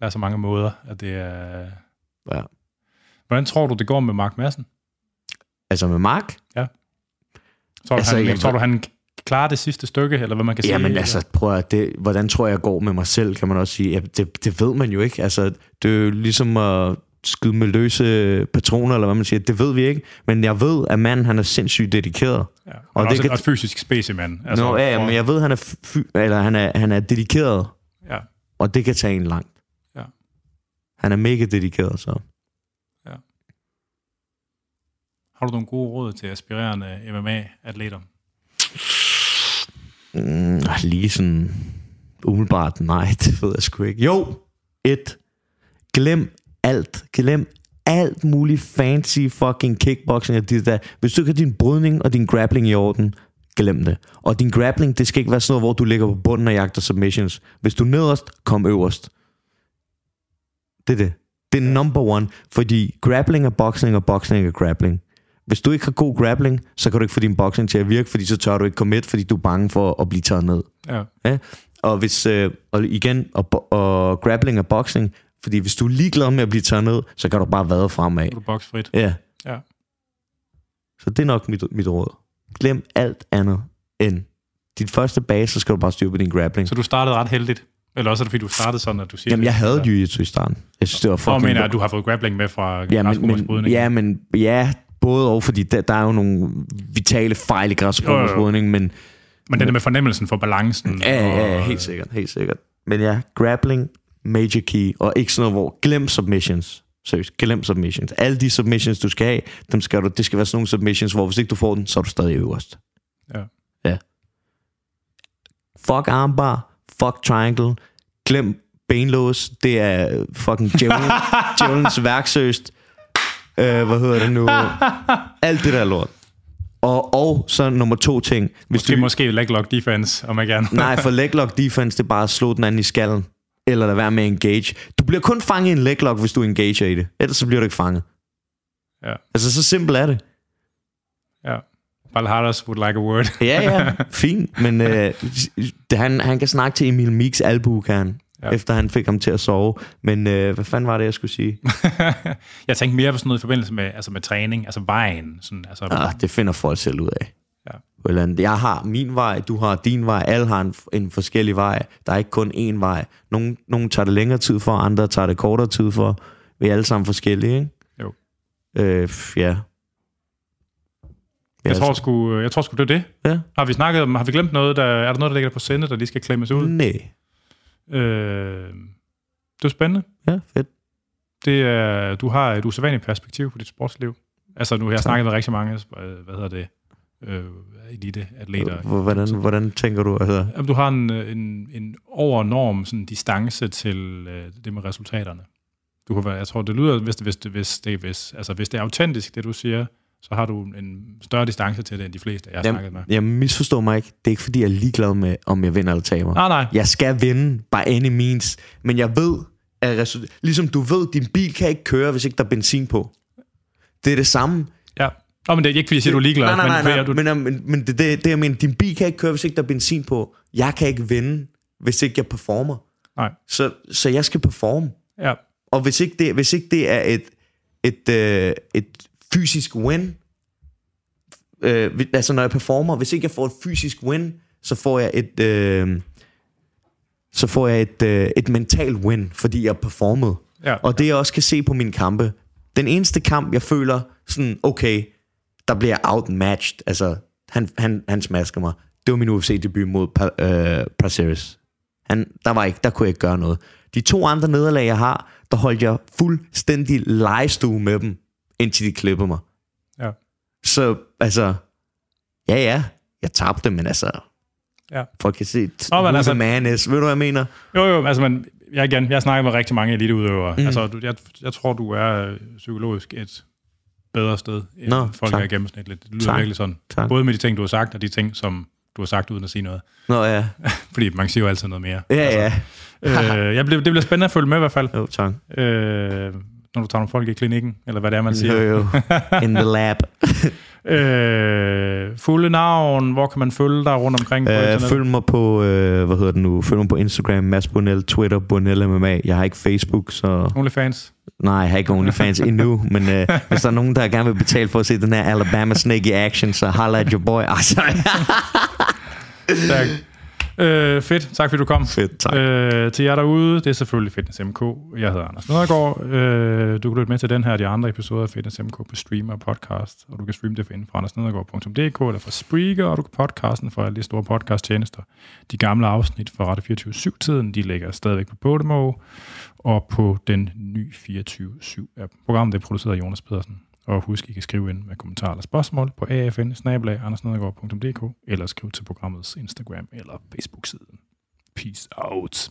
der er så mange måder, at det er... Ja. Hvordan tror du, det går med Mark Madsen? Altså med Mark? Tror, Altså, altså, han, jeg- tror du, han klarer det sidste stykke, eller hvad man kan sige? Jamen altså, prøv at det, hvordan tror jeg går med mig selv, kan man også sige. Ja, det, det ved man jo ikke. Altså, det er jo ligesom at skyde med løse patroner, eller hvad man siger. Det ved vi ikke. Men jeg ved, at manden, han er sindssygt dedikeret. Ja. Og Og det også kan- et, fysisk specimen. Altså, Nå, ja, ja, for- men jeg ved, han er, fy, eller han er, han er dedikeret, ja. og det kan tage en langt. Ja. Han er mega dedikeret, så. Har du nogle gode råd til aspirerende MMA-atleter? Mm, ah, lige sådan umiddelbart, nej, det ved jeg sgu ikke. Jo, et. Glem alt. Glem alt muligt fancy fucking kickboxing og det der. Hvis du ikke har din brydning og din grappling i orden, glem det. Og din grappling, det skal ikke være sådan noget, hvor du ligger på bunden og jagter submissions. Hvis du er nederst, kom øverst. Det er det. Det er number one, fordi grappling er boxing, og boxing er grappling. Hvis du ikke har god grappling, så kan du ikke få din boxing til at virke, fordi så tør du ikke commit, fordi du er bange for at blive taget ned. Ja. Og hvis, øh, og igen, og, og grappling er boxing, fordi hvis du er ligeglad med at blive taget ned, så kan du bare vade fremad. Nu er du boksfrit. Ja. Ja. Så det er nok mit, mit råd. Glem alt andet end dit første base, så skal du bare styre på din grappling. Så du startede ret heldigt? Eller også er det, fordi du startede sådan, at du siger... Jamen, jeg havde jiu-jitsu i starten. Jeg synes, det var Og fucking... mener, at du har fået grappling med fra ja, men, men, ja, men ja, både og, fordi der, der er jo nogle vitale fejl i græsrodsbrydning, men, Men det der med fornemmelsen for balancen. Ja, ja, ja, helt sikkert, helt sikkert. Men ja, grappling, major key, og ikke sådan noget, hvor glem submissions. Seriøst, glem submissions. Alle de submissions, du skal have, dem skal du, det skal være sådan nogle submissions, hvor hvis ikke du får den, så er du stadig øverst. Ja. Ja. Fuck armbar, fuck triangle, glem benlås, det er fucking djævlen, djævelens værksøst. Øh, hvad hedder det nu? Alt det der lort. Og, og så nummer to ting. Hvis Måske, måske leg lock defense, om jeg gerne. Nej, for leg lock defense, det er bare at slå den anden i skallen. Eller lade være med at engage. Du bliver kun fanget i en leg lock, hvis du engager i det. Ellers så bliver du ikke fanget. Ja. Altså, så simpelt er det. ja. Valharas would like a word. Ja, ja, fint. Men øh, han, han kan snakke til Emil Mix albu, kan han. Ja. Efter han fik ham til at sove. Men øh, hvad fanden var det, jeg skulle sige? jeg tænkte mere på sådan noget i forbindelse med, altså med træning, altså vejen. Sådan, altså, Ah, det finder folk selv ud af. Ja. Jeg har min vej, du har din vej, alle har en, en forskellig vej. Der er ikke kun én vej. Nogle, nogle tager det længere tid for, andre tager det kortere tid for. Vi er alle sammen forskellige, ikke? Jo. Øh, ja. jeg, altså- tror sgu, jeg tror sgu, det er det. Ja. Har vi snakket om, har vi glemt noget, der, er der noget, der ligger på sende, der lige skal klemmes ud? Nej. Øh, det er spændende. Ja, fedt. Det er, du har et usædvanligt perspektiv på dit sportsliv. Altså nu har jeg Tak. snakket med rigtig mange, øh, hvad hedder det, øh, elite-atleter. Hvordan, hvordan tænker du? Altså, Jamen, du har en, øh, en, en overnorm sådan, distance til øh, det med resultaterne. Du kan være, jeg tror, det lyder, hvis hvis hvis det, hvis, altså, hvis det er autentisk, det du siger, så har du en større distance til det, end de fleste, jeg har snakket med. jeg, misforstår mig ikke. Det er ikke, fordi jeg er ligeglad med, om jeg vinder eller taber. Nej, nej. Jeg skal vinde by any means. Men jeg ved, at resultat... Ligesom du ved, din bil kan ikke køre, hvis ikke der er benzin på. Det er det samme. Ja. Nå, men det er ikke, fordi jeg siger, du er ligeglad. Nej, nej, nej, men, nej. Du, Men, men, men det, det, det, jeg mener, din bil kan ikke køre, hvis ikke der er benzin på. Jeg kan ikke vinde, hvis ikke jeg performer. nej. Så, så jeg skal performe. Ja. Og hvis ikke det, hvis ikke det er et, et, øh, et fysisk win, øh, altså når jeg performer, hvis ikke jeg får et fysisk win, så får jeg et, øh, så får jeg et, øh, et mental win, fordi jeg performede. Ja. Og det jeg også kan se på mine kampe, den eneste kamp, jeg føler sådan, okay, der bliver jeg outmatched, altså han, han, han smasker mig, det var min UFC-debut mod øh, Praceres. Han, der, var ikke, der kunne jeg ikke gøre noget. De to andre nederlag, jeg har, der holdt jeg fuldstændig legestue med dem, indtil de klippede mig. Ja. Så altså, ja ja, jeg tabte, men altså, Ja. folk kan se, Nå, men altså- man is. Ved du, hvad jeg mener? Jo, jo, altså, men jeg, igen, jeg snakker med rigtig mange eliteudøvere. Mm. Altså, du, jeg, jeg tror, du er øh, psykologisk et bedre sted, end Nå, folk tak. er gennemsnitligt. Det lyder Tak. virkelig sådan. Tak. Både med de ting, du har sagt, og de ting, som du har sagt uden at sige noget. Nå ja, Fordi man siger jo altid noget mere. ja ja. øh, jeg bliver, det bliver spændende at følge med i hvert fald, Jo, tak. øh, når du tager nogle folk i klinikken, eller hvad det er, man siger. Jo, jo. In the lab. Øh, fulde navn, hvor kan man følge dig rundt omkring på Uh, internettet? følg mig på, uh, hvad hedder det nu, følg mig på Instagram, Mads Bonel, Twitter, Bonel MMA. Jeg har ikke Facebook, så OnlyFans. nej, jeg har ikke OnlyFans endnu, men uh, hvis der er nogen, der gerne vil betale for at se den her Alabama Snake i action, så holla at your boy. Altså, Tak. Øh, fedt, tak fordi du kom. fedt, tak. Øh, til jer derude, det er selvfølgelig Fitness MK. Jeg hedder Anders Nedergaard. Øh, du kan lytte med til den her og de andre episoder af Fitness MK på stream og podcast, og du kan streame det for inden fra andersnedergaard.dk eller fra Spreaker, og du kan podcasten fra alle de store podcasttjenester. De gamle afsnit fra Radio 24-7-tiden, de ligger stadigvæk på Podemo og på den nye 24-7-app. Programmet er produceret af Jonas Pedersen. Og husk, I kan skrive ind med kommentarer eller spørgsmål på afn eller skriv til programmets Instagram eller Facebook-side. Peace out.